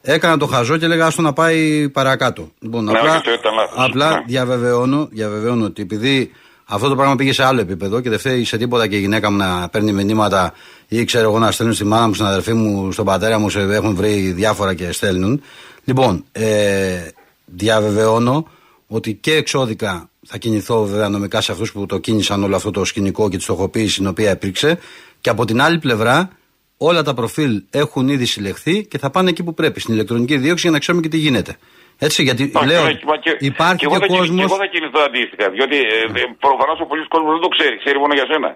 έκανα το χαζό και έλεγα άστο να πάει παρακάτω. Λοιπόν, Ναι, απλά, όχι, αυτό ήταν λάθος. απλά Ναι. διαβεβαιώνω, διαβεβαιώνω ότι επειδή αυτό το πράγμα πήγε σε άλλο επίπεδο και δεν φταίει σε τίποτα και η γυναίκα μου να παίρνει μηνύματα ή ξέρω εγώ να στέλνουν στη μάνα μου, στην αδερφή μου, στον πατέρα μου, σε, έχουν βρει διάφορα και στέλνουν. Λοιπόν, ε, διαβεβαιώνω ότι και εξώδικα θα κινηθώ βέβαια νομικά σε αυτούς που το κίνησαν όλο αυτό το σκηνικό και τη στοχοποίηση την οποία υπήρξε. Και από την άλλη πλευρά, όλα τα προφίλ έχουν ήδη συλλεχθεί και θα πάνε εκεί που πρέπει, στην ηλεκτρονική δίωξη για να ξέρουμε και τι γίνεται. Έτσι, γιατί Όχι, λέω, ναι, μα και- υπάρχει και εγώ και θα κινηθώ- κόσμο. Και εγώ θα κινηθώ αντίστοιχα. Διότι ε, προφανώς ο πολλή κόσμος δεν το ξέρει, ξέρει μόνο για σένα.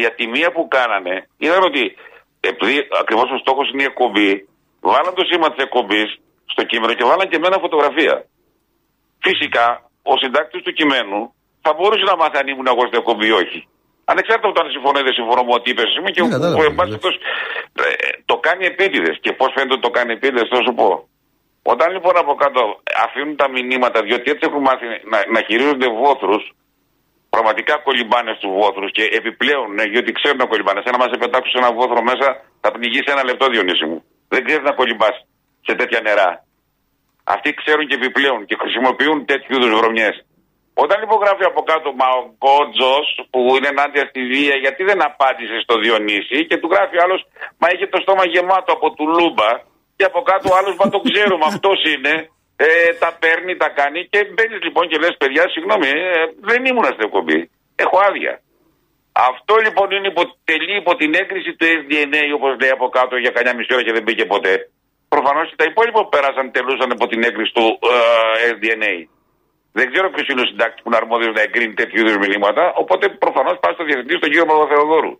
Η ατιμία που κάνανε ήταν ότι επειδή ακριβώς ο στόχος είναι η εκπομπή, βάλαν το σήμα της εκπομπής στο κείμενο και βάλαν και μένα φωτογραφία. Φυσικά, ο συντάκτης του κειμένου θα μπορούσε να μάθει αν ήμουν εγώ στην εκπομπή ή όχι. Ανεξάρτητα από το αν συμφωνώ ή δεν συμφωνώ με ό,τι είπες εσύ μου και Ναι, ο- κατάλαβα, ο- εν πάση περιπτώσει, ε, το κάνει επίτηδες. Και πώς φαίνεται ότι το κάνει επίτηδες, θα σου πω. Όταν λοιπόν από κάτω αφήνουν τα μηνύματα, διότι έτσι έχουν μάθει να, να χειρίζονται βόθρους, πραγματικά κολυμπάνε στους βόθρους και επιπλέον, ναι, γιατί ξέρουν να κολυμπάνε. Σαν να μας πετάξουν σε ένα βόθρο μέσα, θα πνιγείς σε ένα λεπτό, Διονύση μου. Δεν ξέρεις να κολυμπάς σε τέτοια νερά. Αυτοί ξέρουν και επιπλέον και χρησιμοποιούν τέτοιου είδους βρωμιές. Όταν λοιπόν γράφει από κάτω Μα ο Γκότζος που είναι ενάντια στη βία, γιατί δεν απάντησε στο Διονύση και του γράφει άλλος Μα είχε το στόμα γεμάτο από τουλούμπα και από κάτω άλλος Μα το ξέρουμε, αυτός είναι. Ε, τα παίρνει, τα κάνει και μπαίνεις λοιπόν και λες: Παιδιά, συγγνώμη, ε, δεν ήμουν στην εκπομπή. Έχω άδεια. Αυτό λοιπόν είναι υπο, τελεί υπό την έγκριση του SDNA, όπως λέει από κάτω, για κανένα μισή ώρα και δεν μπήκε ποτέ. Προφανώς και τα υπόλοιπα που πέρασαν τελούσαν υπό την έγκριση του ε, SDNA. Δεν ξέρω ποιος είναι ο συντάκτης που είναι αρμόδιος να εγκρίνει τέτοιου είδους μηνύματα, οπότε προφανώς πάει στο διευθυντή, στον κύριο Παπαθεοδόρου.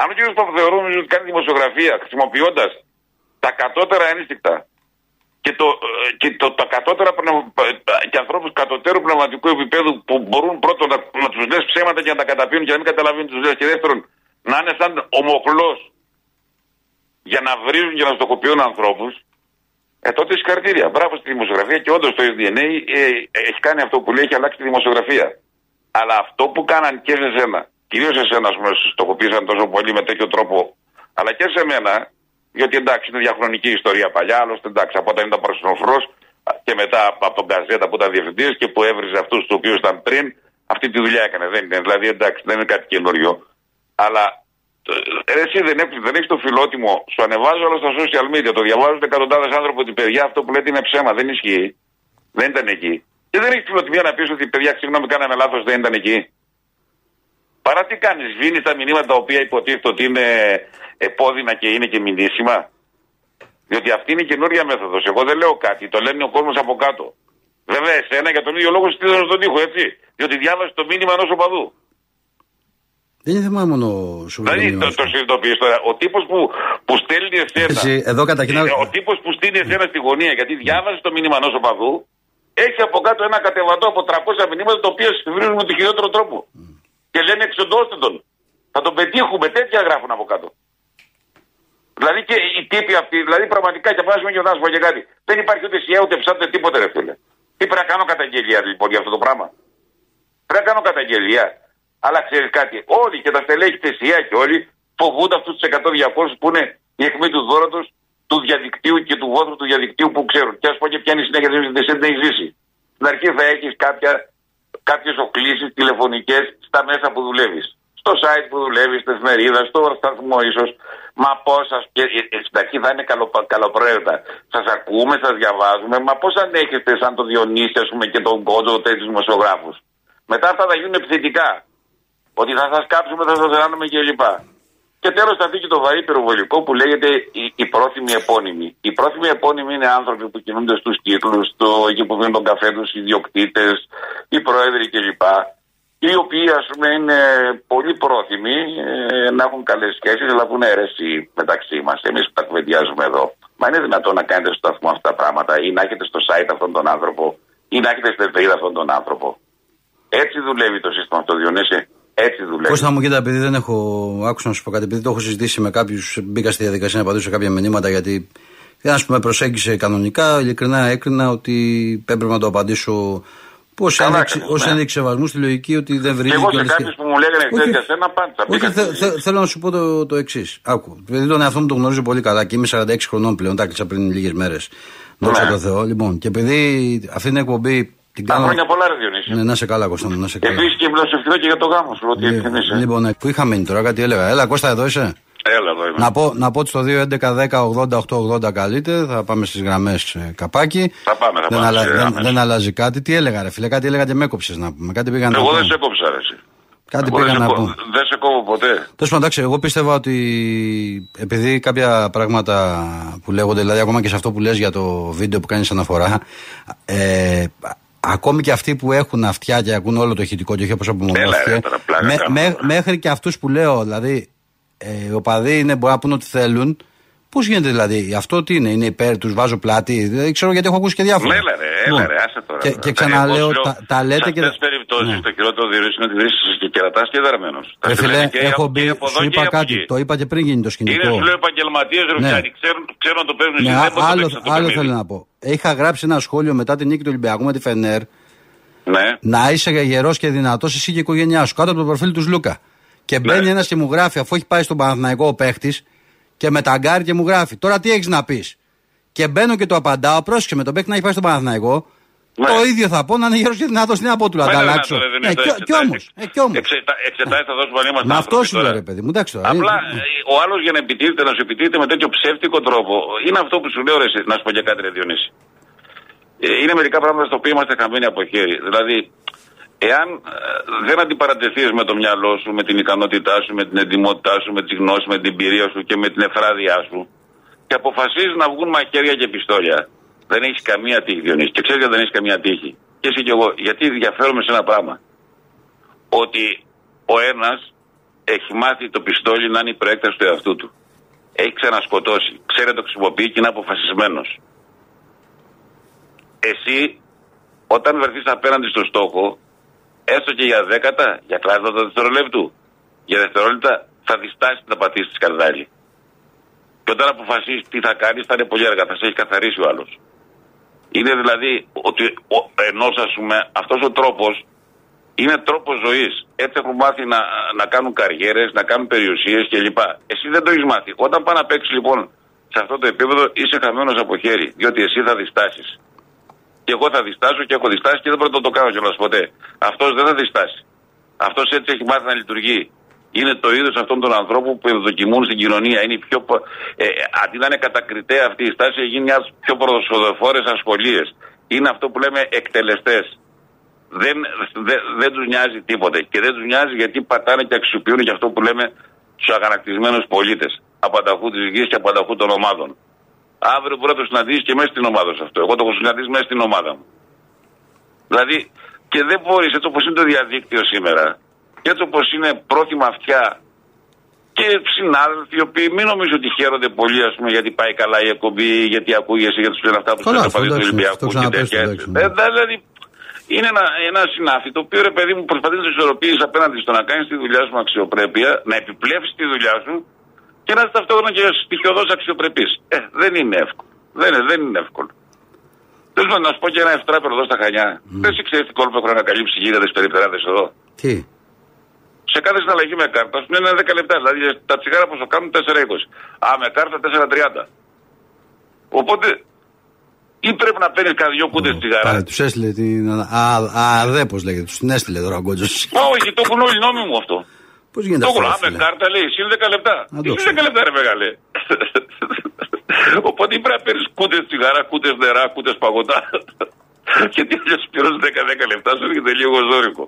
Αν ο κύριος Παπαθεοδόρου νομίζει ότι κάνει δημοσιογραφία χρησιμοποιώντας τα κατώτερα ένστικτα και, το, ε, και το, τα κατώτερα πνευ- ε, και ανθρώπους κατωτέρου πνευματικού επίπεδου που μπορούν πρώτον να, να τους λες ψέματα και να τα καταπίνουν και να μην καταλαβαίνουν τους λες και δεύτερον να είναι σαν ομοκλό για να βρίζουν και να στοχοποιούν ανθρώπους, ε, τότε συγχαρητήρια. Μπράβο στη δημοσιογραφία και όντως το SDNA ε, έχει κάνει αυτό που λέει, έχει αλλάξει τη δημοσιογραφία. Αλλά αυτό που κάναν και σε σένα, κυρίως σε σένα, ας πούμε, στοχοποίησαν τόσο πολύ με τέτοιο τρόπο, αλλά και σε μένα, γιατί εντάξει είναι διαχρονική ιστορία παλιά, άλλωστε εντάξει από όταν ήταν παρασυνοφρό και μετά από τον Καζέτα που ήταν διευθυντής και που έβριζε αυτούς τους οποίους ήταν πριν, αυτή τη δουλειά έκανε. Δεν είναι, δηλαδή εντάξει δεν είναι κάτι καινούριο. Αλλά ε, εσύ δεν, έχεις, δεν έχεις το φιλότιμο, σου ανεβάζω όλα στα social media, το διαβάζουν εκατοντάδες άνθρωποι ότι παιδιά αυτό που λέτε είναι ψέμα, δεν ισχύει. Δεν ήταν εκεί. Και δεν έχεις φιλοτιμία να πεις ότι παιδιά, συγγνώμη, κάναμε λάθος, δεν ήταν εκεί. Παρά τι κάνεις, σβήνει τα μηνύματα τα οποία υποτίθεται ότι είναι επώδυνα και είναι και μηνύσιμα. Διότι αυτή είναι η καινούρια μέθοδος. Εγώ δεν λέω κάτι, το λένε ο κόσμος από κάτω. Βέβαια, εσένα για τον ίδιο λόγο στείλανε στον τοίχο, έτσι. Διότι διάβασε το μήνυμα ενός οπαδού. Δεν είναι θέμα μόνο σου. Δηλαδή, το, το συνειδητοποιείς τώρα. Ο τύπος που, που στέλνει εσένα. Εσύ, εδώ καταρχήν. Ε, Ο τύπος που στείλει εσένα στη γωνία γιατί διάβασε το μήνυμα ενός οπαδού, έχει από κάτω ένα κατεβατό από 300 μηνύματα τα οποία συμβαίνουν με τον χειρότερο τρόπο. Και λένε εξοντώστε τον. Θα τον πετύχουμε, τέτοια γράφουν από κάτω. Δηλαδή και οι τύποι αυτοί, δηλαδή πραγματικά και αποφάσισμα και να σου πω και κάτι. Δεν υπάρχει ούτε σιέ ούτε ψάτε τίποτε, ρε φίλε. Τι πρέπει να κάνω καταγγελία λοιπόν για αυτό το πράγμα; Πρέπει να κάνω καταγγελία. Αλλά ξέρεις κάτι, όλοι και τα στελέχη της ΙΑ και όλοι φοβούνται αυτούς τους 100-200 που είναι η αιχμή του δώρατος του διαδικτύου και του βόθρου του διαδικτύου που ξέρουν. Και ας πω και ποια είναι η συνέχεια της δεν έχεις ζήσει. Στην αρχή θα έχεις κάποιες οκλήσεις τηλεφωνικές στα μέσα που δουλεύεις. Στο site που δουλεύεις, στην εφημερίδα, στο σταθμό ίσως. Μα πώς σα. Στην αρχή θα είναι καλο, καλοπροαίρετα. Σας ακούμε, σας διαβάζουμε. Μα πώς ανέχεστε σαν το Διονύση, ας πούμε, και τον Κόντζο, τέτοιους δημοσιογράφους. Μετά αυτά θα γίνουν επιθετικά. Ότι θα σας κάψουμε, θα σας ράνουμε κλπ. Και τέλος θα δει και το βαρύ πυροβολικό που λέγεται η, η πρόθυμη επώνυμη. Οι πρόθυμοι επώνυμοι είναι άνθρωποι που κινούνται στους κύκλους, στο, εκεί που πίνουν τον καφέ τους, οι ιδιοκτήτες, οι πρόεδροι κλπ. Οι οποίοι ας πούμε είναι πολύ πρόθυμοι ε, να έχουν καλές σχέσεις, αλλά που είναι αίρεση μεταξύ μας, εμείς που τα κουβεντιάζουμε εδώ. Μα είναι δυνατόν να κάνετε στο σταθμό αυτά τα πράγματα ή να έχετε στο site αυτόν τον άνθρωπο ή να έχετε στην εφημερίδα αυτόν τον άνθρωπο. Έτσι δουλεύει το σύστημα αυτό, Διονύση. Έτσι δουλεύει. Πώ θα μου κοίτα, επειδή δεν έχω. Άκουσα να σου πω κάτι, επειδή το έχω συζητήσει με κάποιους. Μπήκα στη διαδικασία να απαντήσω σε κάποια μηνύματα γιατί. Δεν με προσέγγισε κανονικά. Ειλικρινά έκρινα ότι έπρεπε να το απαντήσω Πώς ένδειξε σεβασμού στη λογική ότι δεν βρήκε. Και εγώ σε κάποιους που μου λέγανε χθε για σένα απάντησα. Όχι, θε, θε, θέλω να σου πω το, το εξής. Άκου. Δηλαδή τον εαυτό μου τον γνωρίζω πολύ καλά και είμαι 46 χρονών πλέον. Τα κλείσα πριν λίγες μέρες. Δόξα τω Θεώ. Λοιπόν, και επειδή αυτή την εκπομπή την κάνω. χρόνια πολλά, ρε Διονύση. Ναι, να σε καλά, Κώστα μου, να σε καλά. Επίσης και ευλογευτικό και για το γάμο σου, ότι εκτιμήσει. Λοιπόν, ναι, που είχα μείνει τώρα, κάτι έλεγα. Έλα, Κώστα, εδώ είσαι. Έλα, εδώ είμαι. Να πω, να πω ότι στο 2.11.10.80.880 καλείτε. Θα πάμε στις γραμμές ε, καπάκι. Θα πάμε, θα δεν, πάμε αλα, δεν, δεν, αλλάζει κάτι. Τι έλεγα, ρε φίλε, κάτι έλεγα και με έκοψες να πούμε. Κάτι πήγα να Εγώ πούμε. δεν σε κόψα, ρε. Εσύ. Κάτι εγώ πήγα δεν να σε, πω. Δεν σε κόβω ποτέ. Τέλος πάντων, εντάξει, εγώ πίστευα ότι επειδή κάποια πράγματα που λέγονται, δηλαδή ακόμα και σε αυτό που λες για το βίντεο που κάνεις αναφορά, ε, ακόμη και αυτοί που έχουν αυτιά και ακούν όλο το ηχητικό και όχι όπως απομονώθηκε. μέχρι και αυτούς που λέω, δηλαδή, ε, οι οπαδοί είναι, μπορεί να πούνε ό,τι θέλουν, Πώς γίνεται δηλαδή, αυτό τι είναι, είναι υπέρ τους, βάζω πλάτη. Δεν ξέρω γιατί έχω ακούσει και διάφορα. Έλα ρε, έλα Λοιπόν, ρε, άσε τώρα. Και, και Ε, ξαναλέω, εγώ σου λέω, τα, τα λέτε σε και. αυτές τις περιπτώσεις Ναι. το χειρότερο διορίσει είναι ότι βρίσκεσαι και κερατάς και δαρμένος. Τα Ρε φίλε, στέλνει και έχω από- μπει, και από εδώ σου και είπα από κάτι, εκεί. το είπα και πριν γίνει το Είναι σκηνικό. σου λέω επαγγελματίες ρουφιάνοι, ξέρουν, ξέρουν να το παίζουν Ναι, εσείς, δεν μπορείτε να άλλο, παίξετε το άλλο παιχνίδι. θέλω να πω. Είχα γράψει ένα σχόλιο μετά την νίκη του Ολυμπιακού με τη Φενέρ. Ναι. Να είσαι γερός και δυνατός εσύ και η οικογένειά σου κάτω από το προφίλ τους Λούκα. Και Ναι. μπαίνει ένας και μου γράφει, αφού έχει πάει στον Παναθηναϊκό ο παίχτης, και με ταγκάρει και μου γράφει. Τώρα τι έχεις να πεις; Και μπαίνω και το απαντάω, πρόσεξε με τον παίχτη να έχει πάει στον Παναθηναϊκό. Ναι. Το ίδιο θα πω να είναι γερό και δυνατός. Τι να πω του, να Μα τα είναι αλλάξω. δυνατόν, δεν Ναι, είναι το κι- εξετάζει. Κι όμως. Ε, κι όμως. Εξετα- Εξετάζει θα δώσουμε αν είμαστε Με αυτό άνθρωποι σου λέω τώρα. ρε παιδί μου. Εντάξει τώρα. Απλά ε, ε, ο άλλος για να επιτίθεται, να σου επιτίθεται με τέτοιο ψεύτικο τρόπο, είναι αυτό που σου λέω ρε, εσύ, να σου πω και κάτι ρε Διονύση. Ε, είναι μερικά πράγματα στα οποία είμαστε χαμένοι από χέρι. Δηλαδή, εάν ε, δεν αντιπαρατεθείς με το μυαλό σου, με την ικανότητά σου, με την εντυμότητά σου, με τις γνώσεις, με την εμπειρία σου και με την εφράδειά σου και αποφασίζεις να βγουν μαχαίρια και πιστόλια, δεν έχεις καμία τύχη, Διονύση. Και ξέρεις γιατί δεν έχεις καμία τύχη. Και εσύ και εγώ, γιατί διαφέρομαι σε ένα πράγμα. Ότι ο ένας έχει μάθει το πιστόλι να είναι η προέκταση του εαυτού του. Έχει ξανασκοτώσει. Ξέρει να το χρησιμοποιεί και είναι αποφασισμένος. Εσύ, όταν βρεθείς απέναντι στο στόχο, έστω και για δέκατα, για κλάσματα δευτερολέπτου, για δευτερόλεπτα, θα διστάσεις να πατήσεις τη σκαρδάλη. Και όταν αποφασίσεις τι θα κάνεις, θα είναι πολύ αργά, θα σε έχει καθαρίσει ο άλλος. Είναι δηλαδή ότι ενώ ας πούμε αυτός ο τρόπος είναι τρόπος ζωής. Έτσι έχουν μάθει να, να κάνουν καριέρες, να κάνουν περιουσίες κλπ. Εσύ δεν το έχεις μάθει. Όταν πάει να παίξεις λοιπόν σε αυτό το επίπεδο, είσαι χαμένος από χέρι. Διότι εσύ θα διστάσεις. Και εγώ θα διστάσω και έχω διστάσει και δεν πρέπει να το κάνω κιόλας ποτέ. Αυτός δεν θα διστάσει. Αυτός έτσι έχει μάθει να λειτουργεί. Είναι το είδος αυτών των ανθρώπων που ευδοκιμούν στην κοινωνία. Είναι οι πιο, ε, αντί να είναι κατακριτέα αυτή η στάση, έχει γίνει μια από τι πιο πρωτοσοδοφόρες ασχολίες. Είναι αυτό που λέμε εκτελεστές. Δεν, δεν, δεν τους νοιάζει τίποτε. Και δεν τους νοιάζει γιατί πατάνε και αξιοποιούν και αυτό που λέμε τους αγανακτισμένους πολίτες. Απανταχού της γης και απανταχού των ομάδων. Αύριο μπορεί να το συναντήσεις και μέσα στην ομάδα σου αυτό. Εγώ το έχω συναντήσει μέσα στην ομάδα μου. Δηλαδή, και δεν μπορείς έτσι όπως είναι το διαδίκτυο σήμερα, και έτσι όπως είναι πρόθυμα αυτιά και συνάδελφοι οι οποίοι μην νομίζω ότι χαίρονται πολύ ας πούμε, γιατί πάει καλά η εκπομπή, γιατί ακούγεσαι, γιατί σου λένε αυτά που σου Καλά, λένε αυτό παδί του εντάξει, Ολυμπιακού αυτό και ξαναπες, τέτοια. εντάξει, ναι. Ε, δηλαδή, είναι ένα, ένα συνάφι το οποίο ρε παιδί μου προσπαθεί να το ισορροπήσει απέναντι στο να κάνεις τη δουλειά σου με αξιοπρέπεια, να επιπλέψεις τη δουλειά σου και να είσαι ταυτόχρονα και στοιχειοδός αξιοπρεπής. Ε, δεν είναι εύκολο. Δεν είναι, δεν είναι εύκολο. Θέλω να σου πω και ένα ευτράπερο εδώ στα Χανιά. Δεν σε ξέρεις τι κόλπο έχουν ανακαλύψει γίγαντε περιπτεράδες εδώ. Τι; Σε κάθε συναλλαγή με κάρτα σου είναι 10 λεπτά. Δηλαδή τα τσιγάρα πόσο κάνουν 4,20. Α, με κάρτα 4,30. Οπότε ή πρέπει να παίρνεις κανένα δυο κούτε τσιγάρα. Πάλι τους έστειλε την. Α, α, δε, πώς λέγεται. Τους την έστειλε τώρα ο Γκότζος. Μα όχι, το έχουν όλοι νόμοι μου αυτό. Πώς γίνεται Το αυτό. έχουν. ρε Α, με φίλε; κάρτα λέει, συν 10 λεπτά. Να το Συν 10 λεπτά, ρε μεγάλε. Οπότε ή πρέπει να παίρνεις κούτε τσιγάρα, κούτε νερά, κούτε παγωτά. Γιατί αλλιώς πληρώνει 10-10 λεπτά, σου έρχεται λίγο ζώρικο.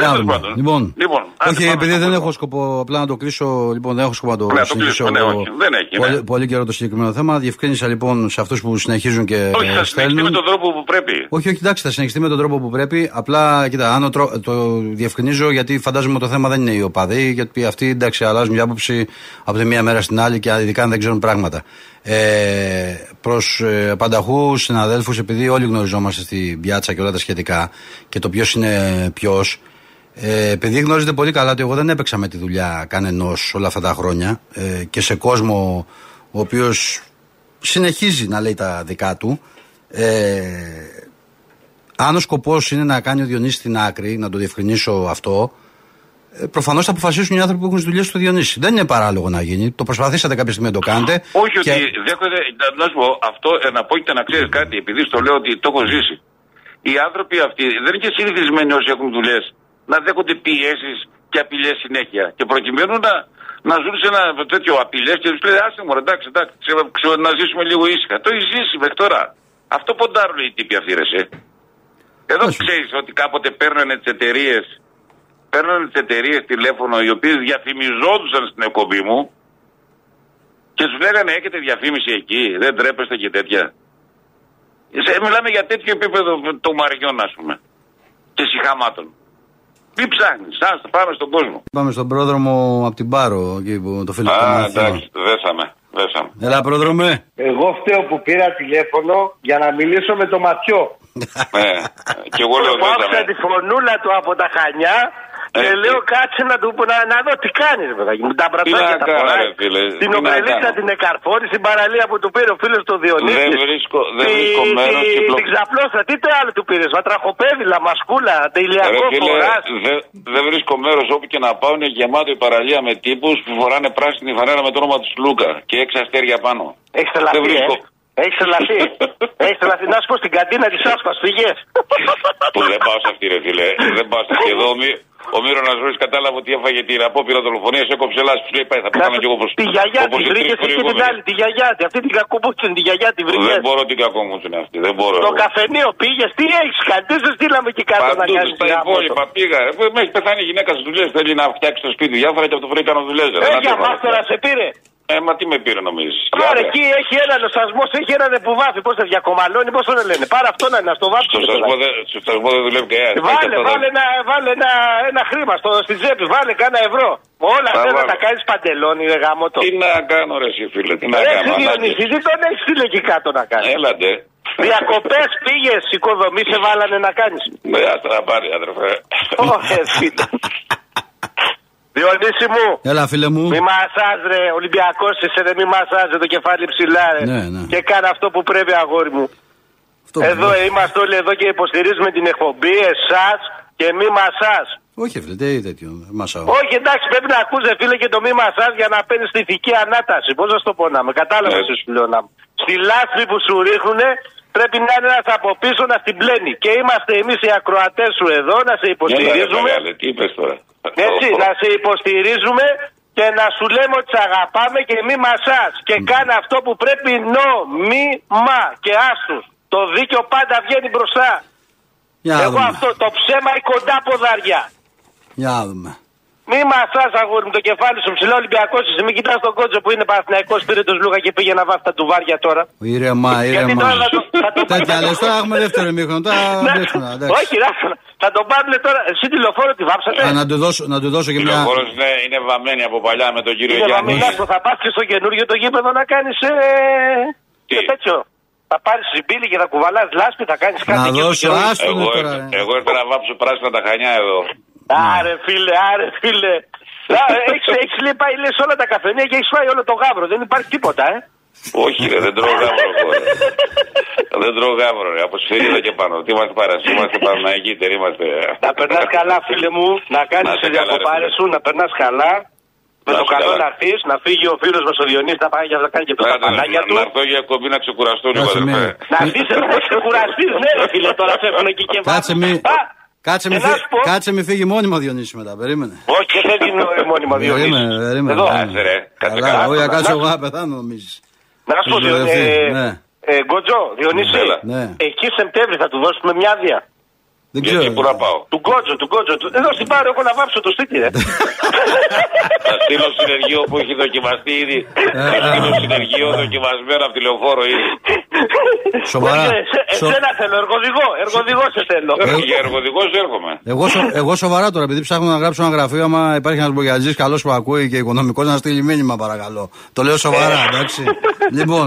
Για να Τέλος δούμε. πάντων. Λοιπόν, Λοιπόν, άντε όχι, πάμε επειδή στο δεν πρώτο. έχω σκοπό απλά να το κλείσω, λοιπόν, δεν έχω σκοπό να το Ναι, να το συνεχίσω. κλείσουμε, ναι, εγώ όχι, δεν έχει, ναι. Πολύ, πολύ καιρό το συγκεκριμένο θέμα. Διευκρίνησα λοιπόν σε αυτούς που συνεχίζουν και Όχι, θα ε, συνεχιστεί με στέλνουν. τον τρόπο που πρέπει. Όχι, όχι, εντάξει, θα συνεχιστεί με τον τρόπο που πρέπει. Απλά, κοίτα, αν ο τρό- το διευκρινίζω γιατί φαντάζομαι το θέμα δεν είναι οι οπαδοί, γιατί αυτοί εντάξει αλλάζουν μια άποψη από τη μία μέρα στην άλλη και ειδικά αν δεν ξέρουν πράγματα. Ε, Προς ε, πανταχούς συναδέλφους, επειδή όλοι γνωριζόμαστε στην πιάτσα και όλα τα σχετικά και το ποιος είναι ποιος, ε, επειδή γνωρίζετε πολύ καλά ότι εγώ δεν έπαιξα με τη δουλειά κανενός όλα αυτά τα χρόνια ε, και σε κόσμο ο οποίος συνεχίζει να λέει τα δικά του. Ε, αν ο σκοπός είναι να κάνει ο Διονύσης την άκρη, να το διευκρινίσω αυτό, ε, προφανώς θα αποφασίσουν οι άνθρωποι που έχουν τις δουλειές του Διονύση. Δεν είναι παράλογο να γίνει. Το προσπαθήσατε κάποια στιγμή να το κάνετε. Όχι ότι δέχονται, να- να σου πω, αυτό ε, να πω και να ξέρεις κάτι, επειδή στο λέω ότι το έχω ζήσει. Οι άνθρωποι αυτοί δεν είναι και συνηθισμένοι όσοι έχουν δουλειές να δέχονται πιέσεις και απειλές συνέχεια. Και προκειμένου να, να ζουν σε ένα τέτοιο απειλές και τους λέει Άσε μου, εντάξει, εντάξει, ξέρω, ξέρω, να ζήσουμε λίγο ήσυχα. Το έχει ζήσει μέχρι τώρα. Αυτό ποντάρουν οι τύποι αυτοί, ρε. σε. Εδώ ξέρεις ότι κάποτε παίρνανε τις εταιρείες παίρνανε τις εταιρείες τηλέφωνο οι οποίες διαφημιζόντουσαν στην εκπομπή μου και τους λέγανε έχετε διαφήμιση εκεί, δεν τρέπεστε και τέτοια. Σε- Μιλάμε για τέτοιο επίπεδο των μαριών, ας πούμε. Και συχαμάτων. Τι ψάχνεις, άστα, πάμε στον κόσμο. Πάμε στον πρόδρομο από την Πάρο, εκεί που το φίλο του Α, Μαθήμα. εντάξει, δέσαμε. δέσαμε. Έλα, πρόδρομε. Εγώ φταίω που πήρα τηλέφωνο για να μιλήσω με το ματιό. Ε, και εγώ λέω Που άκουσα δέσαμε. τη φωνούλα του από τα Χανιά και Ε, λέω κάτσε να του πω να, να δω τι κάνεις, παιδάκι μου. Τα Τι μπρατάκια να τα κάνω, φοράει. ρε φίλε. Την τι να ομπρελίτσα κάνω. την εκαρφώνεις, την παραλία που του πήρε ο φίλος του Διονύσης. Δεν βρίσκω, δεν Τη- βρίσκω μέρος τη- κυκλο- Την ξαπλώσα, τι το άλλο του πήρες. Βατραχοπέδιλα, μασκούλα, Ρε τελειακό φίλε, φοράς. δεν δεν βρίσκω μέρος όπου και να πάω. Είναι γεμάτο η παραλία με τύπους που φοράνε πράσινη φανέλα με το όνομα του Λούκα και έξι αστέρια πάνω. Έχεις Δεν τρελαθεί, βρίσκω. ε. Έχεις τρελαθεί. Έχεις τρελαθεί. Να σου πω στην καντίνα της Άσπας, φυγέ. Που δεν πάω σε αυτή, ρε φίλε. Δεν πάω σε αυτή. Εδώ ο, Μη- ο Μύρος να ζωή κατάλαβε ότι έφαγε την απόπειρα δολοφονίας, έκοψε λάσπη. Σου λέει πάει, θα πεθάνω κι εγώ όπως Τη γιαγιά όπως τη οι βρήκες τρεις εκεί την προηγούμενοι. άλλη. Τη γιαγιά τη. Αυτή την κακοπούτσιν, τη γιαγιά τη βρήκες. Δεν μπορώ την κακό μου είναι αυτή. Δεν μπορώ. Στο εγώ. καφενείο πήγες, τι έχεις κάνει, τι σε στείλαμε εκεί κάτω να Παντού κάνεις στα υπόλοιπα πήγα. ρε. Με έχει πεθάνει η γυναίκα στις δουλειές. Θέλει να φτιάξει το σπίτι διάφορα και από το πρωί κάνω δουλειέ. Ε, για μας τώρα σε πήρε. Ε, μα τι με πήρε νομίζεις; Άρα εκεί έχει έναν σασμό, έχει έναν που βάφει. Πώς θα διακομαλώνει, πώς το λένε. Πάρε αυτό να είναι, να στο βάφει. Στο σασμό δεν- στο σασμό δεν δουλεύει κανένας. Βάλε, βάλε, ένα, βάλε ένα, ένα χρήμα στο, στη τσέπη, βάλε κάνα ευρώ. Όλα Θα αυτά να βάλω. τα κάνεις παντελόνι, ρε γάμο το. Τι να κάνω, ρε εσύ φίλε, τι να Ρε, κάνω. εσύ ανάγκη. Διονύση, τι τον έχεις στείλει εκεί κάτω να κάνεις. Έλατε. Διακοπές πήγες, οικοδομή σε βάλανε να κάνεις. Ναι, άστα να πάρει, αδερφέ. Ωχε, φίλε. Διονύση μου, Έλα, φίλε μου. μη μασάζ ρε, Ολυμπιακός είσαι ρε, μη μασάζ ρε, το κεφάλι ψηλά ρε. Ναι, ναι. Και κάνε αυτό που πρέπει αγόρι μου. εδώ που- είμαστε όλοι εδώ και υποστηρίζουμε την εκπομπή, εσάς και μη μασάζ. Όχι, φίλε, τι τέτοιο. Μασάω. Όχι εντάξει πρέπει να ακούσε φίλε και το μη μασάζ για να παίρνεις τη ηθική ανάταση. Πώς να σου το πω να με κατάλαβες Ναι. σου λέω να μου. Στη λάσπη που σου ρίχνουνε πρέπει να είναι ένας από πίσω να στην πλένει. Και είμαστε εμείς οι ακροατές σου εδώ να σε υποστηρίζουμε. Έλα, ρε, μεγάλε, τι είπες τώρα. Έτσι, να σε υποστηρίζουμε και να σου λέμε ότι σε αγαπάμε και μη μασάς. Και κάνε αυτό που πρέπει νόμιμα και άστους. Το δίκαιο πάντα βγαίνει μπροστά. Για να Εγώ δούμε. αυτό το ψέμα είναι κοντά ποδάρια. Για να δούμε. Μη μασάς αγόρι μου το κεφάλι σου ψηλό Ολυμπιακός είσαι. Μην κοιτάς τον κότσο που είναι Παναθηναϊκός πήρε το Λούκα και πήγε να βάφει τα τουβάρια τώρα. Ήρεμα, Γιατί ήρεμα. τώρα θα το, θα το Τέτοια λες, τώρα έχουμε δεύτερο ημίχρονο. Τώρα δείξουμε, εντάξει. Όχι, ράφω. Θα τον πάρουν τώρα. Εσύ τη λεωφόρο τη βάψατε; Α, να του δώσω, να του δώσω και Η μια... λεωφόρος είναι, είναι βαμμένη από παλιά με τον κύριο Είναι Γιάννη. βαμινάκο, θα πας και στο καινούριο το γήπεδο να κάνεις ε... και τέτοιο. Θα πάρεις συμπίλη και θα κουβαλάς λάσπη, θα κάνεις κάτι. Να και στο δώσω, καινούριο. άστο Εγώ, τώρα. ήρθα- εγώ ήρθα να βάψω πράσινα τα χανιά εδώ. Άρε φίλε, άρε φίλε. Α, Έχεις, έχεις λέει, πάει λες όλα τα καφενεία και έχεις φάει όλο το γάβρο. Δεν υπάρχει τίποτα, ε. Όχι, ρε, δεν τρώω γάβρο. εγώ, ρε. δεν τρώω γάβρο, ρε. Από σφυρίδα και πάνω. Τι είμαστε παρασύ, είμαστε Παναγίτη, δεν είμαστε. Να περνάς καλά φίλε μου, να κάνεις Να είστε τις καλά, ρε, διακοπάρες φίλε. σου, να περνάς καλά. Με Να το είστε καλό καλά. να έρθεις, να φύγει ο φίλος μας ο Διονύσης, να πάει για να κάνει και τα πανάκια του. Να έρθω για κομπή να ξεκουραστώ λίγο, Κάτσε αδερφέ. μία. Να έρθεις να ξεκουραστείς, ναι ρε φίλε, τώρα φεύγουν εκεί και Κάτσε μη... Κάτσε μη, και να φύ- σου πω- κάτσε μη φύγει μόνιμα Διονύσης μετά, περίμενε. Όχι, δεν φεύγει μόνιμα Διονύσης. Περίμενε, περίμενε. Εδώ. Κάτσε, ρε. Κάτσε Καλά, καλά. όχι, Να- κάτσε να- εγώ να πεθάνω νομίζεις. Να σου πω, Έχεις Διονύση, μπερδευτεί, ε, ναι. ε, Γκοτζό, Διονύση, Έλα. Ναι. εκεί Σεπτέμβρη θα του δώσουμε μια άδεια. Δεν Γιατί ξέρω. πού να πάω. Του Γκότζο, του Γκότζο. του- Εδώ στην Πάρο έχω να βάψω το σπίτι, ρε. Θα στείλω συνεργείο που έχει δοκιμαστεί ήδη. Ε, Θα στείλω συνεργείο δοκιμασμένο από τη λεωφόρο ήδη. Σοβαρά. Όχι, εσέ- Σο- Εσένα θέλω, εργοδηγό, εργοδηγό σε θέλω. Ε, Για εργοδικό έρχομαι. Εγώ, σο- εγώ σοβαρά τώρα, επειδή ψάχνω να γράψω ένα γραφείο, άμα υπάρχει ένας μπογιατζή καλός που ακούει και οικονομικός, να στείλει μήνυμα παρακαλώ. Το λέω σοβαρά, εντάξει. λοιπόν.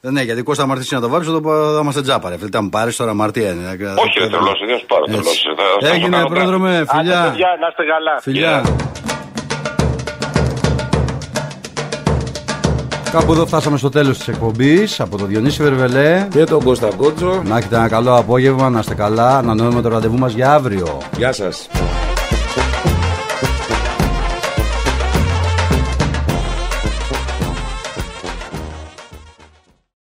Ναι. ε, Ναι, γιατί Κώστα Μαρτής να το βάψει, θα, το- θα είμαστε τζάπα. Ρε. φίλε. Θα μου πάρει τώρα Μαρτία είναι. Όχι, ρε τρελός, δεν σου πάρω Έτσι. τρελός. Θα- θα σου Έγινε, κάνω πρόεδρε, Άντε, φιλιά. παιδιά, να είστε καλά. Φιλιά. Κάπου εδώ φτάσαμε στο τέλος της εκπομπής από τον Διονύση Βερβελέ Και τον Κώστα Γκότζο. Να έχετε ένα καλό απόγευμα, να είστε καλά, να ανανεώνουμε το ραντεβού μας για αύριο. Γεια σας.